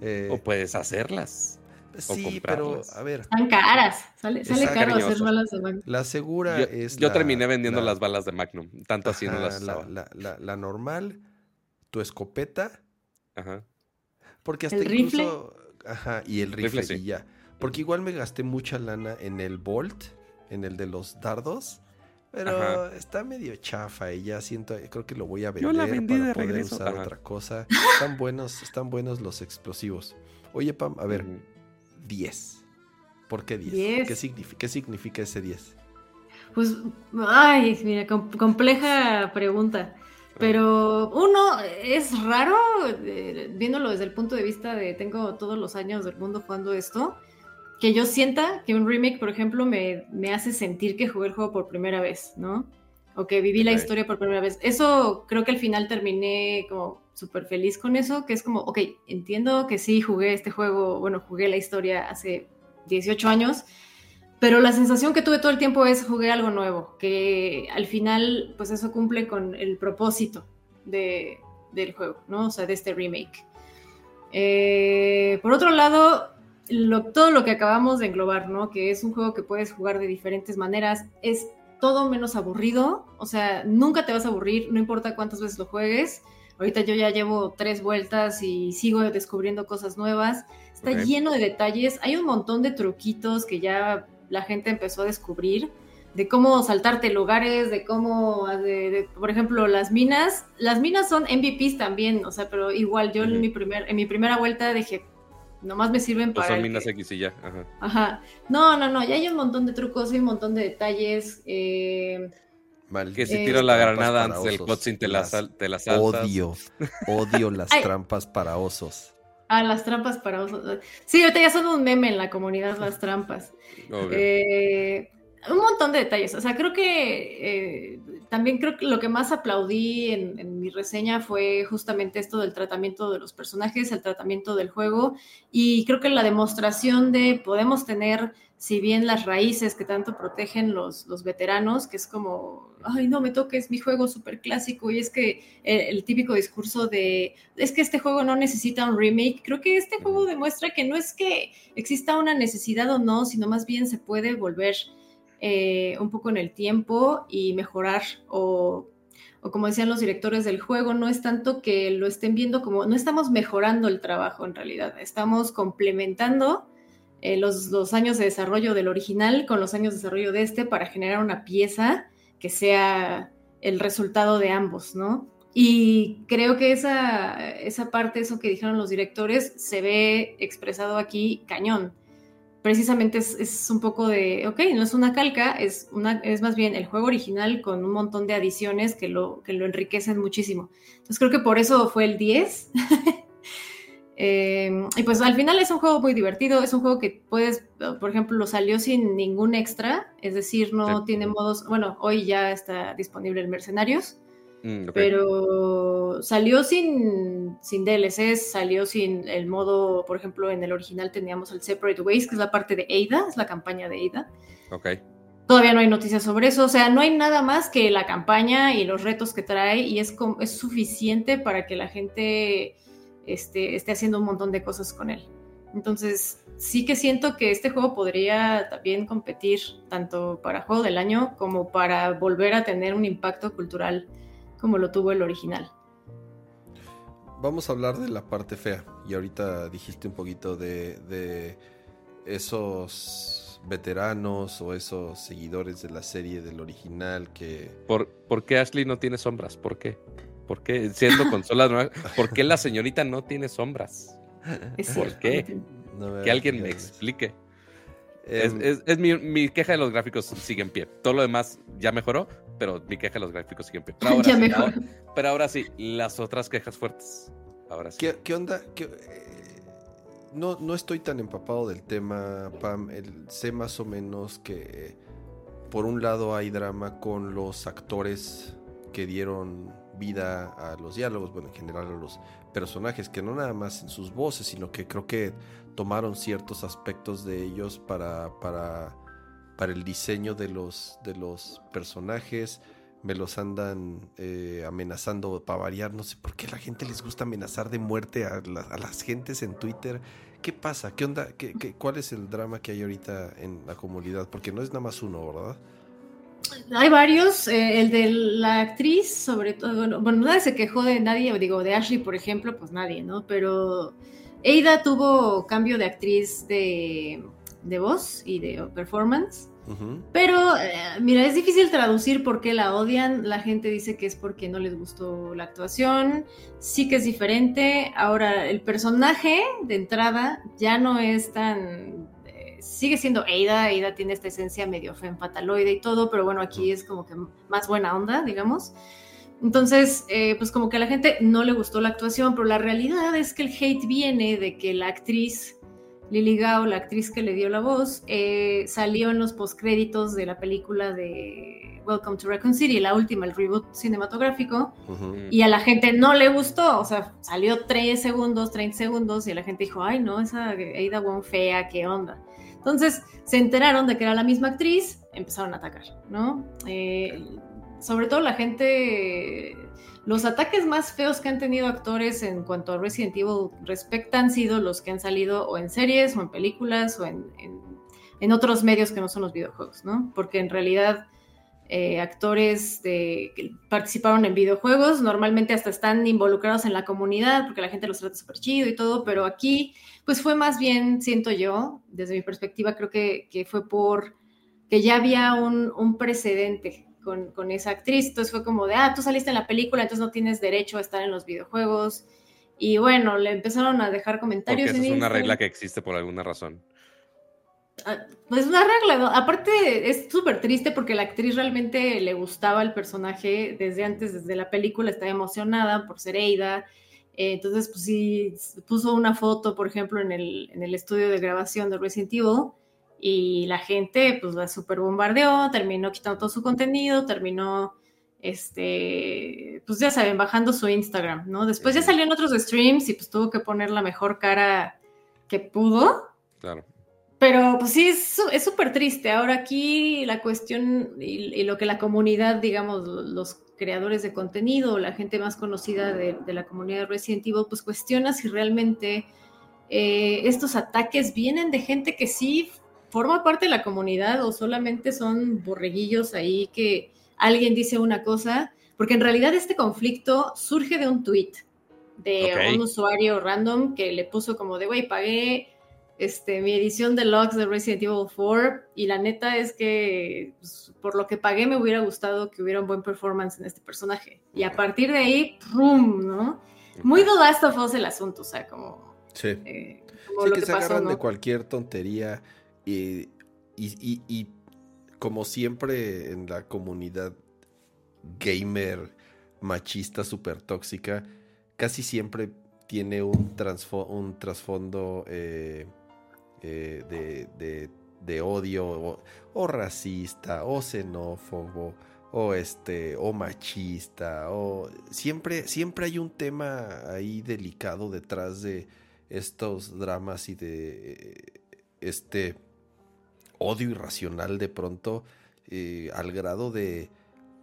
S1: Eh, o puedes hacerlas.
S2: Sí, pero a ver.
S3: Están caras. Sale, caro hacer balas de Magnum.
S2: La segura es.
S1: Yo terminé vendiendo las balas de Magnum. Tanto así no las
S2: la, la, la, normal, tu escopeta. Ajá. Porque hasta ¿El incluso. Rifle? Ajá, y el rifle, y ya. Porque igual me gasté mucha lana en el Bolt, en el de los dardos. Pero está medio chafa y ya siento, creo que lo voy a vender para poder usar otra cosa. Están buenos, están buenos los explosivos. Oye, Pam, a ver, 10. ¿Por qué 10? ¿Qué, significa, ¿Qué significa ese 10?
S3: Pues, ay, mira, compleja pregunta. Pero uno, es raro, eh, viéndolo desde el punto de vista de tengo todos los años del mundo jugando esto, que yo sienta que un remake, por ejemplo, me, hace sentir que jugué el juego por primera vez, ¿no? O que viví la historia por primera vez. Eso creo que al final terminé como súper feliz con eso, que es como, ok, entiendo que sí jugué este juego, bueno, jugué la historia hace 18 años, pero la sensación que tuve todo el tiempo es jugué algo nuevo, que al final, pues eso cumple con el propósito de, del juego, ¿no? O sea, de este remake. Eh, por otro lado, todo lo que acabamos de englobar, ¿no? Que es un juego que puedes jugar de diferentes maneras, es todo menos aburrido, o sea, nunca te vas a aburrir, no importa cuántas veces lo juegues. Ahorita yo ya llevo tres vueltas y sigo descubriendo cosas nuevas. Está lleno de detalles, hay un montón de truquitos que ya la gente empezó a descubrir de cómo saltarte lugares, de cómo, por ejemplo, las minas. Las minas son MVPs también, o sea, pero igual yo en, mi primer, en mi primera vuelta dije, Nomás me sirven para.
S1: Son minas X y ya. Ajá.
S3: Ajá. No, no, no. Ya hay un montón de trucos, hay un montón de detalles. Eh,
S1: que si tiro la granada antes del cutscene te las, te las
S2: Odio, odio las trampas para osos.
S3: Ah, las trampas para osos. Sí, ahorita ya son un meme en la comunidad las trampas. Eh, un montón de detalles. O sea, creo que eh, también creo que lo que más aplaudí en, mi reseña fue justamente esto del tratamiento de los personajes, el tratamiento del juego y creo que la demostración de podemos tener, si bien las raíces que tanto protegen los, los veteranos, que es como, ay, no me toques mi juego súper clásico y es que el, el, típico discurso de, es que este juego no necesita un remake, creo que este juego demuestra que no es que exista una necesidad o no, sino más bien se puede volver eh, un poco en el tiempo y mejorar o, como decían los directores del juego, no es tanto que lo estén viendo como, no estamos mejorando el trabajo en realidad, estamos complementando eh, los, años de desarrollo del original con los años de desarrollo de este para generar una pieza que sea el resultado de ambos, ¿no? Y creo que esa, esa parte, eso que dijeron los directores, se ve expresado aquí cañón precisamente es, un poco de, ok, no es una calca, es, una, es más bien el juego original con un montón de adiciones que lo, que lo enriquecen muchísimo. Entonces creo que por eso fue el 10. Em, y pues al final es un juego muy divertido, es un juego que puedes, por ejemplo, salió sin ningún extra, es decir, no tiene modos, bueno, hoy ya está disponible el Mercenarios, Mm, Pero salió sin, sin DLCs, salió sin el modo, por ejemplo, en el original teníamos el Separate Ways, que es la parte de Ada, es la campaña de Ada.
S1: Ok.
S3: Todavía no hay noticias sobre eso, o sea, no hay nada más que la campaña y los retos que trae y es, es suficiente para que la gente esté, esté haciendo un montón de cosas con él. Entonces, sí que siento que este juego podría también competir tanto para juego del año como para volver a tener un impacto cultural como lo tuvo el original.
S2: Vamos a hablar de la parte fea. Y ahorita dijiste un poquito de, esos veteranos o esos seguidores de la serie del original que...
S1: ¿Por, ¿Por qué Ashley no tiene sombras? ¿Por qué? ¿Por qué siendo consolas nuevas? ¿Por qué la señorita no tiene sombras? ¿Por qué? que alguien me explique. Em, es, mi, queja de los gráficos sigue en pie. Todo lo demás ya mejoró, pero mi queja de los gráficos pie. Pero ahora, sí, pero ahora sí, las otras quejas fuertes. Ahora sí.
S2: ¿Qué, onda? Eh, no, no estoy tan empapado del tema, Pam. sé más o menos que por un lado hay drama con los actores que dieron vida a los diálogos, bueno, en general a los personajes, que no nada más en sus voces, sino que creo que tomaron ciertos aspectos de ellos para, para, para el diseño de los, de los personajes. Me los andan eh, amenazando para variar. No sé por qué a la gente les gusta amenazar de muerte a, las gentes en Twitter. ¿Qué pasa? ¿Qué onda? ¿Qué, cuál es el drama que hay ahorita en la comunidad? Porque no es nada más uno, ¿verdad?
S3: Hay varios, eh, el de la actriz, sobre todo, bueno, nadie se quejó de nadie, digo, de Ashley, por ejemplo, pues nadie, ¿no? Pero Ada tuvo cambio de actriz de, voz y de performance. Pero, eh, mira, es difícil traducir por qué la odian. La gente dice que es porque no les gustó la actuación. Sí que es diferente. Ahora, el personaje de entrada ya no es tan sigue siendo Ada, Ada tiene esta esencia medio fataloide y todo, pero bueno, aquí es como que más buena onda, digamos. Entonces, eh, pues como que a la gente no le gustó la actuación, pero la realidad es que el hate viene de que la actriz Lily Gao, la actriz que le dio la voz, eh, salió en los postcréditos de la película de Welcome to Raccoon City, la última, el reboot cinematográfico, y a la gente no le gustó, o sea, salió 3 segundos, 30 segundos, y la gente dijo, ay no, esa Ada Wong fea, ¿qué onda? Entonces se enteraron de que era la misma actriz, empezaron a atacar, ¿no? Eh, sobre todo la gente, los ataques más feos que han tenido actores en cuanto a Resident Evil respecta han sido los que han salido o en series o en películas o en, otros medios que no son los videojuegos, ¿no? Porque en realidad... Eh, actores que participaron en videojuegos, normalmente hasta están involucrados en la comunidad porque la gente los trata súper chido y todo, pero aquí pues fue más bien, siento yo, desde mi perspectiva, creo que, fue por que ya había un, precedente con, esa actriz. Entonces fue como de, ah, tú saliste en la película, entonces no tienes derecho a estar en los videojuegos. Y bueno, le empezaron a dejar comentarios.
S1: Porque es una regla que existe por alguna razón.
S3: Ah, pues una regla, aparte es súper triste porque la actriz realmente le gustaba el personaje desde antes, desde la película, estaba emocionada por ser Eida eh, entonces, pues sí, puso una foto, por ejemplo, en el, en el estudio de grabación de Resident Evil y la gente, pues la super bombardeó, terminó quitando todo su contenido, terminó, este, pues ya saben, bajando su Instagram, ¿no? Después ya salió en otros streams y pues tuvo que poner la mejor cara que pudo.
S1: Claro.
S3: Pero pues sí, es súper triste. Ahora aquí la cuestión y, y, lo que la comunidad, digamos, los creadores de contenido, la gente más conocida de, la comunidad de Resident Evil, pues cuestiona si realmente eh, estos ataques vienen de gente que sí forma parte de la comunidad o solamente son borreguillos ahí que alguien dice una cosa, porque en realidad este conflicto surge de un tweet de un usuario random que le puso como de, güey, pagué este, mi edición de logs de Resident Evil 4 y la neta es que pues, por lo que pagué me hubiera gustado que hubiera un buen performance en este personaje. Y a partir de ahí, ¡pum! ¿no? Muy The Last of Us el asunto, o sea, como...
S2: Sí. Eh, sí que, se agarran de cualquier tontería y, y, y, como siempre en la comunidad gamer machista súper tóxica, casi siempre tiene un, un trasfondo... Eh, eh, de, odio o, racista o xenófobo o este o machista o siempre siempre hay un tema ahí delicado detrás de estos dramas y de eh, este odio irracional de pronto eh, al grado de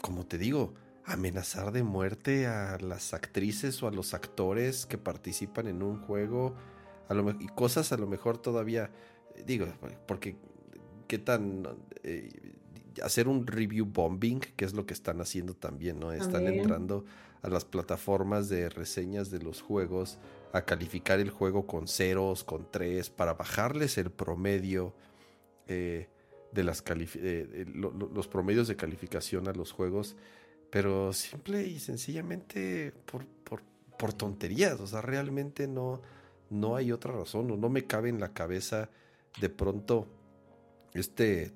S2: como te digo amenazar de muerte a las actrices o a los actores que participan en un juego a lo, y cosas a lo mejor todavía, digo, porque qué tan... Eh, hacer un review bombing, que es lo que están haciendo también, ¿no? Están entrando a las plataformas de reseñas de los juegos a calificar el juego con ceros, con tres, para bajarles el promedio eh, de las eh, los promedios de calificación a los juegos, pero simple y sencillamente por, por, tonterías, o sea, realmente no, no hay otra razón, o no me cabe en la cabeza de pronto este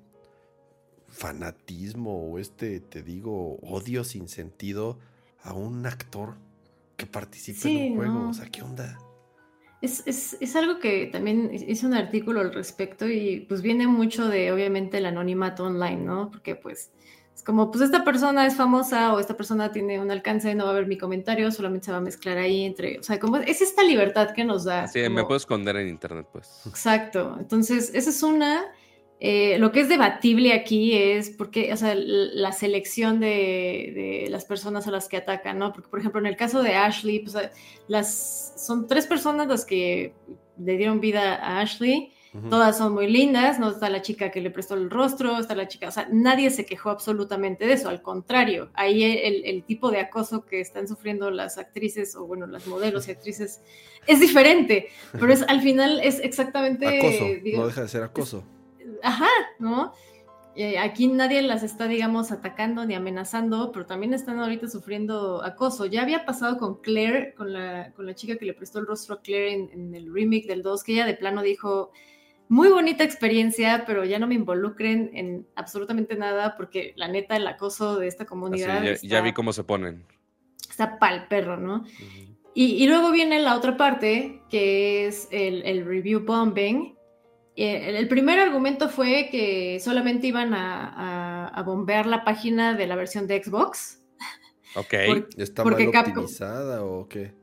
S2: fanatismo o este, te digo, odio sin sentido a un actor que participa en un juego. O sea, ¿qué onda?
S3: Es, es, es, algo que también hice un artículo al respecto y pues viene mucho de obviamente el anonimato online, ¿no? Porque pues es como, pues esta persona es famosa o esta persona tiene un alcance, no va a ver mi comentario, solamente se va a mezclar ahí entre, o sea, como es esta libertad que nos da.
S1: Sí, me puedo esconder en internet, pues.
S3: Exacto, entonces esa es una. Eh, lo que es debatible aquí es porque, o sea, la selección de, las personas a las que atacan, ¿no? Porque, por ejemplo, en el caso de Ashley, pues, las, son tres personas las que le dieron vida a Ashley. Todas son muy lindas, no está la chica que le prestó el rostro, está la chica, o sea, nadie se quejó absolutamente de eso, al contrario, ahí el, tipo de acoso que están sufriendo las actrices, o bueno, las modelos y actrices, es diferente, pero es al final es exactamente...
S2: Acoso, no deja de ser acoso
S3: ajá, ¿no? Eh, aquí nadie las está, digamos, atacando ni amenazando, pero también están ahorita sufriendo acoso. Ya había pasado con Claire, con la, con la chica que le prestó el rostro a Claire en, el remake del 2, que ella de plano dijo, muy bonita experiencia, pero ya no me involucren en absolutamente nada, porque la neta, el acoso de esta comunidad...
S1: ya, vi cómo se ponen.
S3: Está pal perro, ¿no? y, luego viene la otra parte, que es el, el review bombing, eh, el primer argumento fue que solamente iban a, bombear la página de la versión de Xbox.
S1: Ok.
S2: ¿Está mal optimizada o qué?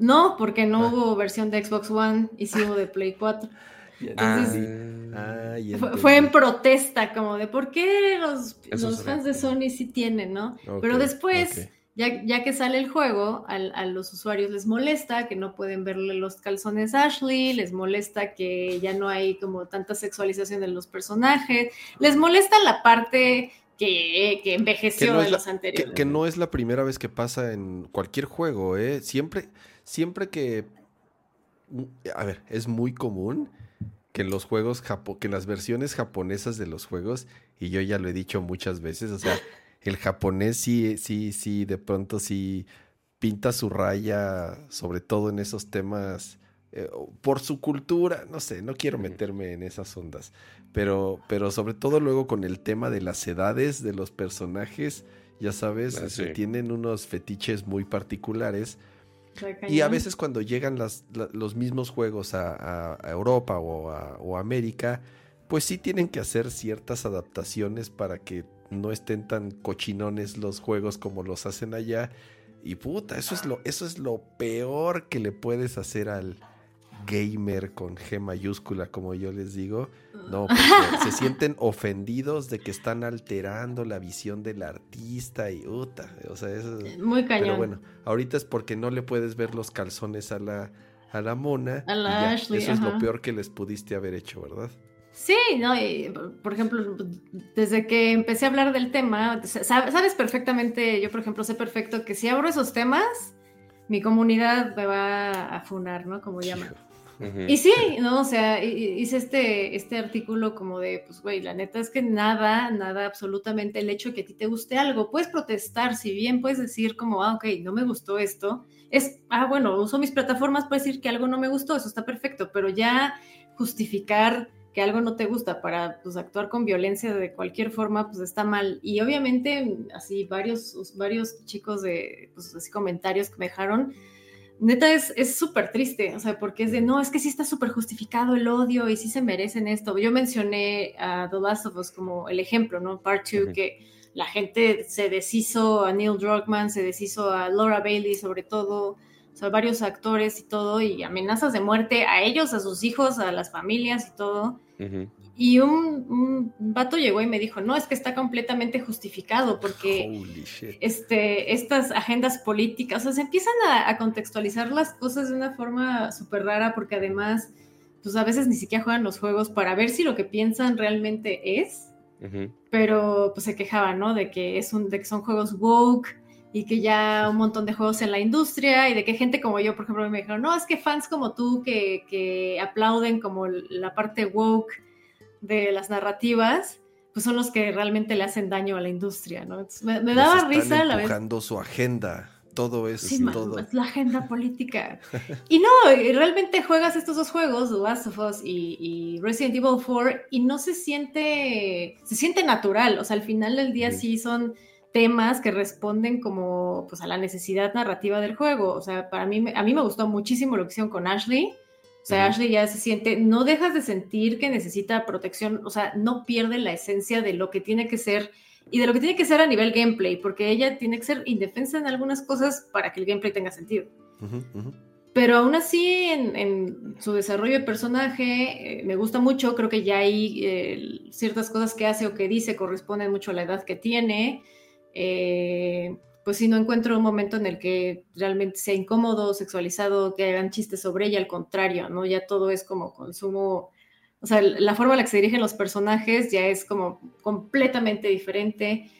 S3: No, porque no ah. hubo versión de Xbox One y sí hubo de Play 4. Entonces, ah, fue, en protesta, como de por qué los, fans de Sony sí tienen, ¿no? Pero después ya, que sale el juego, a, los usuarios les molesta que no pueden verle los calzones a Ashley, les molesta que ya no hay como tanta sexualización de los personajes, les molesta la parte que, envejeció de los anteriores.
S2: Que, no es la primera vez que pasa en cualquier juego, ¿eh? Siempre, siempre que... A ver, es muy común que en los juegos, que en las versiones japonesas de los juegos, y yo ya lo he dicho muchas veces, o sea el japonés sí, sí, sí, de pronto sí pinta su raya, sobre todo en esos temas, eh, por su cultura, no sé, no quiero meterme en esas ondas, pero, pero sobre todo luego con el tema de las edades de los personajes, ya sabes, ah, tienen unos fetiches muy particulares. Y a veces cuando llegan las, los mismos juegos a, Europa o a, o a América, pues sí tienen que hacer ciertas adaptaciones para que no estén tan cochinones los juegos como los hacen allá. Y puta, eso es lo, eso es lo peor que le puedes hacer al gamer con G mayúscula, como yo les digo. No, porque se sienten ofendidos de que están alterando la visión del artista y puta, o sea, eso
S3: muy cañón.
S2: Pero bueno, ahorita es porque no le puedes ver los calzones a la a la mona.
S3: A la Ashley,
S2: eso es lo peor que les pudiste haber hecho, ¿verdad?
S3: Sí, no, por ejemplo, desde que empecé a hablar del tema, sabes perfectamente, yo por ejemplo sé perfecto que si abro esos temas, mi comunidad me va a funar, ¿no? Como llaman. Y sí, ¿no? O sea, hice este, este artículo como de, pues, güey, la neta es que nada, nada, absolutamente el hecho de que a ti te guste algo, puedes protestar, si bien puedes decir como, ah, ok, no me gustó esto, es, ah, bueno, uso mis plataformas para decir que algo no me gustó, eso está perfecto, pero ya justificar que algo no te gusta para pues, actuar con violencia de cualquier forma, pues está mal. Y obviamente, así varios, varios chicos de pues, así comentarios que me dejaron, neta es súper triste, o sea, porque es de, no, es que sí está súper justificado el odio y sí se merecen esto. Yo mencioné a The Last of Us como el ejemplo, ¿no? Part 2, que la gente se deshizo a Neil Druckmann, se deshizo a Laura Bailey sobre todo, o sea, varios actores y todo, y amenazas de muerte a ellos, a sus hijos, a las familias y todo. y un, vato llegó y me dijo, no, es que está completamente justificado porque este, estas agendas políticas, o sea, se empiezan a, contextualizar las cosas de una forma súper rara porque además, pues a veces ni siquiera juegan los juegos para ver si lo que piensan realmente es, pero pues se quejaban, ¿no? De que, es un, de que son juegos woke y que ya un montón de juegos en la industria y de que gente como yo, por ejemplo, me dijeron, no, es que fans como tú que, que aplauden como la parte woke de las narrativas, pues son los que realmente le hacen daño a la industria, ¿no? me, daba risa
S2: a la vez. su agenda. Todo es,
S3: sí,
S2: todo.
S3: la agenda política. y no, realmente juegas estos dos juegos, The Last of Us y, Resident Evil 4, y no se siente, se siente natural. O sea, al final del día sí, son temas que responden como pues a la necesidad narrativa del juego. O sea, para mí, a mí me gustó muchísimo lo que hicieron con Ashley. O sea, Ashley ya se siente, no dejas de sentir que necesita protección, o sea, no pierde la esencia de lo que tiene que ser y de lo que tiene que ser a nivel gameplay, porque ella tiene que ser indefensa en algunas cosas para que el gameplay tenga sentido. Pero aún así, en, su desarrollo de personaje, eh, me gusta mucho, creo que ya hay eh, ciertas cosas que hace o que dice corresponden mucho a la edad que tiene. Eh, pues si no encuentro un momento en el que realmente sea incómodo, sexualizado, que hagan chistes sobre ella, al contrario, ¿no? Ya todo es como consumo, o sea, la forma en la que se dirigen los personajes ya es como completamente diferente.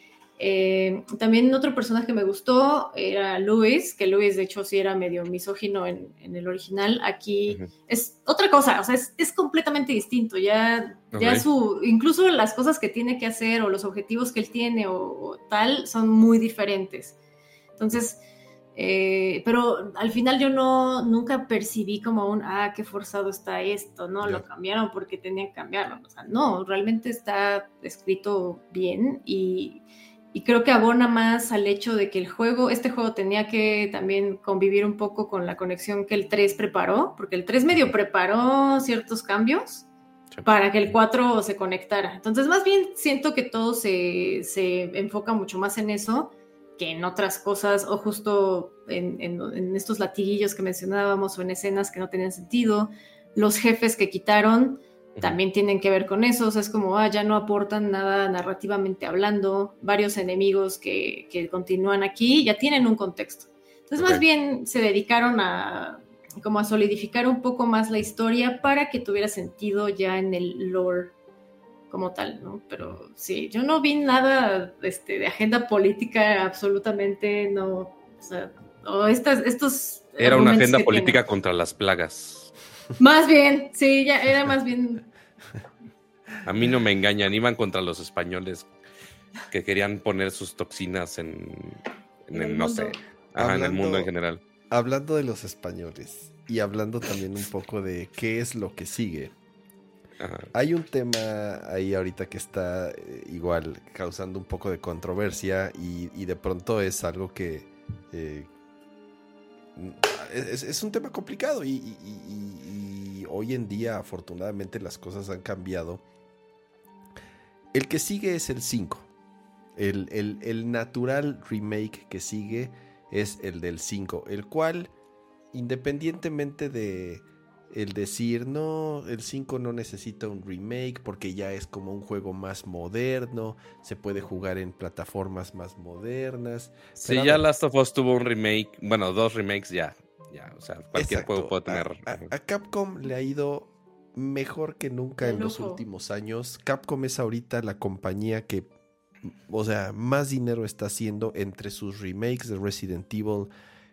S3: Eh, también otro personaje que me gustó era Luis, que Luis de hecho sí era medio misógino en, el original. Aquí es otra cosa, o sea, es, completamente distinto. Ya, ya su, incluso las cosas que tiene que hacer o los objetivos que él tiene o, tal son muy diferentes. Entonces, eh, pero al final yo no, nunca percibí como un, ah, qué forzado está esto, ¿no? Lo cambiaron porque tenían que cambiarlo. O sea, no, realmente está escrito bien y y creo que abona más al hecho de que el juego, este juego tenía que también convivir un poco con la conexión que el 3 preparó, porque el 3 medio preparó ciertos cambios para que el 4 se conectara. Entonces, más bien siento que todo se, enfoca mucho más en eso que en otras cosas, o justo en, en estos latiguillos que mencionábamos, o en escenas que no tenían sentido, los jefes que quitaron también tienen que ver con eso, o sea, es como, ah, ya no aportan nada narrativamente hablando, varios enemigos que, que continúan aquí ya tienen un contexto. Entonces, más bien se dedicaron a como a solidificar un poco más la historia para que tuviera sentido ya en el lore como tal, ¿no? Pero sí, yo no vi nada este, de agenda política, absolutamente no, o sea, o estas, estos...
S1: Era una agenda política contra las plagas.
S3: Más bien, sí, ya era más bien.
S1: A mí no me engañan, iban contra los españoles que querían poner sus toxinas en, en, no sé, en el mundo en general.
S2: Hablando de los españoles y hablando también un poco de qué es lo que sigue. Hay un tema ahí ahorita que está eh, igual causando un poco de controversia y, de pronto es algo que eh, es, un tema complicado y, hoy en día afortunadamente las cosas han cambiado. El que sigue es el 5. El, natural remake que sigue es el del 5, el cual independientemente de el decir, no, el 5 no necesita un remake porque ya es como un juego más moderno, se puede jugar en plataformas más modernas.
S1: Sí, ya Last of Us tuvo un remake, bueno, dos remakes ya, ya, o sea, cualquier juego puede tener.
S2: A, Capcom le ha ido mejor que nunca en los últimos años. Capcom es ahorita la compañía que, o sea, más dinero está haciendo entre sus remakes de Resident Evil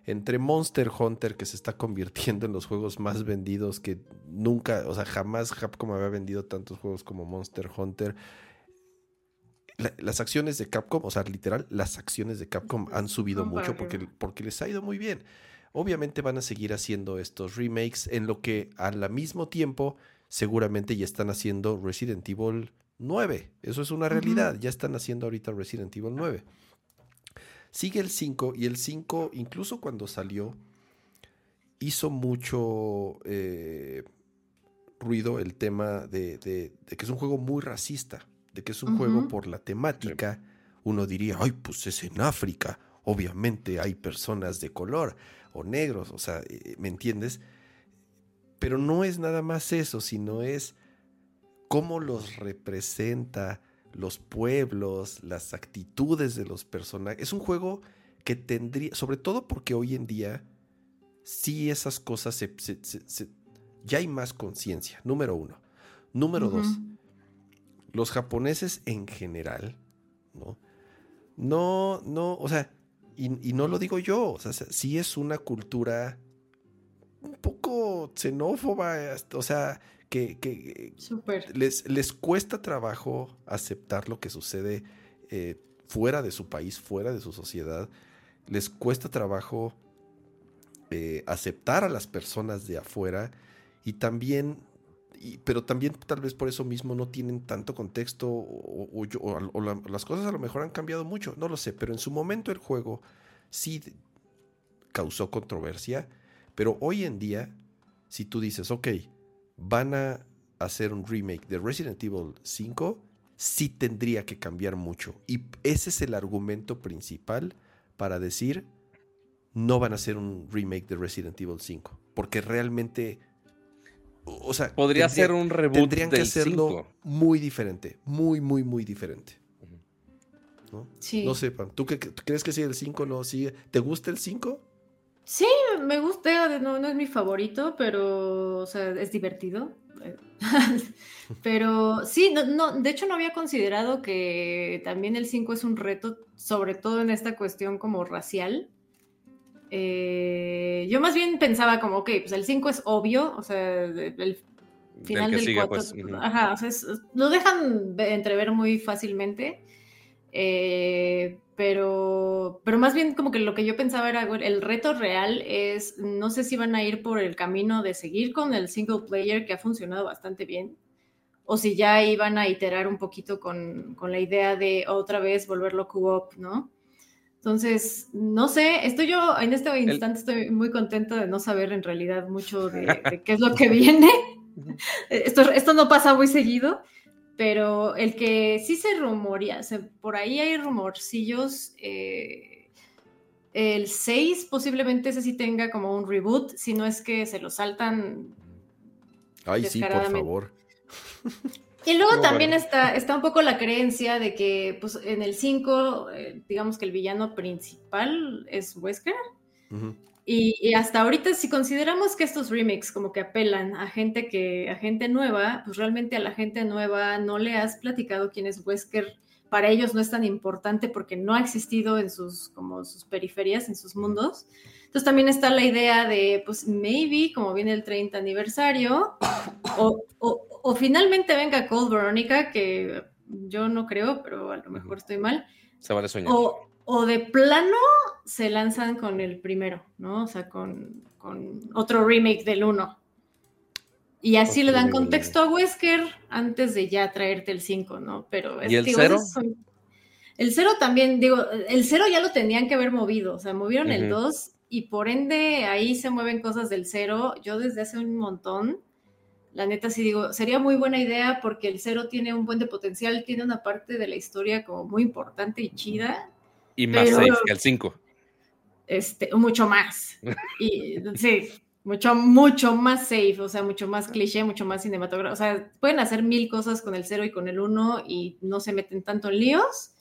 S2: entre Monster Hunter, que se está convirtiendo en los juegos más vendidos que nunca, o sea, jamás Capcom había vendido tantos juegos como Monster Hunter. las acciones de Capcom, o sea, literal, las acciones de Capcom han subido mucho porque, porque les ha ido muy bien. Obviamente van a seguir haciendo estos remakes en lo que al mismo tiempo seguramente ya están haciendo Resident Evil 9. Eso es una realidad. Ya están haciendo ahorita Resident Evil 9. Sigue el 5 y el 5, incluso cuando salió, hizo mucho eh, ruido el tema de, que es un juego muy racista, de que es un juego por la temática. Uno diría, ay, pues es en África, obviamente hay personas de color o negros, o sea, eh, ¿me entiendes? Pero no es nada más eso, sino es cómo los representa, los pueblos, las actitudes de los personajes. Es un juego que tendría, sobre todo porque hoy en día sí esas cosas se, ya hay más conciencia, número uno. Número dos, los japoneses en general, ¿no? No, no, o sea, y, no lo digo yo, o sea, sí es una cultura un poco xenófoba, o sea, que, Les, les, cuesta trabajo aceptar lo que sucede eh, fuera de su país, fuera de su sociedad. Les cuesta trabajo eh, aceptar a las personas de afuera y también, pero también tal vez por eso mismo no tienen tanto contexto o, las cosas a lo mejor han cambiado mucho, no lo sé, pero en su momento el juego sí causó controversia, pero hoy en día, si tú dices, ok, van a hacer un remake de Resident Evil 5, sí tendría que cambiar mucho. Y ese es el argumento principal para decir, no van a hacer un remake de Resident Evil 5. Porque realmente... O sea,
S1: podría ser un reboot.
S2: Tendrían que hacerlo muy diferente. Muy, muy, muy diferente. ¿No? Sí. No sé, ¿Tú, qué, crees que sigue el 5? No, sigue. ¿Te gusta el 5?
S3: Sí, me gusta, no, no es mi favorito, pero o sea, es divertido. pero sí, no, no, de hecho no había considerado que también el 5 es un reto, sobre todo en esta cuestión como racial. Eh, yo más bien pensaba como, ok, pues el 5 es obvio, o sea, el final del 4, pues, ajá, o sea, lo dejan entrever muy fácilmente. Eh, pero, pero más bien como que lo que yo pensaba era, el reto real es, no sé si van a ir por el camino de seguir con el single player que ha funcionado bastante bien, o si ya iban a iterar un poquito con, con la idea de otra vez volverlo co-op, ¿no? Entonces, no sé, estoy yo en este instante estoy muy contenta de no saber en realidad mucho de, qué es lo que viene. esto, esto no pasa muy seguido, pero el que sí se rumorea, por ahí hay rumorcillos, eh, el 6 posiblemente ese sí tenga como un reboot, si no es que se lo saltan.
S2: Ay, sí, por favor.
S3: Y luego también está, está un poco la creencia de que pues, en el 5, eh, digamos que el villano principal es Wesker. Y, hasta ahorita, si consideramos que estos remakes como que apelan a gente que, a gente nueva, pues realmente a la gente nueva no le has platicado quién es Wesker. Para ellos no es tan importante porque no ha existido en sus, como sus periferias, en sus mundos. Entonces también está la idea de, pues, maybe, como viene el 30 aniversario, o, o finalmente venga Cold Veronica, que yo no creo, pero a lo mejor estoy mal.
S1: Se vale soñar.
S3: O, de plano se lanzan con el primero, ¿no? O sea, con, otro remake del uno. Y así le dan contexto a Wesker antes de ya traerte el 5, ¿no? Pero
S1: ¿Y el cero?
S3: El cero también, digo, el cero ya lo tenían que haber movido, o sea, movieron el 2 y por ende ahí se mueven cosas del cero. Yo desde hace un montón la neta sí digo, sería muy buena idea porque el cero tiene un buen de potencial, tiene una parte de la historia como muy importante y chida.
S1: Y más safe que el 5.
S3: Este, mucho más. y, sí, mucho, mucho más safe, o sea, mucho más cliché, mucho más cinematográfico. O sea, pueden hacer mil cosas con el cero y con el uno y no se meten tanto en líos.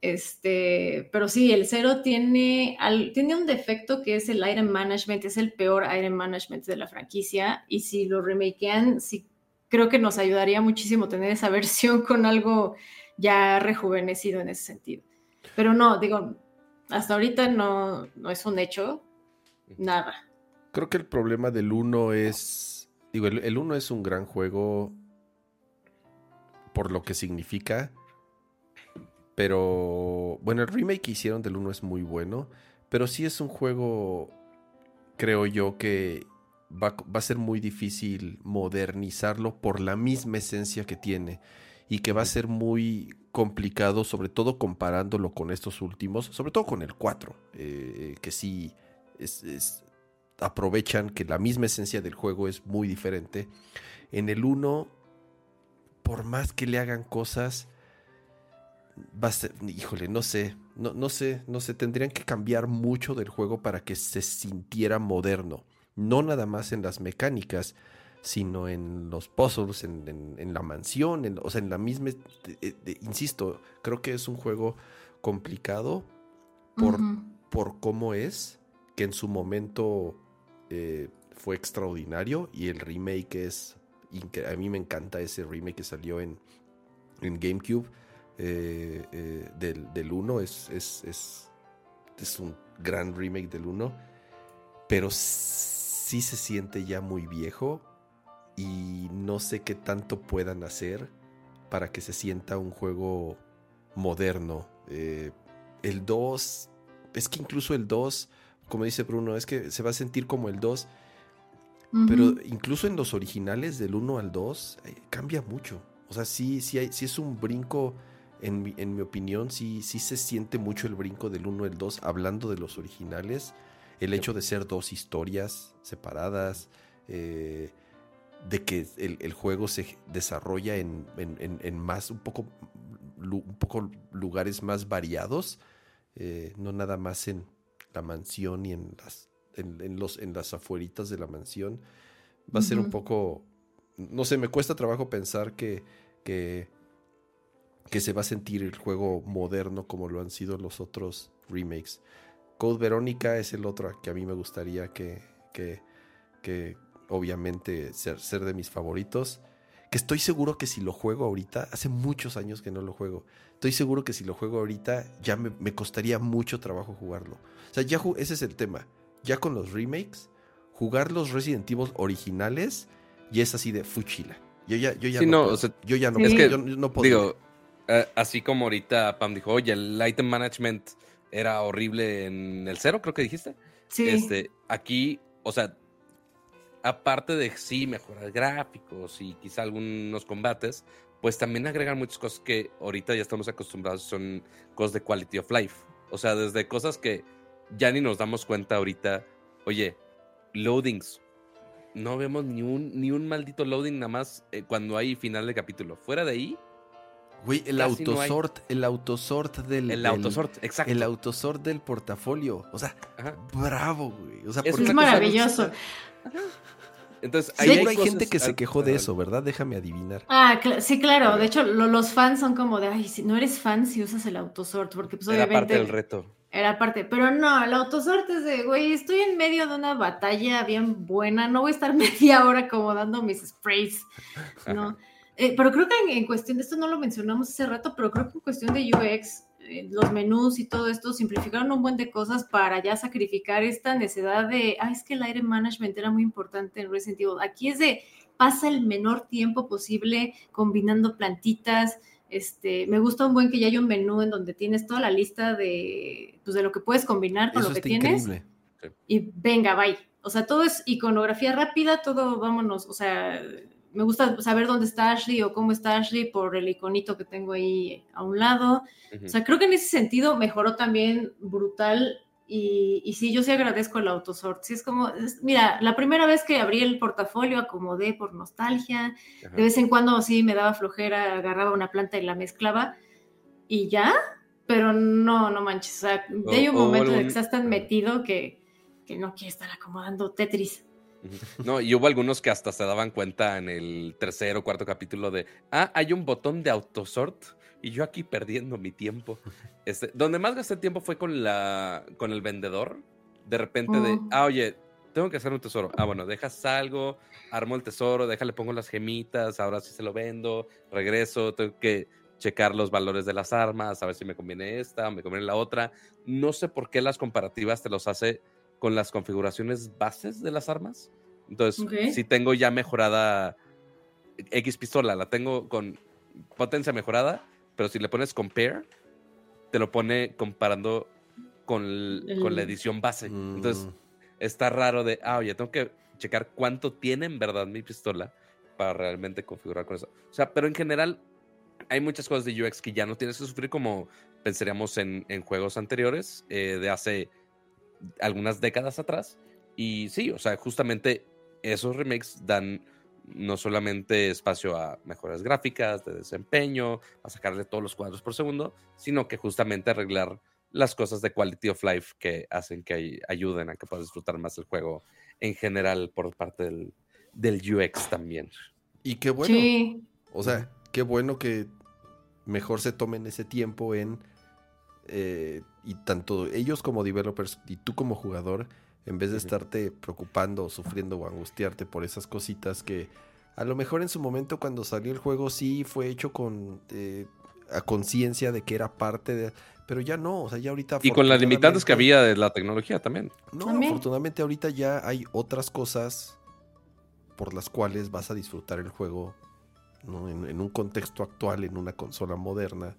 S3: Este, pero sí, el cero tiene, tiene un defecto que es el item management, es el peor item management de la franquicia. Y si lo remakean, sí creo que nos ayudaría muchísimo tener esa versión con algo ya rejuvenecido en ese sentido. Pero no, digo, hasta ahorita no, no es un hecho, nada.
S2: Creo que el problema del 1 es, digo, el 1 es un gran juego por lo que significa pero bueno, el remake que hicieron del 1 es muy bueno. Pero sí es un juego, creo yo, que va, a ser muy difícil modernizarlo por la misma esencia que tiene. Y que va a ser muy complicado, sobre todo comparándolo con estos últimos, sobre todo con el 4, eh, que sí aprovechan que la misma esencia del juego es muy diferente. En el 1, por más que le hagan cosas, va a ser, híjole, no sé, no, no sé, no sé, tendrían que cambiar mucho del juego para que se sintiera moderno. No nada más en las mecánicas, sino en los puzzles, en, la mansión, o sea, en la misma, insisto, creo que es un juego complicado por, por cómo es, que en su momento eh, fue extraordinario y el remake es, a mí me encanta ese remake que salió en, en GameCube eh, eh, del, del 1, es, es, es, es un gran remake del 1, pero sí se siente ya muy viejo y no sé qué tanto puedan hacer para que se sienta un juego moderno. Eh, el 2, es que incluso el 2, como dice Bruno, es que se va a sentir como el 2. Pero incluso en los originales del 1 al 2 eh, cambia mucho. O sea, sí, sí, hay, sí es un brinco, en mi, en mi opinión, sí, sí se siente mucho el brinco del 1 al 2 hablando de los originales. El hecho de ser dos historias separadas. Eh, de que el, juego se desarrolla en, más, un poco, un poco lugares más variados, eh, no nada más en la mansión y en las, en, los, en las afueritas de la mansión. Va a ser un poco, no sé, me cuesta trabajo pensar que, que, que se va a sentir el juego moderno como lo han sido los otros remakes. Code Verónica es el otro que a mí me gustaría que, que, que obviamente ser, ser de mis favoritos. Que estoy seguro que si lo juego ahorita, hace muchos años que no lo juego, estoy seguro que si lo juego ahorita ya me, costaría mucho trabajo jugarlo. O sea, ya ese es el tema. Ya con los remakes, jugar los Resident Evil originales y es así de fuchila. Yo ya, yo ya no, yo ya no,
S1: es que, no puedo. Digo, así como ahorita Pam dijo, oye, el item management era horrible en el cero, creo que dijiste. Sí. Este, aquí, o sea, aparte de sí mejorar gráficos y quizá algunos combates, pues también agregan muchas cosas que ahorita ya estamos acostumbrados, son cosas de quality of life. O sea, desde cosas que ya ni nos damos cuenta ahorita, oye, loadings. No vemos ni un, ni un maldito loading nada más eh, cuando hay final de capítulo. Fuera de ahí,
S2: Güey, el autosort, el autosort del.
S1: El autosort, exacto.
S2: El autosort del portafolio. O sea, bravo, güey. O sea,
S3: es maravilloso.
S2: Entonces, hay gente que se quejó de eso, ¿verdad? Déjame adivinar.
S3: Ah, sí, claro. De hecho, los fans son como de, ay, si no eres fan si usas el autosort, porque pues
S1: Era parte del reto.
S3: Era parte, pero no, el autosort es de, güey, estoy en medio de una batalla bien buena, no voy a estar media hora como dando mis sprays, ¿no? Eh, pero creo que en, cuestión de esto no lo mencionamos hace rato, pero creo que en cuestión de UX, los menús y todo esto simplificaron un buen de cosas para ya sacrificar esta necesidad de, ah, es que el aire management era muy importante en Resident Evil. Aquí es de, pasa el menor tiempo posible combinando plantitas. Este, me gusta un buen que ya hay un menú en donde tienes toda la lista de, pues, de lo que puedes combinar con lo que tienes. Y venga, bye. O sea, todo es iconografía rápida, todo, vámonos, o sea, me gusta saber dónde está Ashley o cómo está Ashley por el iconito que tengo ahí a un lado. O sea, creo que en ese sentido mejoró también brutal. Y, y sí, yo sí agradezco el autosort. Sí, es como, mira, la primera vez que abrí el portafolio acomodé por nostalgia. De vez en cuando sí me daba flojera, agarraba una planta y la mezclaba. Y ya, pero no, no manches. O sea, hay un momento en que estás tan metido que, que no quieres estar acomodando Tetris.
S1: No, y hubo algunos que hasta se daban cuenta en el tercer o cuarto capítulo de, ah, hay un botón de autosort y yo aquí perdiendo mi tiempo. Este, donde más gasté tiempo fue con, la, con el vendedor. De repente de, oh. ah, oye, tengo que hacer un tesoro. Ah, bueno, dejas algo, armo el tesoro, déjale, pongo las gemitas, ahora sí se lo vendo, regreso, tengo que checar los valores de las armas, a ver si me conviene esta, me conviene la otra. No sé por qué las comparativas te los hace con las configuraciones bases de las armas. Entonces, si tengo ya mejorada X pistola, la tengo con potencia mejorada, pero si le pones compare, te lo pone comparando con, la edición base. Entonces, mm. está raro de, ah, oye, tengo que checar cuánto tiene en verdad mi pistola para realmente configurar con eso. O sea, pero en general hay muchas cosas de UX que ya no tienes que sufrir como pensaríamos en, juegos anteriores eh, de hace algunas décadas atrás. Y sí, o sea, justamente esos remakes dan no solamente espacio a mejoras gráficas, de desempeño, a sacarle todos los cuadros por segundo, sino que justamente arreglar las cosas de quality of life que hacen que ayuden a que puedas disfrutar más el juego en general por parte del, del UX también.
S2: Y qué bueno. Sí. O sea, qué bueno que mejor se tomen ese tiempo en eh, y tanto ellos como developers y tú como jugador, en vez de estarte preocupando, o sufriendo o angustiarte por esas cositas que a lo mejor en su momento cuando salió el juego sí fue hecho con eh, a conciencia de que era parte de, pero ya no, o sea, ya ahorita
S1: y con las limitantes que había de la tecnología también.
S2: No, afortunadamente ahorita ya hay otras cosas por las cuales vas a disfrutar el juego en, un contexto actual, en una consola moderna,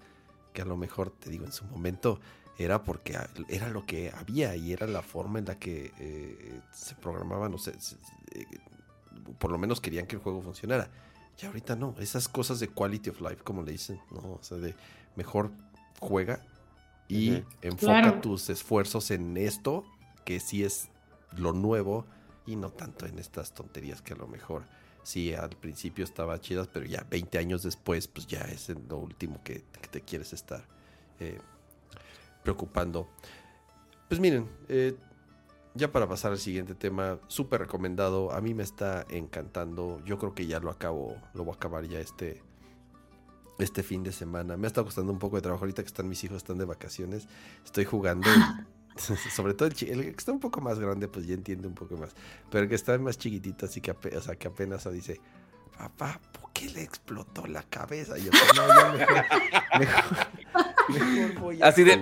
S2: que a lo mejor, te digo, en su momento era porque era lo que había y era la forma en la que eh, se programaban, o sea, eh, por lo menos querían que el juego funcionara. Y ahorita no, esas cosas de quality of life, como le dicen, ¿no? O sea, de mejor juega y enfoca tus esfuerzos en esto, que sí es lo nuevo, y no tanto en estas tonterías que a lo mejor sí al principio estaba chidas, pero ya 20 años después, pues ya es lo último que, te quieres estar eh, preocupando. Pues miren, eh, ya para pasar al siguiente tema, súper recomendado. A mí me está encantando. Yo creo que ya lo acabo, lo voy a acabar ya este, este fin de semana. Me ha estado costando un poco de trabajo ahorita que están mis hijos, están de vacaciones. Estoy jugando. Sobre todo el, el, que está un poco más grande, pues ya entiende un poco más. Pero el que está más chiquitito, así que, o sea, que apenas dice, papá, ¿por qué le explotó la cabeza? Y yo, no, ya mejor,
S1: mejor, voy a... Así de,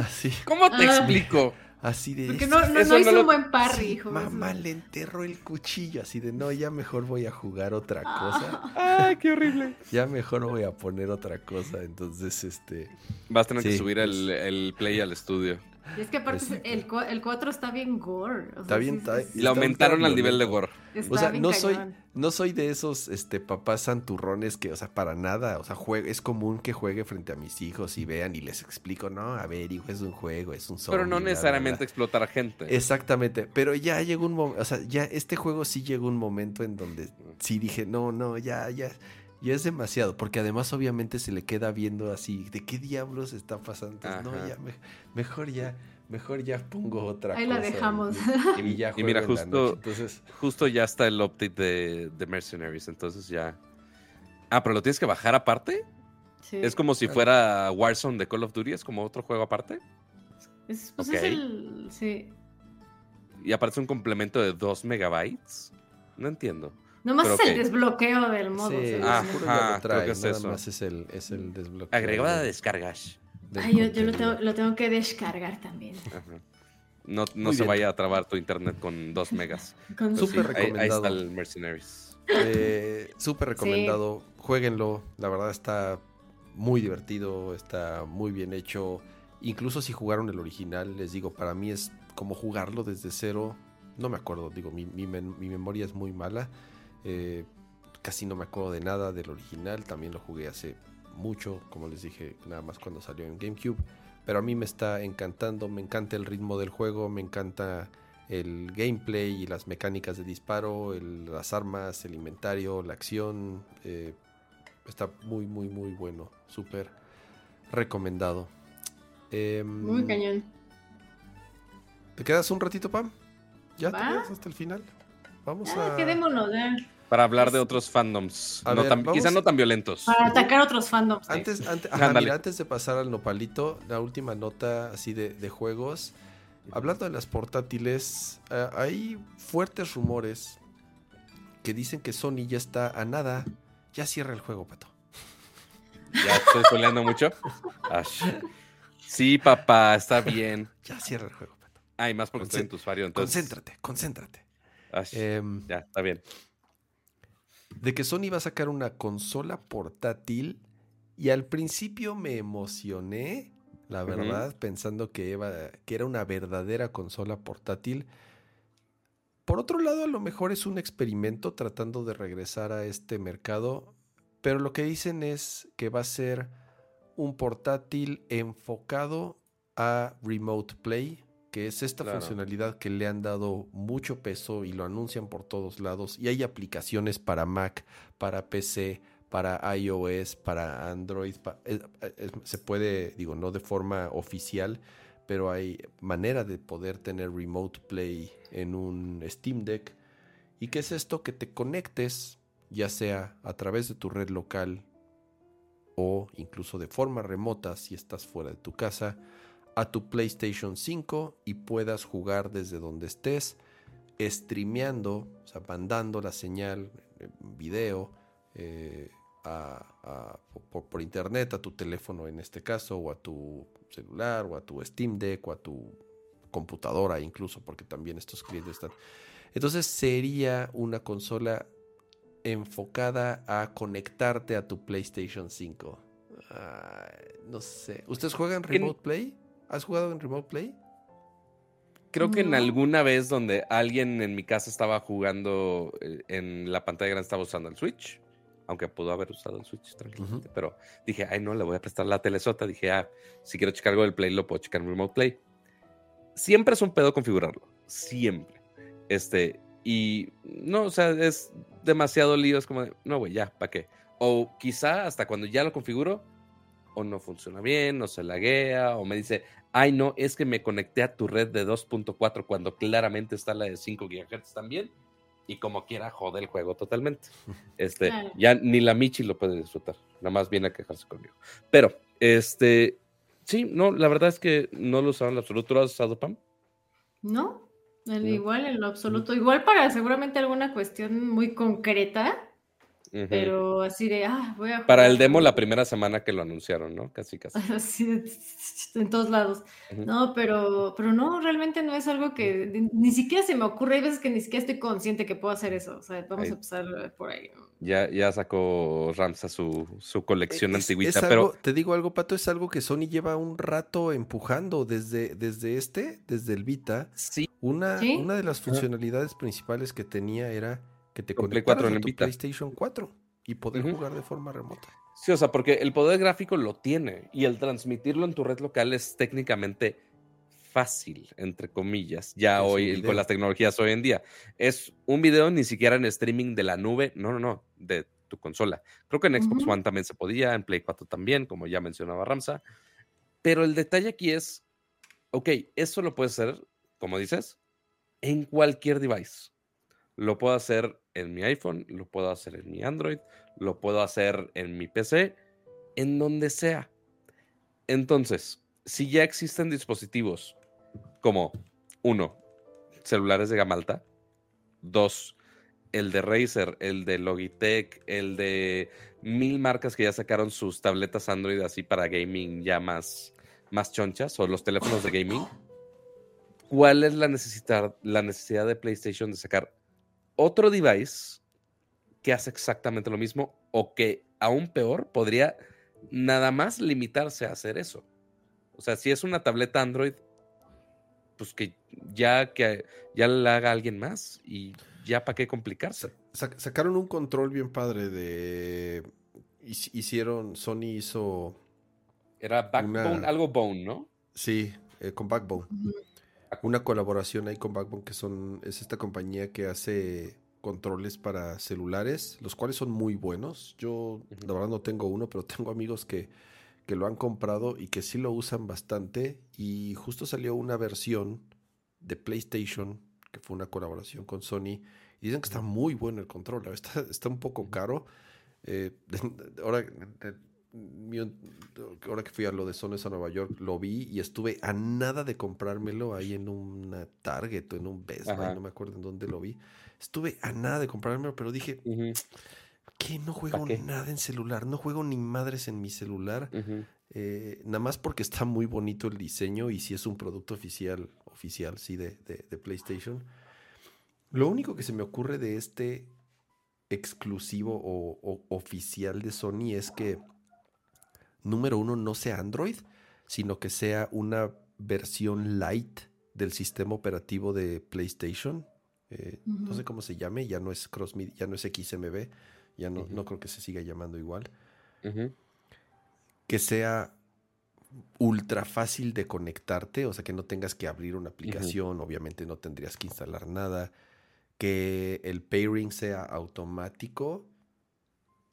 S1: así. ¿cómo te ah. explico?
S3: Así de. Porque no, no, no hizo un buen parry, hijo.
S2: Mamá le enterró el cuchillo. Así de, no, ya mejor voy a jugar otra cosa.
S1: ¡Ay, qué horrible!
S2: Ya mejor voy a poner otra cosa. Entonces, este.
S1: Vas a tener que subir el, el play al estudio.
S3: Y es que aparte el, el 4 está bien gore.
S2: está bien.
S1: y lo aumentaron al nivel de gore.
S2: o sea, no soy, no soy de esos este, papás santurrones que, o sea, para nada. O sea, es común que juegue frente a mis hijos y vean y les explico, no, a ver, hijo, es un juego, es un
S1: Pero no necesariamente explotar a gente.
S2: Exactamente. Pero ya llegó un momento, o sea, ya este juego sí llegó un momento en donde sí dije, no, no, ya, ya. Ya es demasiado, porque además obviamente se le queda viendo así, ¿de qué diablos está pasando? no, ya, mejor ya, mejor ya pongo otra
S3: Ahí cosa. Ahí la dejamos.
S1: Y, ya y mira, justo, entonces... justo ya está el update de, de, Mercenaries, entonces ya... Ah, pero lo tienes que bajar aparte. Sí. Es como si fuera Warzone de Call of Duty, es como otro juego aparte.
S3: Es, pues es el... Sí.
S1: Y aparece un complemento de 2 megabytes. No entiendo.
S3: Nomás es el desbloqueo del modo. Sí,
S2: ah, lo trae, es nada más es el, es el desbloqueo.
S1: Agregada de descargas.
S3: Ay, yo, yo lo, tengo, lo, tengo, que descargar también.
S1: No, no se vaya a trabar tu internet con 2 megas.
S2: Súper recomendado.
S1: Ahí, está el Mercenaries.
S2: Eh, Súper recomendado. Jueguenlo. La verdad está muy divertido. Está muy bien hecho. Incluso si jugaron el original, les digo, para mí es como jugarlo desde cero. No me acuerdo, digo, mi, mi, mi memoria es muy mala. Eh, casi no me acuerdo de nada del original, también lo jugué hace mucho, como les dije, nada más cuando salió en GameCube. Pero a mí me está encantando, me encanta el ritmo del juego, me encanta el gameplay y las mecánicas de disparo, las armas, el inventario, la acción. Eh, está muy, muy, muy bueno, súper recomendado.
S3: Em, muy cañón.
S2: ¿Te quedas un ratito, Pam? ¿Ya te quedas hasta el final? Vamos ah, a.
S3: Quedémonos, eh.
S1: Para hablar de otros fandoms. Quizá no tan violentos.
S3: Para atacar otros fandoms.
S2: Antes, antes, de pasar al nopalito, la última nota así de, juegos. Hablando de las portátiles, eh, hay fuertes rumores que dicen que Sony ya está a nada. Ya cierra el juego, pato.
S1: ¿Ya estoy spoileando mucho? Sí, papá, está bien.
S2: Ya cierra el juego, pato.
S1: Ay, más porque estoy en tu usuario. Entonces...
S2: Concéntrate, concéntrate.
S1: Em, ya, está bien
S2: de que Sony va a sacar una consola portátil y al principio me emocioné, la verdad, pensando que, que era una verdadera consola portátil. Por otro lado, a lo mejor es un experimento tratando de regresar a este mercado, pero lo que dicen es que va a ser un portátil enfocado a Remote Play, que es esta funcionalidad que le han dado mucho peso y lo anuncian por todos lados. Y hay aplicaciones para Mac, para PC, para iOS, para Android. Eh, eh, se puede, digo, no de forma oficial, pero hay manera de poder tener Remote Play en un Steam Deck. ¿Y qué es esto? Que te conectes, ya sea a través de tu red local o incluso de forma remota si estás fuera de tu casa, a tu PlayStation 5 y puedas jugar desde donde estés, streameando, o sea, mandando la señal, eh, video, eh, por, internet a tu teléfono en este caso, o a tu celular, o a tu Steam Deck, o a tu computadora incluso, porque también estos clientes están. Entonces sería una consola enfocada a conectarte a tu PlayStation 5. no sé. ¿Ustedes juegan Remote Play? ¿Has jugado en Remote Play?
S1: Creo que en alguna vez donde alguien en mi casa estaba jugando eh, en la pantalla grande estaba usando el Switch aunque pudo haber usado el Switch tranquilamente, pero dije, ay, no, le voy a prestar la telesota. Dije, ah, si quiero checar algo del Play, lo puedo checar en Remote Play. Siempre es un pedo configurarlo, siempre. Este, y no, o sea, es demasiado lío, es como, no, güey, ya, ¿para qué? O quizá hasta cuando ya lo configuro, o no funciona bien, o se laguea, o me dice, ay, no, es que me conecté a tu red de 2.4 cuando claramente está la de 5 GHz también y como quiera jode el juego totalmente. Este, ya ni la Michi lo puede disfrutar, nada más viene a quejarse conmigo. Pero, este, sí, no, la verdad es que no lo usaron en absoluto. ¿Lo has usado, Pam?
S3: No, igual en lo absoluto. Igual para seguramente alguna cuestión muy concreta, pero así de, ah, voy a...
S1: Para el demo la primera semana que lo anunciaron, ¿no? Casi, casi.
S3: en todos lados. No, pero, pero no, realmente no es algo que ni siquiera se me ocurre. Hay veces que ni siquiera estoy consciente que puedo hacer eso. O sea, vamos a empezar por ahí.
S1: Ya, ya sacó Ramsa su, su colección antiguita, pero...
S2: Te digo algo, Pato, es algo que Sony lleva un rato empujando desde, desde este, desde el Vita.
S1: Sí.
S2: Una, una de las funcionalidades principales que tenía era que te a tu PlayStation 4 y poder jugar de forma remota.
S1: Sí, o sea, porque el poder gráfico lo tiene y el transmitirlo en tu red local es técnicamente fácil, entre comillas, ya hoy con las tecnologías hoy en día. Es un video ni siquiera en streaming de la nube, no, no, no, de tu consola. Creo que en Xbox One también se podía, en Play 4 también, como ya mencionaba Ramsa. Pero el detalle aquí es, ok, eso lo puedes hacer, como dices, en cualquier device. Lo puedo hacer en mi iPhone, lo puedo hacer en mi Android, lo puedo hacer en mi PC, en donde sea. Entonces, si ya existen dispositivos como, uno, celulares de gama alta, dos, el de Razer, el de Logitech, el de mil marcas que ya sacaron sus tabletas Android así para gaming ya más, más chonchas, o los teléfonos de gaming, ¿cuál es la necesidad, la necesidad de PlayStation de sacar otro device que hace exactamente lo mismo o que aún peor podría nada más limitarse a hacer eso. O sea, si es una tableta Android, pues que ya que ya la haga alguien más y ya para qué complicarse.
S2: sacaron un control bien padre de hicieron Sony hizo
S1: era Backbone, algo Bone, ¿no?
S2: Sí, eh, con Backbone una colaboración ahí con Backbone, que son, es esta compañía que hace controles para celulares, los cuales son muy buenos. Yo, la verdad, no tengo uno, pero tengo amigos que, que lo han comprado y que sí lo usan bastante. Y justo salió una versión de PlayStation, que fue una colaboración con Sony. Y dicen que está muy bueno el control. Está, está un poco caro. Eh, ahora, ahora que fui a lo de Sones a Nueva York, lo vi y estuve a nada de comprármelo ahí en una Target o en un Best Buy, no me acuerdo en dónde lo vi. Estuve a nada de comprármelo, pero dije, que no juego nada en celular, no juego ni madres en mi celular, eh, nada más porque está muy bonito el diseño y si es un producto oficial, oficial, sí, de, de PlayStation. Lo único que se me ocurre de este exclusivo o oficial de Sony es que número uno, no sea Android, sino que sea una versión light del sistema operativo de PlayStation. Eh, no sé cómo se llame, ya no es Cross ya no es XMB, ya no, no creo que se siga llamando igual. Que sea ultra fácil de conectarte, o sea que no tengas que abrir una aplicación, obviamente no tendrías que instalar nada. Que el pairing sea automático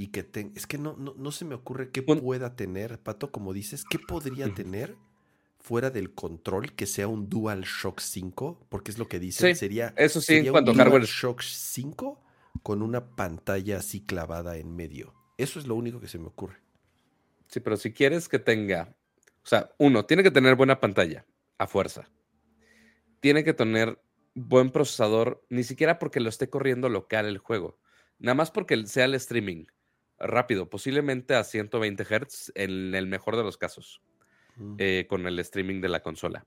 S2: y que es que no, no, se me ocurre qué pueda tener, Pato, como dices, qué podría tener fuera del control que sea un Dual Shock 5, porque es lo que dicen, sería
S1: eso sí,
S2: sería
S1: cuando
S2: un
S1: hardware
S2: Dual Shock 5 con una pantalla así clavada en medio. Eso es lo único que se me ocurre.
S1: Sí, pero si quieres que tenga, o sea, uno, tiene que tener buena pantalla, a fuerza. Tiene que tener buen procesador, ni siquiera porque lo esté corriendo local el juego, nada más porque sea el streaming rápido, posiblemente a 120 Hz en el mejor de los casos,
S2: Mm.
S1: eh, con el streaming de la consola.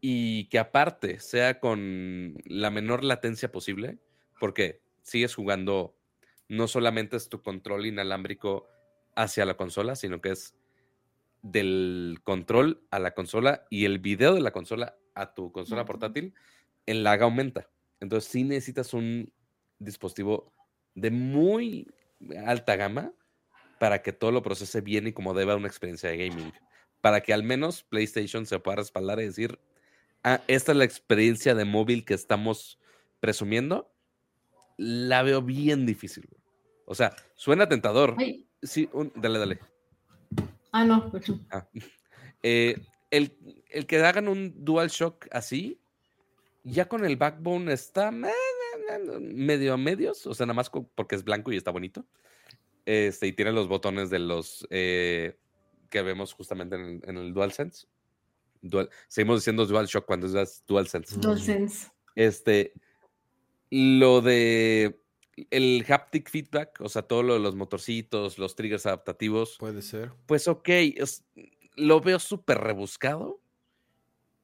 S1: Y que aparte sea con la menor latencia posible, porque sigues jugando, no solamente es tu control inalámbrico hacia la consola, sino que es del control a la consola y el video de la consola a tu consola portátil en lag aumenta. Entonces sí necesitas un dispositivo de muy alta gama para que todo lo procese bien y como deba una experiencia de gaming. Para que al menos PlayStation se pueda respaldar y decir, ah, esta es la experiencia de móvil que estamos presumiendo. La veo bien difícil. güey. O sea, suena tentador.
S3: Ay,
S1: Sí, un- dale, dale.
S3: ah, no.
S1: Ah, eh, el, el que hagan un DualShock así, ya con el backbone está medio a medios, o sea, nada más porque es blanco y está bonito. Este, y tiene los botones de los eh, que vemos justamente en el, en el DualSense. Dual, seguimos diciendo DualShock cuando es DualSense.
S3: DualSense.
S1: Este, lo de el haptic feedback, o sea, todo lo de los motorcitos, los triggers adaptativos,
S2: Puede ser.
S1: pues ok, es- lo veo súper rebuscado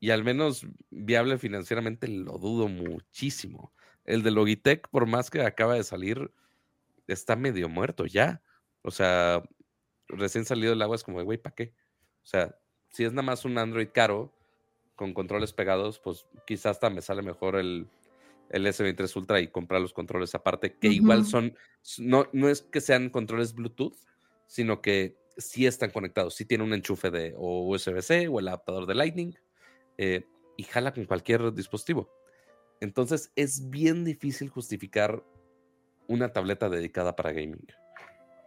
S1: y al menos viable financieramente lo dudo muchísimo. El de Logitech, por más que acaba de salir, está medio muerto ya. O sea, recién salido del agua es como, de, güey, ¿para qué? O sea, si es nada más un Android caro con controles pegados, pues quizás hasta me sale mejor el, el S23 Ultra y comprar los controles aparte, que igual son, no, no es que sean controles Bluetooth, sino que sí están conectados, sí tiene un enchufe de o USB-C o el adaptador de Lightning eh, y jala con cualquier dispositivo. Entonces es bien difícil justificar una tableta dedicada para gaming.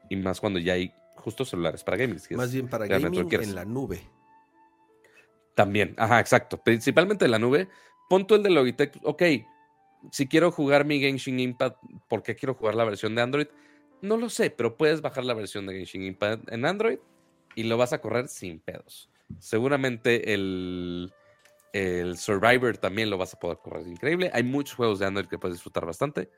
S1: Y más cuando ya hay justo celulares para gaming. que
S2: Más bien para gaming en la nube.
S1: También, ajá, exacto. Principalmente en la nube. Pon tú el de Logitech. Ok, si quiero jugar mi Genshin Impact, ¿por qué quiero jugar la versión de Android? No lo sé, pero puedes bajar la versión de Genshin Impact en Android y lo vas a correr sin pedos. Seguramente el, el Survivor también lo vas a poder correr increíble. Hay muchos juegos de Android que puedes disfrutar bastante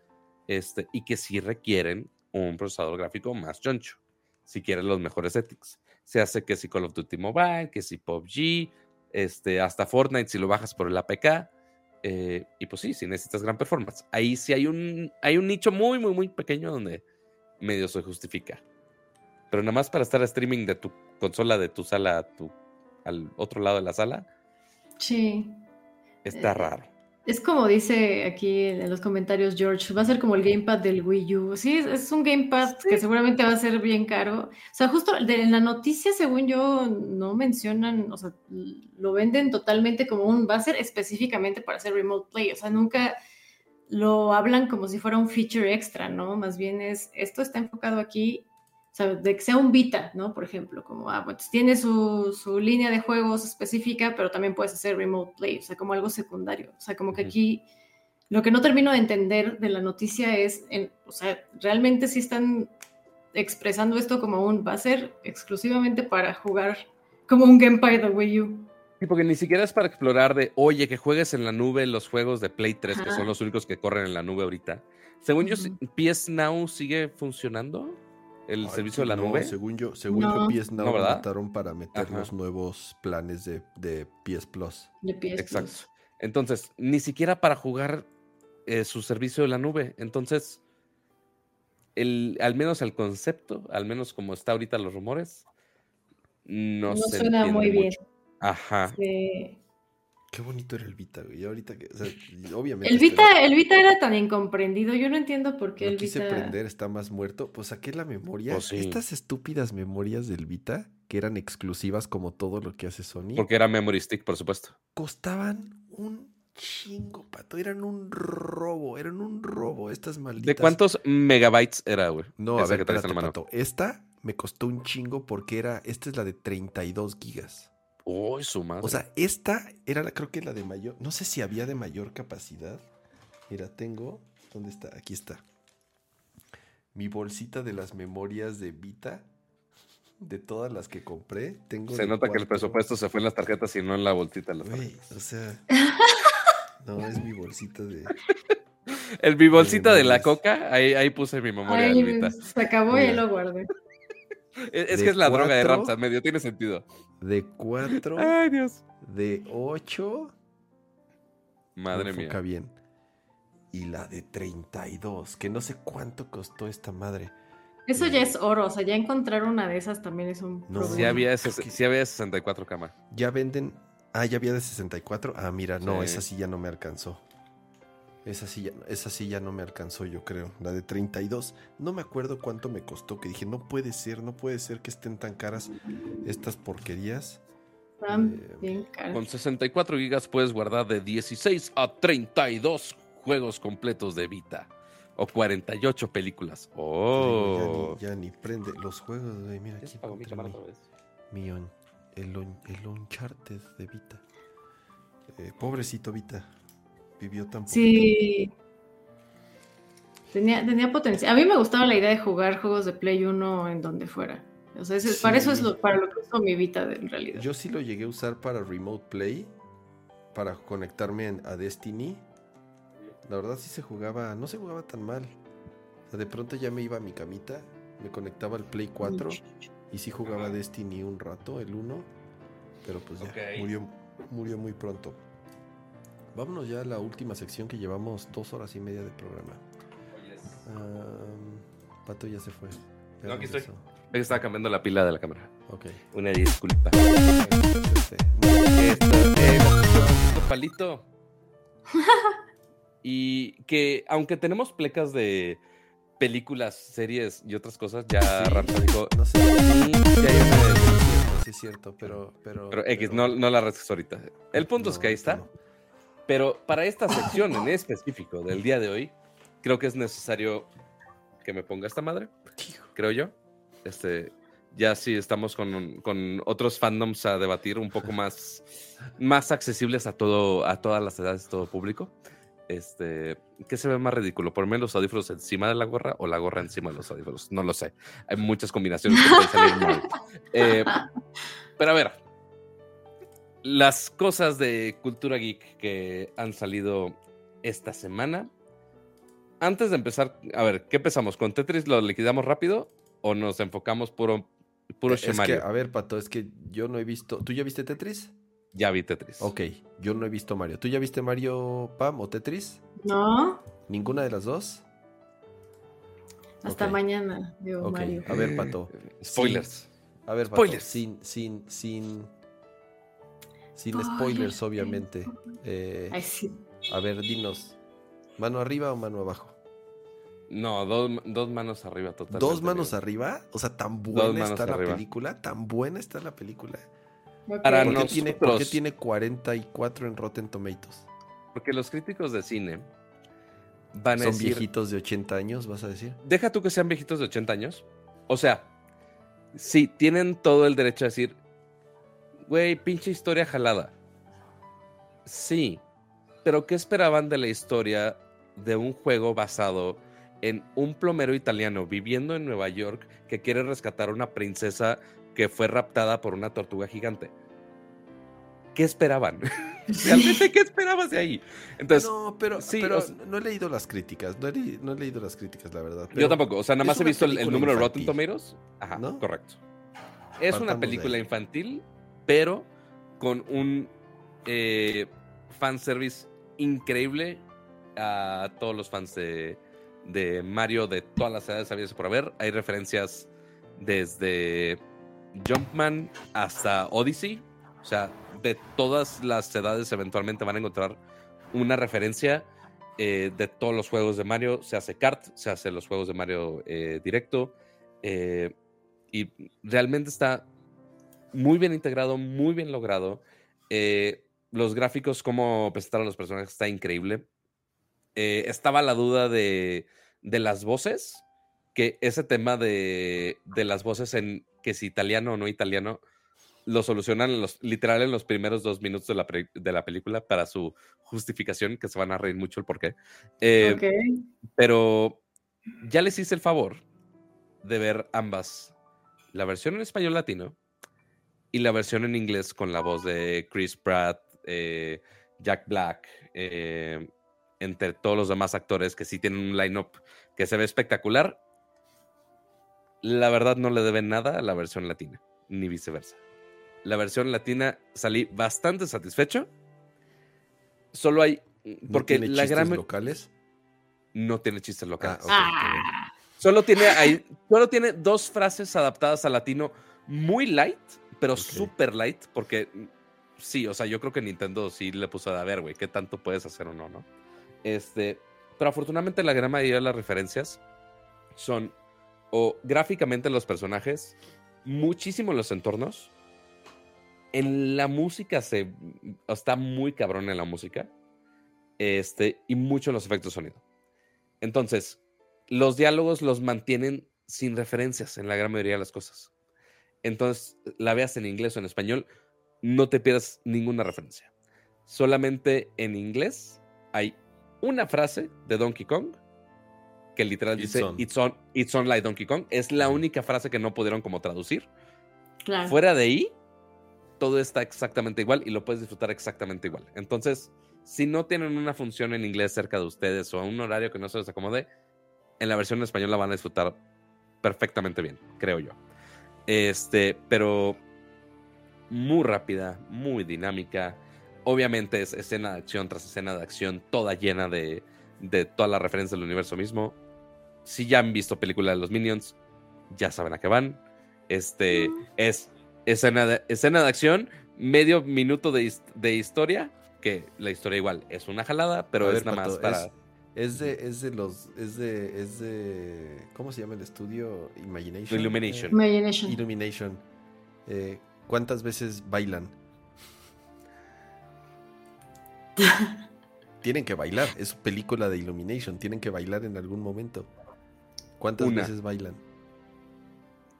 S1: este, y que sí requieren un procesador gráfico más choncho. Si quieres los mejores settings. Se hace que si Call of Duty Mobile, que si PUBG, este, hasta Fortnite si lo bajas por el APK. eh, y pues sí, si necesitas gran performance. Ahí sí hay un, hay un nicho muy, muy, muy pequeño donde medio se justifica. Pero nada más para estar streaming de tu consola, de tu sala tu, al otro lado de la sala,
S3: Sí.
S1: está
S3: Eh,
S1: raro.
S3: Es como dice aquí en los comentarios George, va a ser como el gamepad del Wii U. Sí, es, es un gamepad que seguramente va a ser bien caro. O sea, justo de- en la noticia, según yo, no mencionan, o sea, lo venden totalmente como un, va a ser específicamente para hacer remote play. O sea, nunca lo hablan como si fuera un feature extra, ¿no? Más bien es, esto está enfocado aquí, sea, de que sea un Vita, ¿no? Por ejemplo, como, ah, pues tiene su, su línea de juegos específica, pero también puedes hacer remote play, o sea, como algo secundario. O sea, como que aquí lo que no termino de entender de la noticia es, en- o sea, realmente sí están expresando esto como un, va a ser exclusivamente para jugar como un Gamepad de Wii U.
S1: Sí, porque ni siquiera es para explorar de, oye, que juegues en la nube los juegos de Play 3, que son los únicos que corren en la nube ahorita. Según yo,
S3: Ujú.
S1: PS Now sigue funcionando, el
S2: Ay,
S1: servicio de la
S2: no,
S1: nube.
S2: Según yo, según
S3: No.
S2: yo, PS Now
S1: No,
S2: para meter
S1: Ajá.
S2: los nuevos planes de, de PS Plus.
S3: De PS
S1: Exacto.
S3: Plus.
S1: Entonces, ni siquiera para jugar eh, su servicio de la nube. Entonces, el, al menos el concepto, al menos como está ahorita los rumores, no,
S3: No
S1: se
S3: suena muy bien.
S1: Ajá.
S3: Sí.
S2: Qué bonito era el Vita, güey. Y ahorita que, o sea, obviamente.
S3: El
S2: este,
S3: Vita, el Vita era tan incomprendido, yo no entiendo por qué
S2: lo
S3: el
S2: quise
S3: Vita...
S2: prender, está más muerto. Pues saqué la memoria.
S1: Pues sí.
S2: Estas estúpidas memorias del Vita, que eran exclusivas como todo lo que hace Sony,
S1: Porque era Memory Stick, por supuesto.
S2: costaban un chingo, pato. Eran un robo, eran un robo estas malditas.
S1: ¿De cuántos megabytes era, güey?
S2: No, a
S1: Esa
S2: ver,
S1: que
S2: espérate,
S1: la mano.
S2: pato. Esta me costó un chingo porque era, esta es la de 32 gigas.
S1: Oh, su madre.
S2: O sea, esta era la, creo que la de mayor. No sé si había de mayor capacidad. Mira, tengo. ¿Dónde está? Aquí está. Mi bolsita de las memorias de Vita. De todas las que compré. Tengo
S1: se nota que el presupuesto se fue en las tarjetas y no en la bolsita.
S2: o sea. No, es mi bolsita de.
S1: El mi bolsita de, la coca, ahí, ahí puse mi memoria.
S3: Ay, se acabó y lo guardé.
S1: Es, que es la droga de Ramsa, medio tiene sentido.
S2: De cuatro.
S1: Ay, Dios.
S2: De ocho.
S1: Madre mía.
S2: bien. Y la de 32, que no sé cuánto costó esta madre.
S3: Eso ya es oro, o sea, ya encontrar una de esas también es un
S1: no, Sí había, ese, sí había 64 cama.
S2: Ya venden. Ah, ya había de 64. Ah, mira, no, esa sí ya no me alcanzó. Esa sí, ya, esa ya no me alcanzó, yo creo. La de 32. No me acuerdo cuánto me costó. Que dije, no puede ser, no puede ser que estén tan caras estas porquerías.
S3: Están eh, bien caras.
S1: Con 64 gigas puedes guardar de 16 a 32 juegos completos de Vita. O 48 películas. Oh.
S2: Ya ni, prende los juegos, Mira aquí. Mi, el, el Uncharted de Vita. Eh, pobrecito Vita vivió tan
S3: Sí. Tenía, tenía potencial. A mí me gustaba la idea de jugar juegos de Play 1 en donde fuera. O sea, para eso es lo, para lo que uso mi Vita en realidad.
S2: Yo sí lo llegué a usar para Remote Play, para conectarme a Destiny. La verdad sí se jugaba, no se jugaba tan mal. de pronto ya me iba a mi camita, me conectaba al Play 4 y sí jugaba Destiny un rato, el 1. Pero pues ya, murió, murió muy pronto. Vámonos ya a la última sección que llevamos dos horas y media de programa. Pato ya se fue.
S1: No, aquí estoy. Estaba cambiando la pila de la cámara.
S2: Ok.
S1: Una disculpa. Este, Esto palito. y que aunque tenemos plecas de películas, series y otras cosas, ya sí. dijo. No sé.
S2: Sí, es cierto, pero. Pero,
S1: pero X, No, no la rescato ahorita. El punto es que ahí está. Pero para esta sección en específico del día de hoy, creo que es necesario que me ponga esta madre, creo yo. Este, ya sí estamos con, con, otros fandoms a debatir un poco más, más accesibles a todo, a todas las edades, todo público. Este, ¿qué se ve más ridículo? ¿Por los audífonos encima de la gorra o la gorra encima de los audífonos? No lo sé. Hay muchas combinaciones que pueden salir mal. Eh, pero a ver, las cosas de cultura geek que han salido esta semana. Antes de empezar, a ver, ¿qué empezamos? ¿Con Tetris lo liquidamos rápido o nos enfocamos puro, puro
S2: es que, A ver, Pato, es que yo no he visto. ¿Tú ya viste Tetris?
S1: Ya vi Tetris.
S2: Ok, yo no he visto Mario. ¿Tú ya viste Mario Pam o Tetris?
S3: No.
S2: ¿Ninguna de las dos?
S3: Hasta mañana, digo Mario.
S2: A ver, Pato.
S1: Spoilers.
S2: a ver, Pato, Spoilers. Sin, sin, sin sin spoilers, obviamente. Eh, a ver, dinos. ¿Mano arriba o mano abajo?
S1: No, dos, manos arriba, totalmente.
S2: ¿Dos manos arriba? O sea, tan buena está la película. Tan buena está la película. ¿Por, qué tiene, ¿Por, qué tiene, 44 en Rotten Tomatoes?
S1: Porque los críticos de cine van a
S2: ¿Son viejitos de 80 años, vas a decir?
S1: Deja tú que sean viejitos de 80 años. O sea, sí, tienen todo el derecho a decir, Güey, pinche historia jalada. Sí, pero ¿qué esperaban de la historia de un juego basado en un plomero italiano viviendo en Nueva York que quiere rescatar a una princesa que fue raptada por una tortuga gigante? ¿Qué esperaban? Realmente, ¿qué esperabas de ahí? Entonces,
S2: no, pero, sí, pero no he leído las críticas, no he, leído las críticas, la verdad.
S1: yo tampoco, o sea, nada más he visto el, número de Rotten Tomatoes. Ajá, ¿no? correcto. Es una película infantil pero con un eh, fanservice increíble a todos los fans de, Mario de todas las edades habidas por haber. Hay referencias desde Jumpman hasta Odyssey. O sea, de todas las edades eventualmente van a encontrar una referencia eh, de todos los juegos de Mario. Se hace kart, se hace los juegos de Mario eh, directo. y realmente está muy bien integrado, muy bien logrado. Eh, los gráficos, cómo presentaron los personajes, está increíble. Eh, estaba la duda de, las voces, que ese tema de, las voces en que si italiano o no italiano, lo solucionan los, literal en los primeros dos minutos de la, de la, película para su justificación, que se van a reír mucho el porqué. Eh, pero ya les hice el favor de ver ambas, la versión en español latino y la versión en inglés con la voz de Chris Pratt, eh, Jack Black, eh, entre todos los demás actores que sí tienen un line-up que se ve espectacular. La verdad no le deben nada a la versión latina, ni viceversa. La versión latina salí bastante satisfecho. Solo hay. Porque la gran.
S2: locales?
S1: No tiene chistes locales. Ah, solo, tiene, solo tiene dos frases adaptadas al latino muy light, pero super light, porque sí, o sea, yo creo que Nintendo sí le puso a ver, güey, qué tanto puedes hacer o no, ¿no? Este, pero afortunadamente la gran mayoría de las referencias son o gráficamente los personajes, muchísimo los entornos. En la música se está muy cabrón en la música. Este, y mucho en los efectos sonido. Entonces, los diálogos los mantienen sin referencias en la gran mayoría de las cosas. Entonces, la veas en inglés o en español, no te pierdas ninguna referencia. Solamente en inglés hay una frase de Donkey Kong que literal dice It's on. It's on like Donkey Kong. Es la única frase que no pudieron como traducir. Fuera de ahí, todo está exactamente igual y lo puedes disfrutar exactamente igual. Entonces, si no tienen una función en inglés cerca de ustedes o un horario que no se les acomode, en la versión en español la van a disfrutar perfectamente bien, creo yo. Este, pero muy rápida, muy dinámica Obviamente es escena de acción tras escena de acción, toda llena de, de todas las referencias del universo mismo. Si ya han visto películas de los Minions, ya saben a qué van. Este es escena de, escena de acción, medio minuto de, de, historia, que la historia igual es una jalada, pero es nada más para.
S2: Es, de, es de los. Es de, es de. ¿Cómo se llama el estudio? Imagination.
S1: Illumination.
S3: Imagination.
S2: Illumination. Eh, ¿Cuántas veces bailan? tienen que bailar. Es película de Illumination. Tienen que bailar en algún momento. ¿Cuántas veces bailan?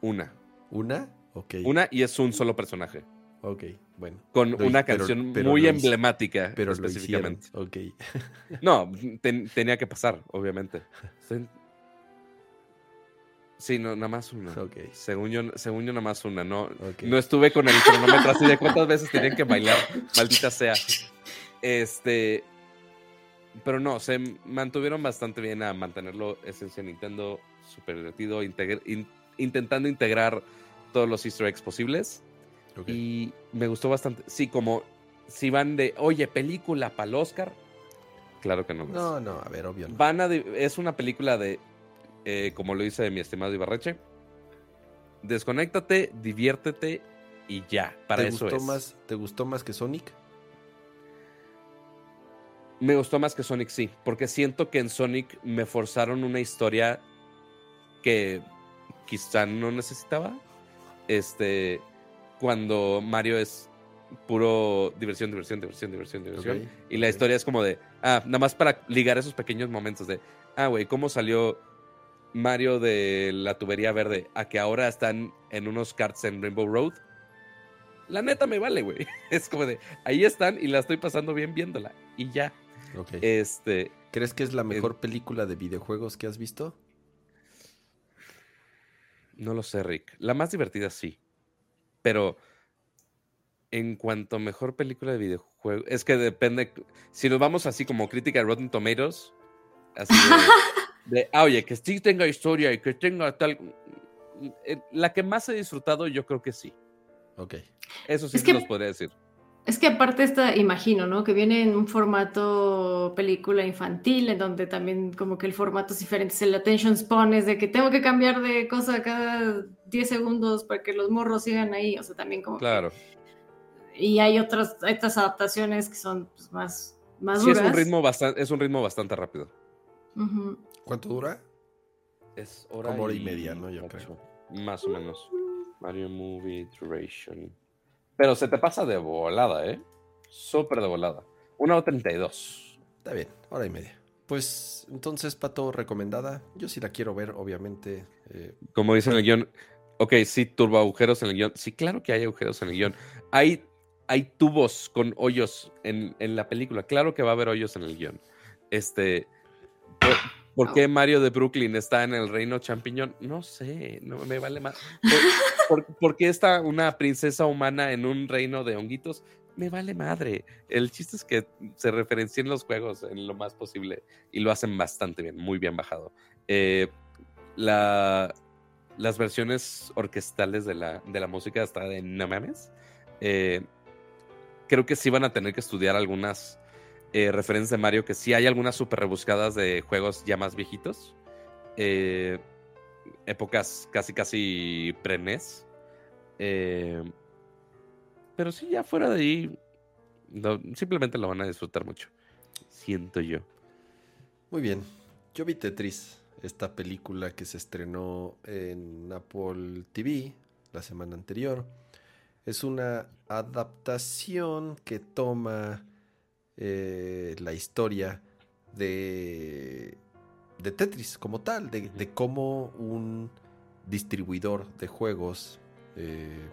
S1: Una.
S2: ¿Una? Ok.
S1: Una y es un solo personaje.
S2: Ok, bueno.
S1: Con una canción muy emblemática
S2: pero
S1: específicamente.
S2: ok.
S1: no, tenía que pasar, obviamente. Sí, no, nada más una.
S2: Okay.
S1: Según yo, según yo, nada más una. No, no estuve con el cronómetro así de cuántas veces tenían que bailar, maldita sea. Este. Pero no, se mantuvieron bastante bien a mantenerlo esencia Nintendo, súper divertido, intentando integrar todos los easter eggs posibles. Y me gustó bastante. Sí, como si van de, oye, película para el Oscar. Claro que no.
S2: No, no, a ver, obvio.
S1: Van a, es una película de, eh, como lo dice mi estimado Ibarreche, desconéctate, diviértete y ya. Para
S2: ¿Te
S1: eso
S2: gustó Más, ¿Te gustó más que Sonic?
S1: Me gustó más que Sonic, sí, porque siento que en Sonic me forzaron una historia que quizá no necesitaba. Este, cuando Mario es puro diversión, diversión, diversión, diversión, diversión. y la historia es como de, ah, nada más para ligar esos pequeños momentos de, ah, güey, ¿cómo salió Mario de la tubería verde a que ahora están en unos karts en Rainbow Road? La neta me vale, güey. Es como de, ahí están y la estoy pasando bien viéndola. Y ya. Este,
S2: ¿Crees que es la mejor película de videojuegos que has visto?
S1: No lo sé, Rick. La más divertida sí. Pero en cuanto a mejor película de videojuegos, es que depende. Si nos vamos así como crítica de Rotten Tomatoes, así de, ah, oye, que sí tenga historia y que tenga tal. Eh, la que más he disfrutado, yo creo que sí.
S2: Ok.
S1: Eso sí nos podría decir.
S3: Es que aparte está, imagino, ¿no? Que viene en un formato película infantil, en donde también como que el formato es diferente, el attention spawn es de que tengo que cambiar de cosa cada 10 segundos para que los morros sigan ahí, o sea, también como...
S1: Claro.
S3: y hay otras, estas adaptaciones que son pues, más, más duras.
S1: Sí, es un ritmo bastante, es un ritmo bastante rápido.
S2: ¿Cuánto dura?
S1: Es hora,
S2: Como hora y, media, ¿no? Yo creo.
S1: Más o menos. Mario Movie Duration. Pero se te pasa de volada, ¿eh? Súper de volada. Una o 32.
S2: Está bien, hora y media. Pues entonces, Pato, recomendada. Yo sí la quiero ver, obviamente. Eh,
S1: Como dice en el guion, Ok, sí, turbo agujeros en el guion. Sí, claro que hay agujeros en el guion. Hay, hay tubos con hoyos en, la película. Claro que va a haber hoyos en el guion. Este. ¿Por, qué Mario de Brooklyn está en el reino champiñón? No sé, no me vale más. ¿Por, qué está una princesa humana en un reino de honguitos? Me vale madre. El chiste es que se referencien los juegos en lo más posible y lo hacen bastante bien, muy bien bajado. Eh, la, las versiones orquestales de la, de la música hasta de no mames. Eh, creo que sí van a tener que estudiar algunas eh, referencias de Mario, que sí hay algunas súper rebuscadas de juegos ya más viejitos. Eh, épocas casi casi pre-NES. pero sí, ya fuera de ahí, simplemente lo van a disfrutar mucho. Siento yo.
S2: Muy bien. Yo vi Tetris esta película que se estrenó en Apple TV la semana anterior. Es una adaptación que toma eh, la historia de, de Tetris como tal, de, cómo un distribuidor de juegos eh,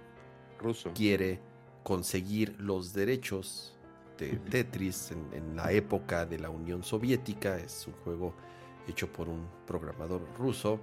S2: ruso. quiere conseguir los derechos de Tetris en, en, la época de la Unión Soviética. Es un juego hecho por un programador ruso,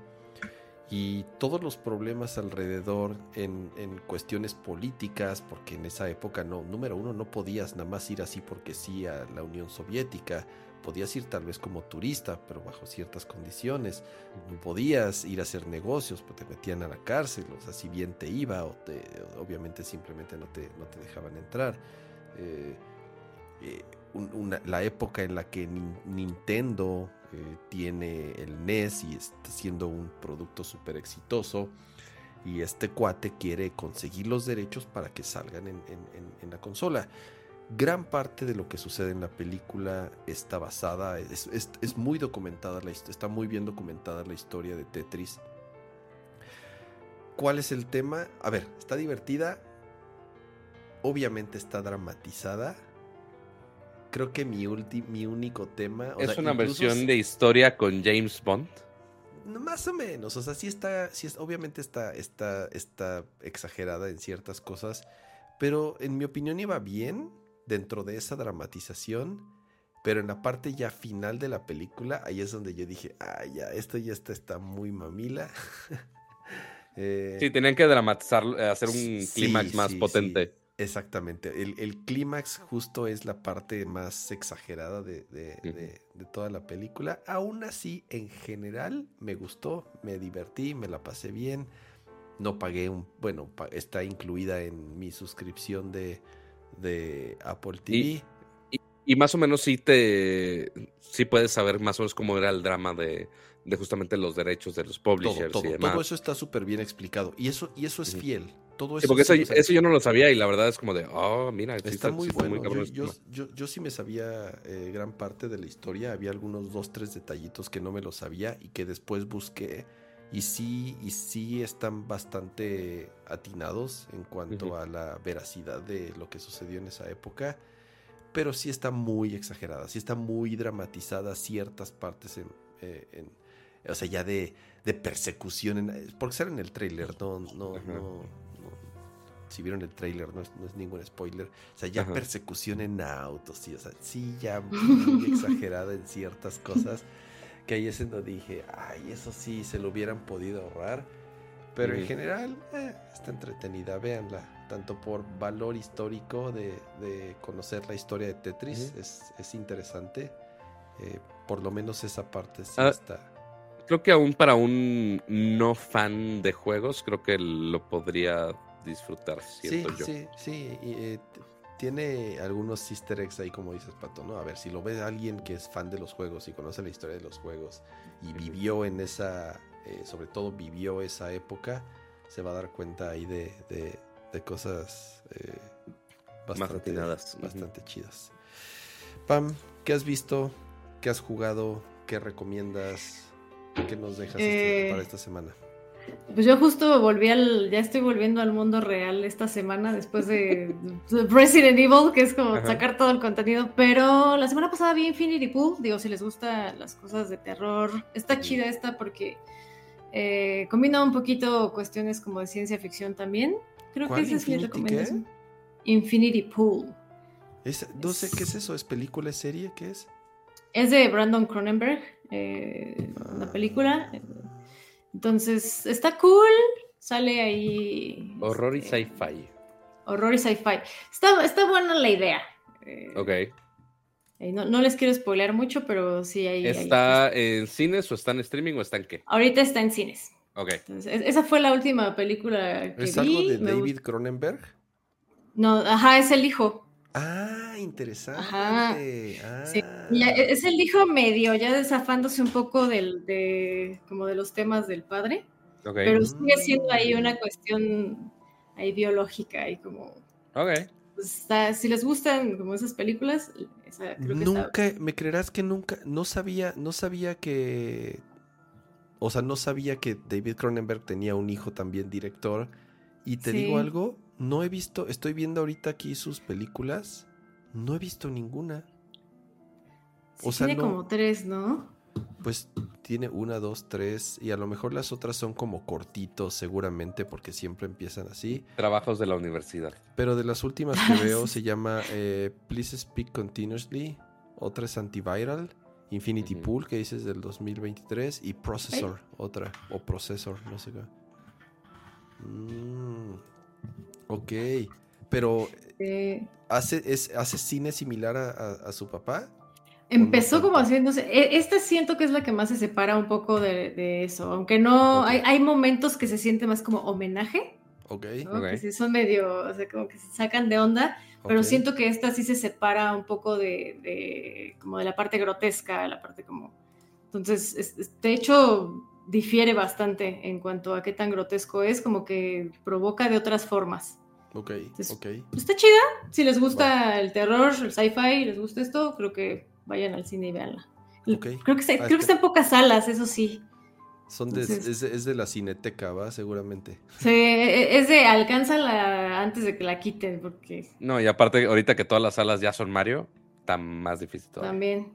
S2: y todos los problemas alrededor en, cuestiones políticas, porque en esa época no, número uno, no podías nada más ir así porque sí a la Unión Soviética, podías ir tal vez como turista, pero bajo ciertas condiciones, no podías ir a hacer negocios, pues te metían a la cárcel, o sea, si bien te iba, o te, obviamente simplemente no te, no te dejaban entrar. Eh, eh, la época en la que Nintendo tiene el NES y está siendo un producto súper exitoso. Y este cuate quiere conseguir los derechos para que salgan en, la consola. Gran parte de lo que sucede en la película está basada, es, muy documentada, la, está muy bien documentada la historia de Tetris. ¿Cuál es el tema? A ver, está divertida, obviamente está dramatizada, creo que mi, mi único tema.
S1: ¿Es una versión de historia con James Bond?
S2: Más o menos, o sea, sí está, sí es, obviamente está, está, está exagerada en ciertas cosas, pero en mi opinión iba bien dentro de esa dramatización, pero en la parte ya final de la película, ahí es donde yo dije, ah, ya, esto ya está, está muy mamila.
S1: Eh, sí, tenían que dramatizar, hacer un clímax más potente.
S2: Exactamente. El, clímax justo es la parte más exagerada de, toda la película. Aún así, en general, me gustó, me divertí, me la pasé bien. No pagué un. Bueno, está incluida en mi suscripción de, Apple TV.
S1: Y, más o menos sí te. Sí puedes saber más o menos cómo era el drama de, justamente los derechos de los publishers
S2: todo,
S1: y demás.
S2: Todo eso está súper bien explicado. Y eso, y eso es fiel
S1: porque eso, yo no lo sabía y la verdad es como de, oh, mira,
S2: está, muy bueno. yo, sí me sabía eh, gran parte de la historia. Había algunos dos, tres detallitos que no me lo sabía y que después busqué. Y sí, y sí están bastante atinados en cuanto a la veracidad de lo que sucedió en esa época. Pero sí está muy exagerada, sí está muy dramatizada ciertas partes en, eh, o sea, ya de, persecución, en, porque ser en el trailer, no, no, no, si vieron el trailer, no es, ningún spoiler. O sea, ya persecución en autos, sí, o sea, sí, ya muy exagerada en ciertas cosas. Que ahí es en donde dije, ay, eso sí, se lo hubieran podido ahorrar. Pero en general, eh, está entretenida, véanla. Tanto por valor histórico de, conocer la historia de Tetris, es, interesante. Eh, por lo menos esa parte sí ah, está.
S1: Creo que aún para un no fan de juegos, creo que lo podría disfrutar,
S2: siento sí, yo. Sí, sí, eh, tiene algunos easter eggs ahí, como dices, Pato, ¿no? A ver, si lo ve alguien que es fan de los juegos y conoce la historia de los juegos y vivió en esa, eh, sobre todo vivió esa época, se va a dar cuenta ahí de, de, cosas eh, bastante, bastante chidas. Pam, ¿qué has visto? ¿Qué has jugado? ¿Qué recomiendas? ¿Qué nos dejas este, para esta semana?
S3: Pues yo justo volví al, ya estoy volviendo al mundo real esta semana después de Resident Evil, que es como sacar todo el contenido, pero la semana pasada vi Infinity Pool, digo, si les gustan las cosas de terror, está chida esta porque Eh, combina un poquito cuestiones como de ciencia ficción también. Creo que esa es mi recomendación. Infinity Pool.
S2: no sé qué es eso, ¿es película, es serie? ¿Qué es?
S3: Es de Brandon Cronenberg, eh, una ah. película. Entonces, está cool. Sale ahí.
S1: Horror y este, sci-fi.
S3: Horror y sci-fi. Está, está buena la idea.
S1: Eh, ok.
S3: Eh, no, les quiero spoilear mucho, pero sí hay.
S1: ¿Está en cines o está en streaming o está en qué?
S3: Ahorita está en cines.
S1: Ok.
S3: esa fue la última película que
S2: ¿Es algo de David Cronenberg?
S3: No, ajá, es el hijo.
S2: Ah, interesante. Ajá. Sí,
S3: ah. e, es el hijo medio, ya desafándose un poco del, de, como de los temas del padre. Okay. Pero sigue siendo ahí una mm. cuestión ahí biológica y como.
S1: Ok.
S3: Pues, si les gustan como esas películas,
S2: nunca, me creerás que nunca, no sabía, no sabía que, o sea, no sabía que David Cronenberg tenía un hijo también director. Y te digo algo, no he visto, estoy viendo ahorita aquí sus películas, no he visto ninguna.
S3: o sea, tiene como tres, ¿no?
S2: Pues tiene una, dos, tres, y a lo mejor las otras son como cortitos, seguramente, porque siempre empiezan así.
S1: Trabajos de la universidad.
S2: Pero de las últimas que veo se llama eh, Please Speak Continuously, otra es Antiviral, Infinity Pool, que dices del 2023, y Processor, otra, o Processor, no sé qué. Mm, ok, pero ¿hace, es, ¿hace cine similar a su papá?
S3: Empezó como haciéndose, e, este siento que es la que más se separa un poco de, eso, aunque no, hay, momentos que se siente más como homenaje.
S2: Ok.
S3: Que sí son medio, o sea, como que se sacan de onda, pero siento que esta sí se separa un poco de, como de la parte grotesca, la parte como... Entonces, de hecho, difiere bastante en cuanto a qué tan grotesco es, como que provoca de otras formas.
S2: Ok, ok.
S3: Está chida, si les gusta el terror, el sci-fi, les gusta esto, creo que vayan al cine y veanla. Creo, que está, ah, creo que está en pocas salas, eso sí.
S2: Son de, es, de, la cineteca, ¿va? Seguramente.
S3: Sí, e, es de alcánzala antes de que la quiten, porque.
S1: No, y aparte, ahorita que todas las salas ya son Mario, está más difícil todavía.
S3: También.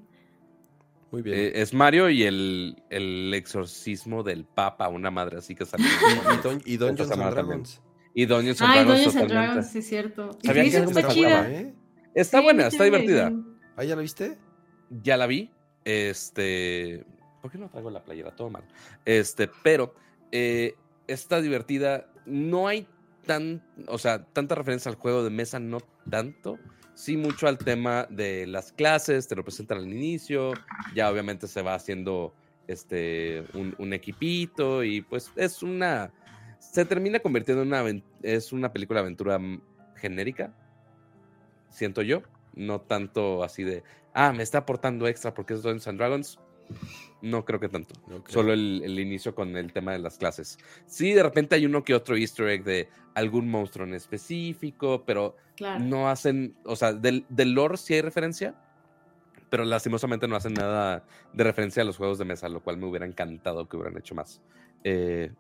S2: Muy bien.
S1: Eh, es Mario y el, el, exorcismo del Papa, una madre así que salió.
S2: y, y Dungeons and Dragons.
S1: Y Dungeons
S3: and Dragons. Dungeons and Dragons, sí, es cierto.
S1: ¿Sabía que está chida? ¿eh? Está buena, está divertida.
S2: ¿Ah, ya la viste?
S1: ya la vi. Este. ¿Por qué no traigo la playera? Todo mal. Este, pero eh, está divertida. No hay tan. O sea, tanta referencia al juego de mesa, no tanto. Sí, mucho al tema de las clases, te lo presentan al inicio. Ya obviamente se va haciendo este un, equipito. Y pues es una. Se termina convirtiendo en una. Es una película de aventura genérica. Siento yo. No tanto así de ah, me está aportando extra porque es Dungeons and Dragons. No creo que tanto. Solo el, inicio con el tema de las clases. Sí, de repente hay uno que otro easter egg de algún monstruo en específico, pero no hacen, o sea, del, del, lore sí hay referencia, pero lastimosamente no hacen nada de referencia a los juegos de mesa, lo cual me hubiera encantado que hubieran hecho más. Eh,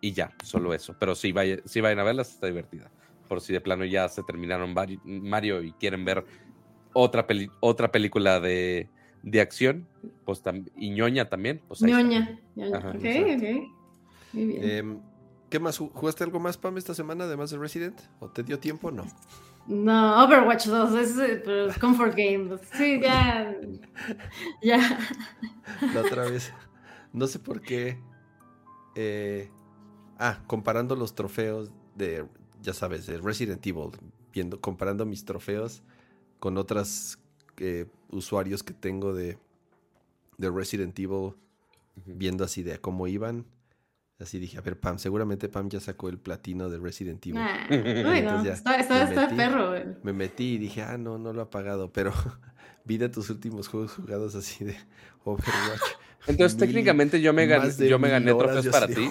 S1: y ya, solo eso. Pero sí, vaya, sí vayan a verlas, está divertida. Por si de plano ya se terminaron Mario y quieren ver otra, otra película de, de acción, pues y ñoña también. Pues
S3: ñoña, ok, ok. Muy bien.
S2: Em, ¿Qué más? ¿Jugaste algo más, Pam, esta semana, además de Resident? ¿O te dio tiempo no?
S3: No, Overwatch 2, es, es Comfort Game. Sí, ya. ya.
S2: La otra vez. No sé por qué. Eh, ah, comparando los trofeos de, ya sabes, de Resident Evil. Viendo, comparando mis trofeos con otros eh, usuarios que tengo de, de Resident Evil, viendo así de cómo iban. Así dije, a ver, Pam, seguramente Pam ya sacó el platino de Resident Evil.
S3: no, está, perro.
S2: Me metí y dije, ah, no, no lo ha pagado, pero vi de tus últimos juegos jugados así de Overwatch.
S1: Entonces, técnicamente yo me gané, yo me gané trofeos para ti.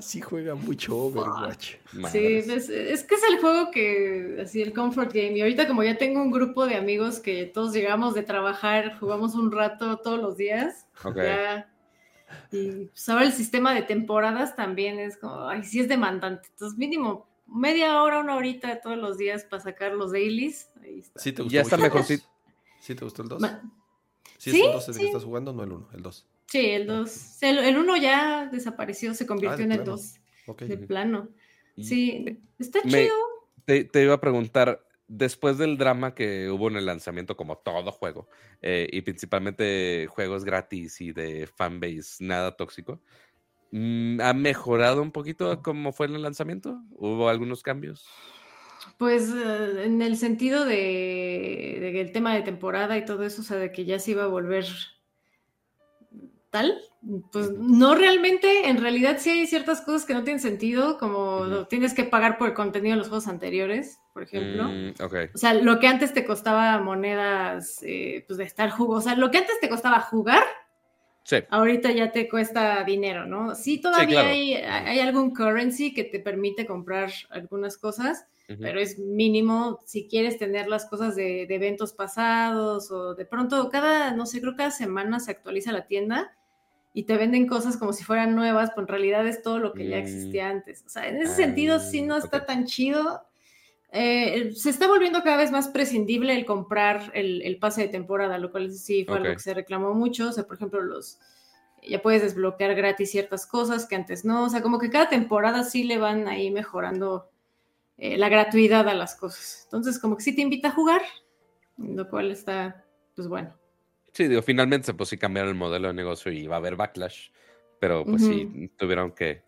S2: sí juega mucho Overwatch.
S3: Sí, pues, es, que es el juego que, así, el comfort game. Y ahorita como ya tengo un grupo de amigos que todos llegamos de trabajar, jugamos un rato todos los días. y pues ahora el sistema de temporadas también es como, ay, sí es demandante. Entonces, mínimo media hora, una horita todos los días para sacar los dailies. Ahí está.
S2: ya está mejor. ¿Sí te gustó el 2? ¿Sí, es el 2 el que estás jugando? No el 1, el 2.
S3: Sí, Sí, el 2. El 1 ya desapareció, se convirtió ah, en el 2. De plano. Sí, está chido.
S1: Te, iba a preguntar, después del drama que hubo en el lanzamiento, como todo juego, eh, y principalmente juegos gratis y de fanbase nada tóxico, mm, ¿ha mejorado un poquito cómo fue en el lanzamiento? ¿Hubo algunos cambios?
S3: Pues eh, en el sentido de, de, el tema de temporada y todo eso, o sea, de que ya se iba a volver tal, pues no realmente, en realidad sí hay ciertas cosas que no tienen sentido, como tienes que pagar por el contenido de los juegos anteriores, por ejemplo. Mm, o sea, lo que antes te costaba monedas, eh, pues de estar jugando, o sea, lo que antes te costaba jugar, ahorita ya te cuesta dinero, ¿no? Sí, todavía hay, hay, algún currency que te permite comprar algunas cosas, pero es mínimo si quieres tener las cosas de, de, eventos pasados o de pronto cada, no sé, creo cada semana se actualiza la tienda y te venden cosas como si fueran nuevas, pero en realidad es todo lo que ya existía mm. antes. O sea, en ese sentido sí no está tan chido. Eh, se está volviendo cada vez más prescindible el comprar el, pase de temporada, lo cual sí fue algo que se reclamó mucho. O sea, por ejemplo, los ya puedes desbloquear gratis ciertas cosas que antes no. O sea, como que cada temporada sí le van ahí mejorando eh, la gratuidad a las cosas. Entonces, como que sí te invita a jugar, lo cual está, pues bueno.
S1: Sí, digo, finalmente pues sí cambiaron el modelo de negocio y va a haber backlash, pero pues sí tuvieron que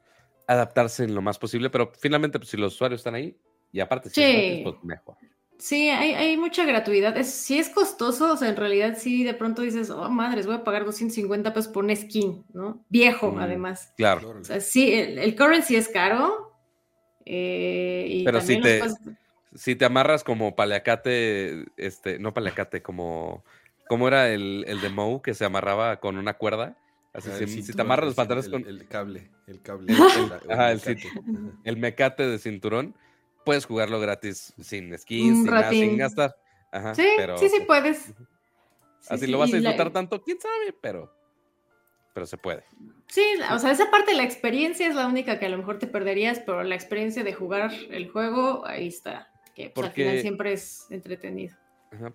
S1: adaptarse en lo más posible, pero finalmente pues si los usuarios están ahí y aparte sí, pues, mejor.
S3: Sí, hay, hay, mucha gratuidad. Es, si es costoso, o sea, en realidad sí, de pronto dices, oh, madres, voy a pagar 250 pesos por un skin, ¿no? Viejo, mm, además.
S1: Claro.
S3: O sea, sí, el, currency es caro. Eh,
S1: Pero si te, si te amarras como paleacate, este, no paleacate, como ¿Cómo era el, el de Moe que se amarraba con una cuerda? Así, ah, si, te amarras los pantalones con.
S2: El cable, el cable.
S1: El, ajá, el, el, mecate de cinturón, puedes jugarlo gratis sin skins, sin, gastar. Ajá,
S3: sí, sí, sí puedes.
S1: Así lo vas a disfrutar tanto, quién sabe, pero, pero se puede.
S3: Sí, o sea, esa parte de la experiencia es la única que a lo mejor te perderías, pero la experiencia de jugar el juego, ahí está. Que pues, al final siempre es entretenido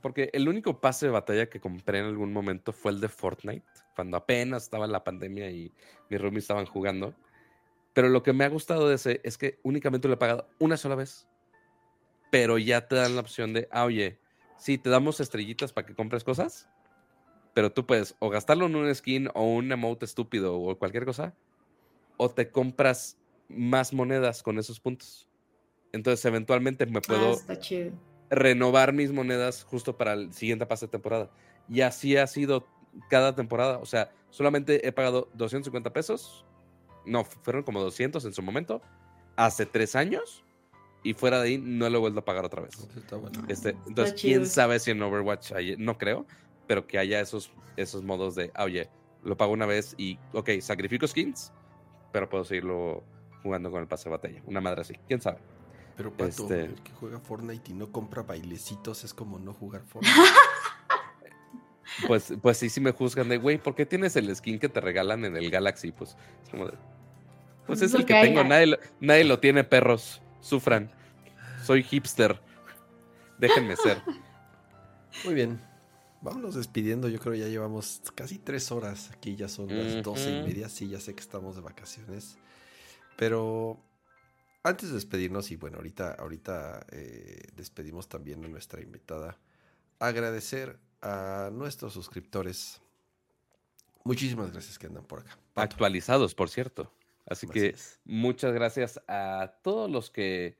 S1: porque el único pase de batalla que compré en algún momento fue el de Fortnite, cuando apenas estaba la pandemia y mis roomies estaban jugando. Pero lo que me ha gustado de ese es que únicamente lo he pagado una sola vez. Pero ya te dan la opción de, ah, oye, sí, te damos estrellitas para que compres cosas, pero tú puedes o gastarlo en un skin o un emote estúpido o cualquier cosa, o te compras más monedas con esos puntos. Entonces, eventualmente me puedo
S3: ah,
S1: renovar mis monedas justo para el siguiente pase de temporada. Y así ha sido cada temporada. O sea, solamente he pagado 250 pesos. No, fueron como 200 en su momento. Hace tres años. Y fuera de ahí no lo he vuelto a pagar otra vez. Este, entonces, quién sabe si en Overwatch hay, no creo, pero que haya esos, esos modos de, ah, oye, lo pago una vez y, ok, sacrifico skins, pero puedo seguirlo jugando con el pase de batalla. Una madre así, quién sabe.
S2: Pero Pato, este el que juega Fortnite y no compra bailecitos es como no jugar Fortnite.
S1: pues, pues sí, sí me juzgan de, güey, ¿por qué tienes el skin que te regalan en el Galaxy? Pues es como de, pues es el que tengo, nadie, nadie lo tiene, perros, sufran. Soy hipster. Déjenme ser.
S2: Muy bien. Vámonos despidiendo. Yo creo que ya llevamos casi tres horas. Aquí ya son las doce y media. Sí, ya sé que estamos de vacaciones. Pero antes de despedirnos, y bueno, ahorita, ahorita eh, despedimos también a nuestra invitada, agradecer a nuestros suscriptores. Muchísimas gracias que andan por acá.
S1: Actualizados, por cierto. Así que muchas gracias a todos los que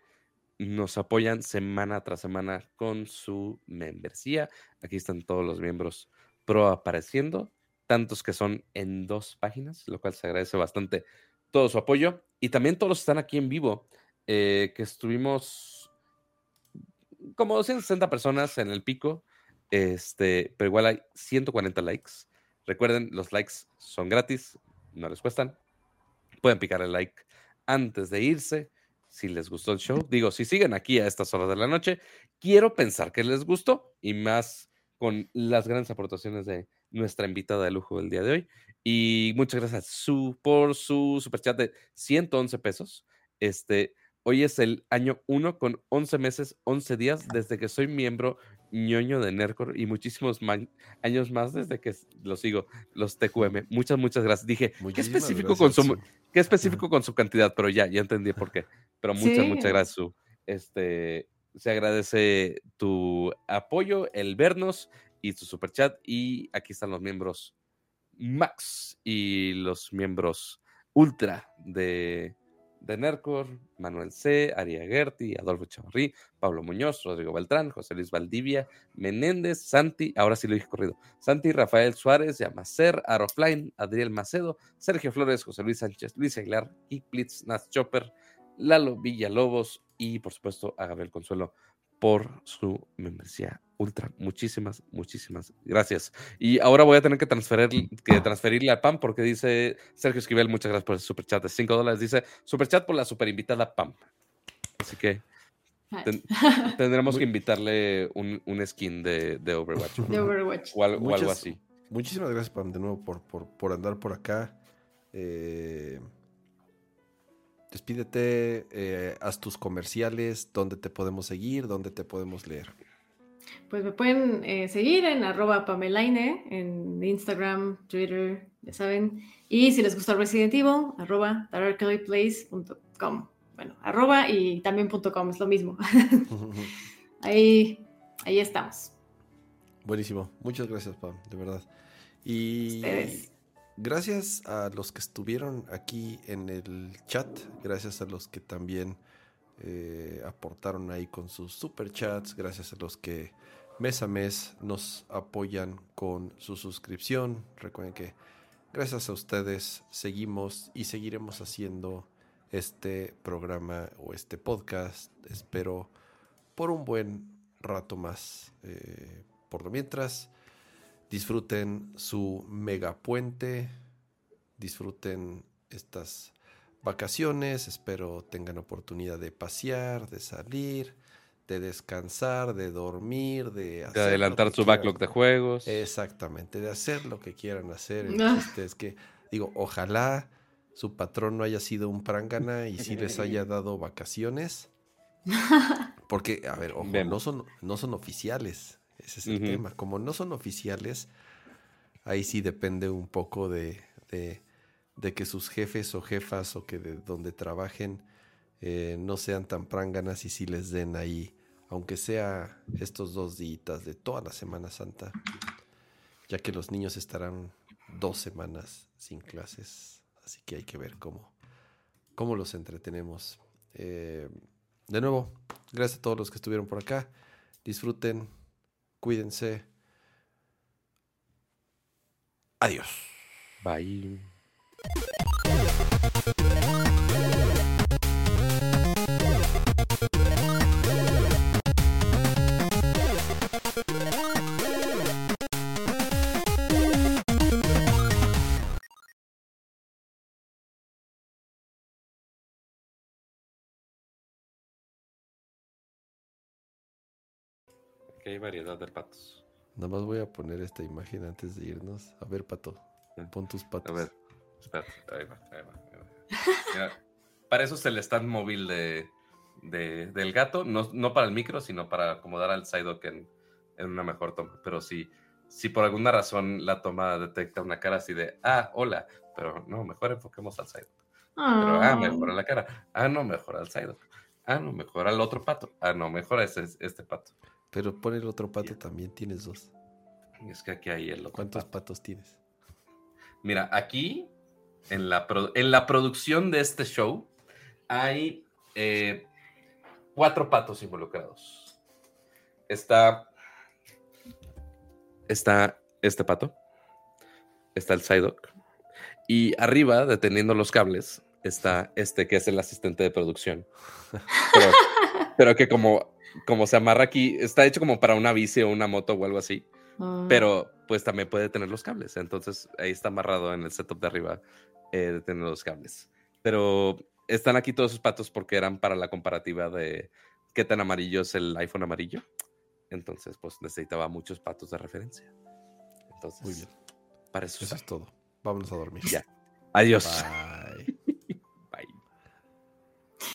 S1: nos apoyan semana tras semana con su membresía. Aquí están todos los miembros pro apareciendo, tantos que son en dos páginas, lo cual se agradece bastante todo su apoyo. Y también todos los que están aquí en vivo, eh, que estuvimos como 260 personas en el pico, este, pero igual hay 140 likes. Recuerden, los likes son gratis, no les cuestan. Pueden picar el like antes de irse si les gustó el show. Digo, si siguen aquí a estas horas de la noche, quiero pensar que les gustó y más con las grandes aportaciones de nuestra invitada de lujo del día de hoy. Y muchas gracias su, por su superchat de 111 pesos. Este, hoy es el año 1 con 11 meses, 11 días desde que soy miembro ñoño de Nercor y muchísimos años más desde que lo sigo, los TQM. Muchas, muchas gracias. Dije, ¿qué específico, con su, ¿qué específico con su cantidad? Pero ya, ya entendí por qué. Pero muchas, muchas gracias, Su. Este, se agradece tu apoyo, el vernos y tu super chat. Y aquí están los miembros Max y los miembros Ultra de de Nercor, Manuel C., Aria Gerti, Adolfo Chavarrí, Pablo Muñoz, Rodrigo Beltrán, José Luis Valdivia, Menéndez, Santi, ahora sí lo dije corrido, Santi, Rafael Suárez, Yamacer, Arofline, Adriel Macedo, Sergio Flores, José Luis Sánchez, Luis Aguilar, Blitz, Naz Chopper, Lalo Villalobos y por supuesto a Gabriel Consuelo por su membresía ultra. Muchísimas, muchísimas gracias. Y ahora voy a tener que, transferir, que transferirle a Pam porque dice Sergio Esquivel, muchas gracias por el superchat de 5 dólares. Dice superchat por la super invitada Pam. Así que tendremos que invitarle un, skin de, Overwatch.
S3: De Overwatch.
S1: O, algo así.
S2: Muchísimas gracias, Pam, de nuevo por, por, por andar por acá. Eh, Despídete, eh, haz tus comerciales, dónde te podemos seguir, dónde te podemos leer.
S3: Pues me pueden eh, seguir en arroba pamelaine, en Instagram, Twitter, ya saben. Y si les gusta Resident Evil, arroba darklyplace.com. Bueno, arroba y también .com, es lo mismo. ahí, ahí estamos.
S2: Buenísimo. Muchas gracias, Pam, de verdad. Y gracias a los que estuvieron aquí en el chat, gracias a los que también eh, aportaron ahí con sus super chats, gracias a los que mes a mes nos apoyan con su suscripción. Recuerden que gracias a ustedes seguimos y seguiremos haciendo este programa o este podcast. Espero por un buen rato más. Eh, por lo mientras, disfruten su mega puente, disfruten estas vacaciones, espero tengan oportunidad de pasear, de salir, de descansar, de dormir, de,
S1: adelantar su backlog de juegos.
S2: Exactamente, de hacer lo que quieran hacer. es que, digo, ojalá su patrón no haya sido un prangana y sí les haya dado vacaciones. Porque, a ver, no son, no son oficiales. Ese es el tema. Como no son oficiales, ahí sí depende un poco de, de, que sus jefes o jefas o que de donde trabajen eh, no sean tan pránganas y sí les den ahí, aunque sea estos dos días de toda la Semana Santa, ya que los niños estarán dos semanas sin clases, así que hay que ver cómo, cómo los entretenemos. Eh, de nuevo, gracias a todos los que estuvieron por acá. Disfruten Cuídense. Adiós.
S1: Bye. Hay variedad de patos.
S2: Nada más voy a poner esta imagen antes de irnos. A ver, pato, pon tus patos.
S1: A ver, espérate, ahí va, ahí va. para eso es el stand móvil de, del gato, no, no, para el micro, sino para acomodar al Psyduck en, en una mejor toma. Pero si, si por alguna razón la toma detecta una cara así de, ah, hola, pero no, mejor enfoquemos al Psyduck. Pero, ah, mejora la cara. Ah, no, mejora al Psyduck. Ah, no, mejora el otro pato. Ah, no, mejora este, este pato.
S2: Pero por el otro pato también tienes dos.
S1: Es que aquí hay el otro
S2: ¿Cuántos patos tienes?
S1: Mira, aquí en la, en la producción de este show hay eh, cuatro patos involucrados. Está, está este pato, está el Psyduck, y arriba, deteniendo los cables, está este que es el asistente de producción. pero que como como se amarra aquí, está hecho como para una bici o una moto o algo así. Ah. Pero pues también puede tener los cables. Entonces ahí está amarrado en el setup de arriba eh, de tener los cables. Pero están aquí todos sus patos porque eran para la comparativa de qué tan amarillo es el iPhone amarillo. Entonces, pues necesitaba muchos patos de referencia. Entonces,
S2: muy bien. Para eso, eso es todo. Vámonos a dormir.
S1: Ya. Adiós.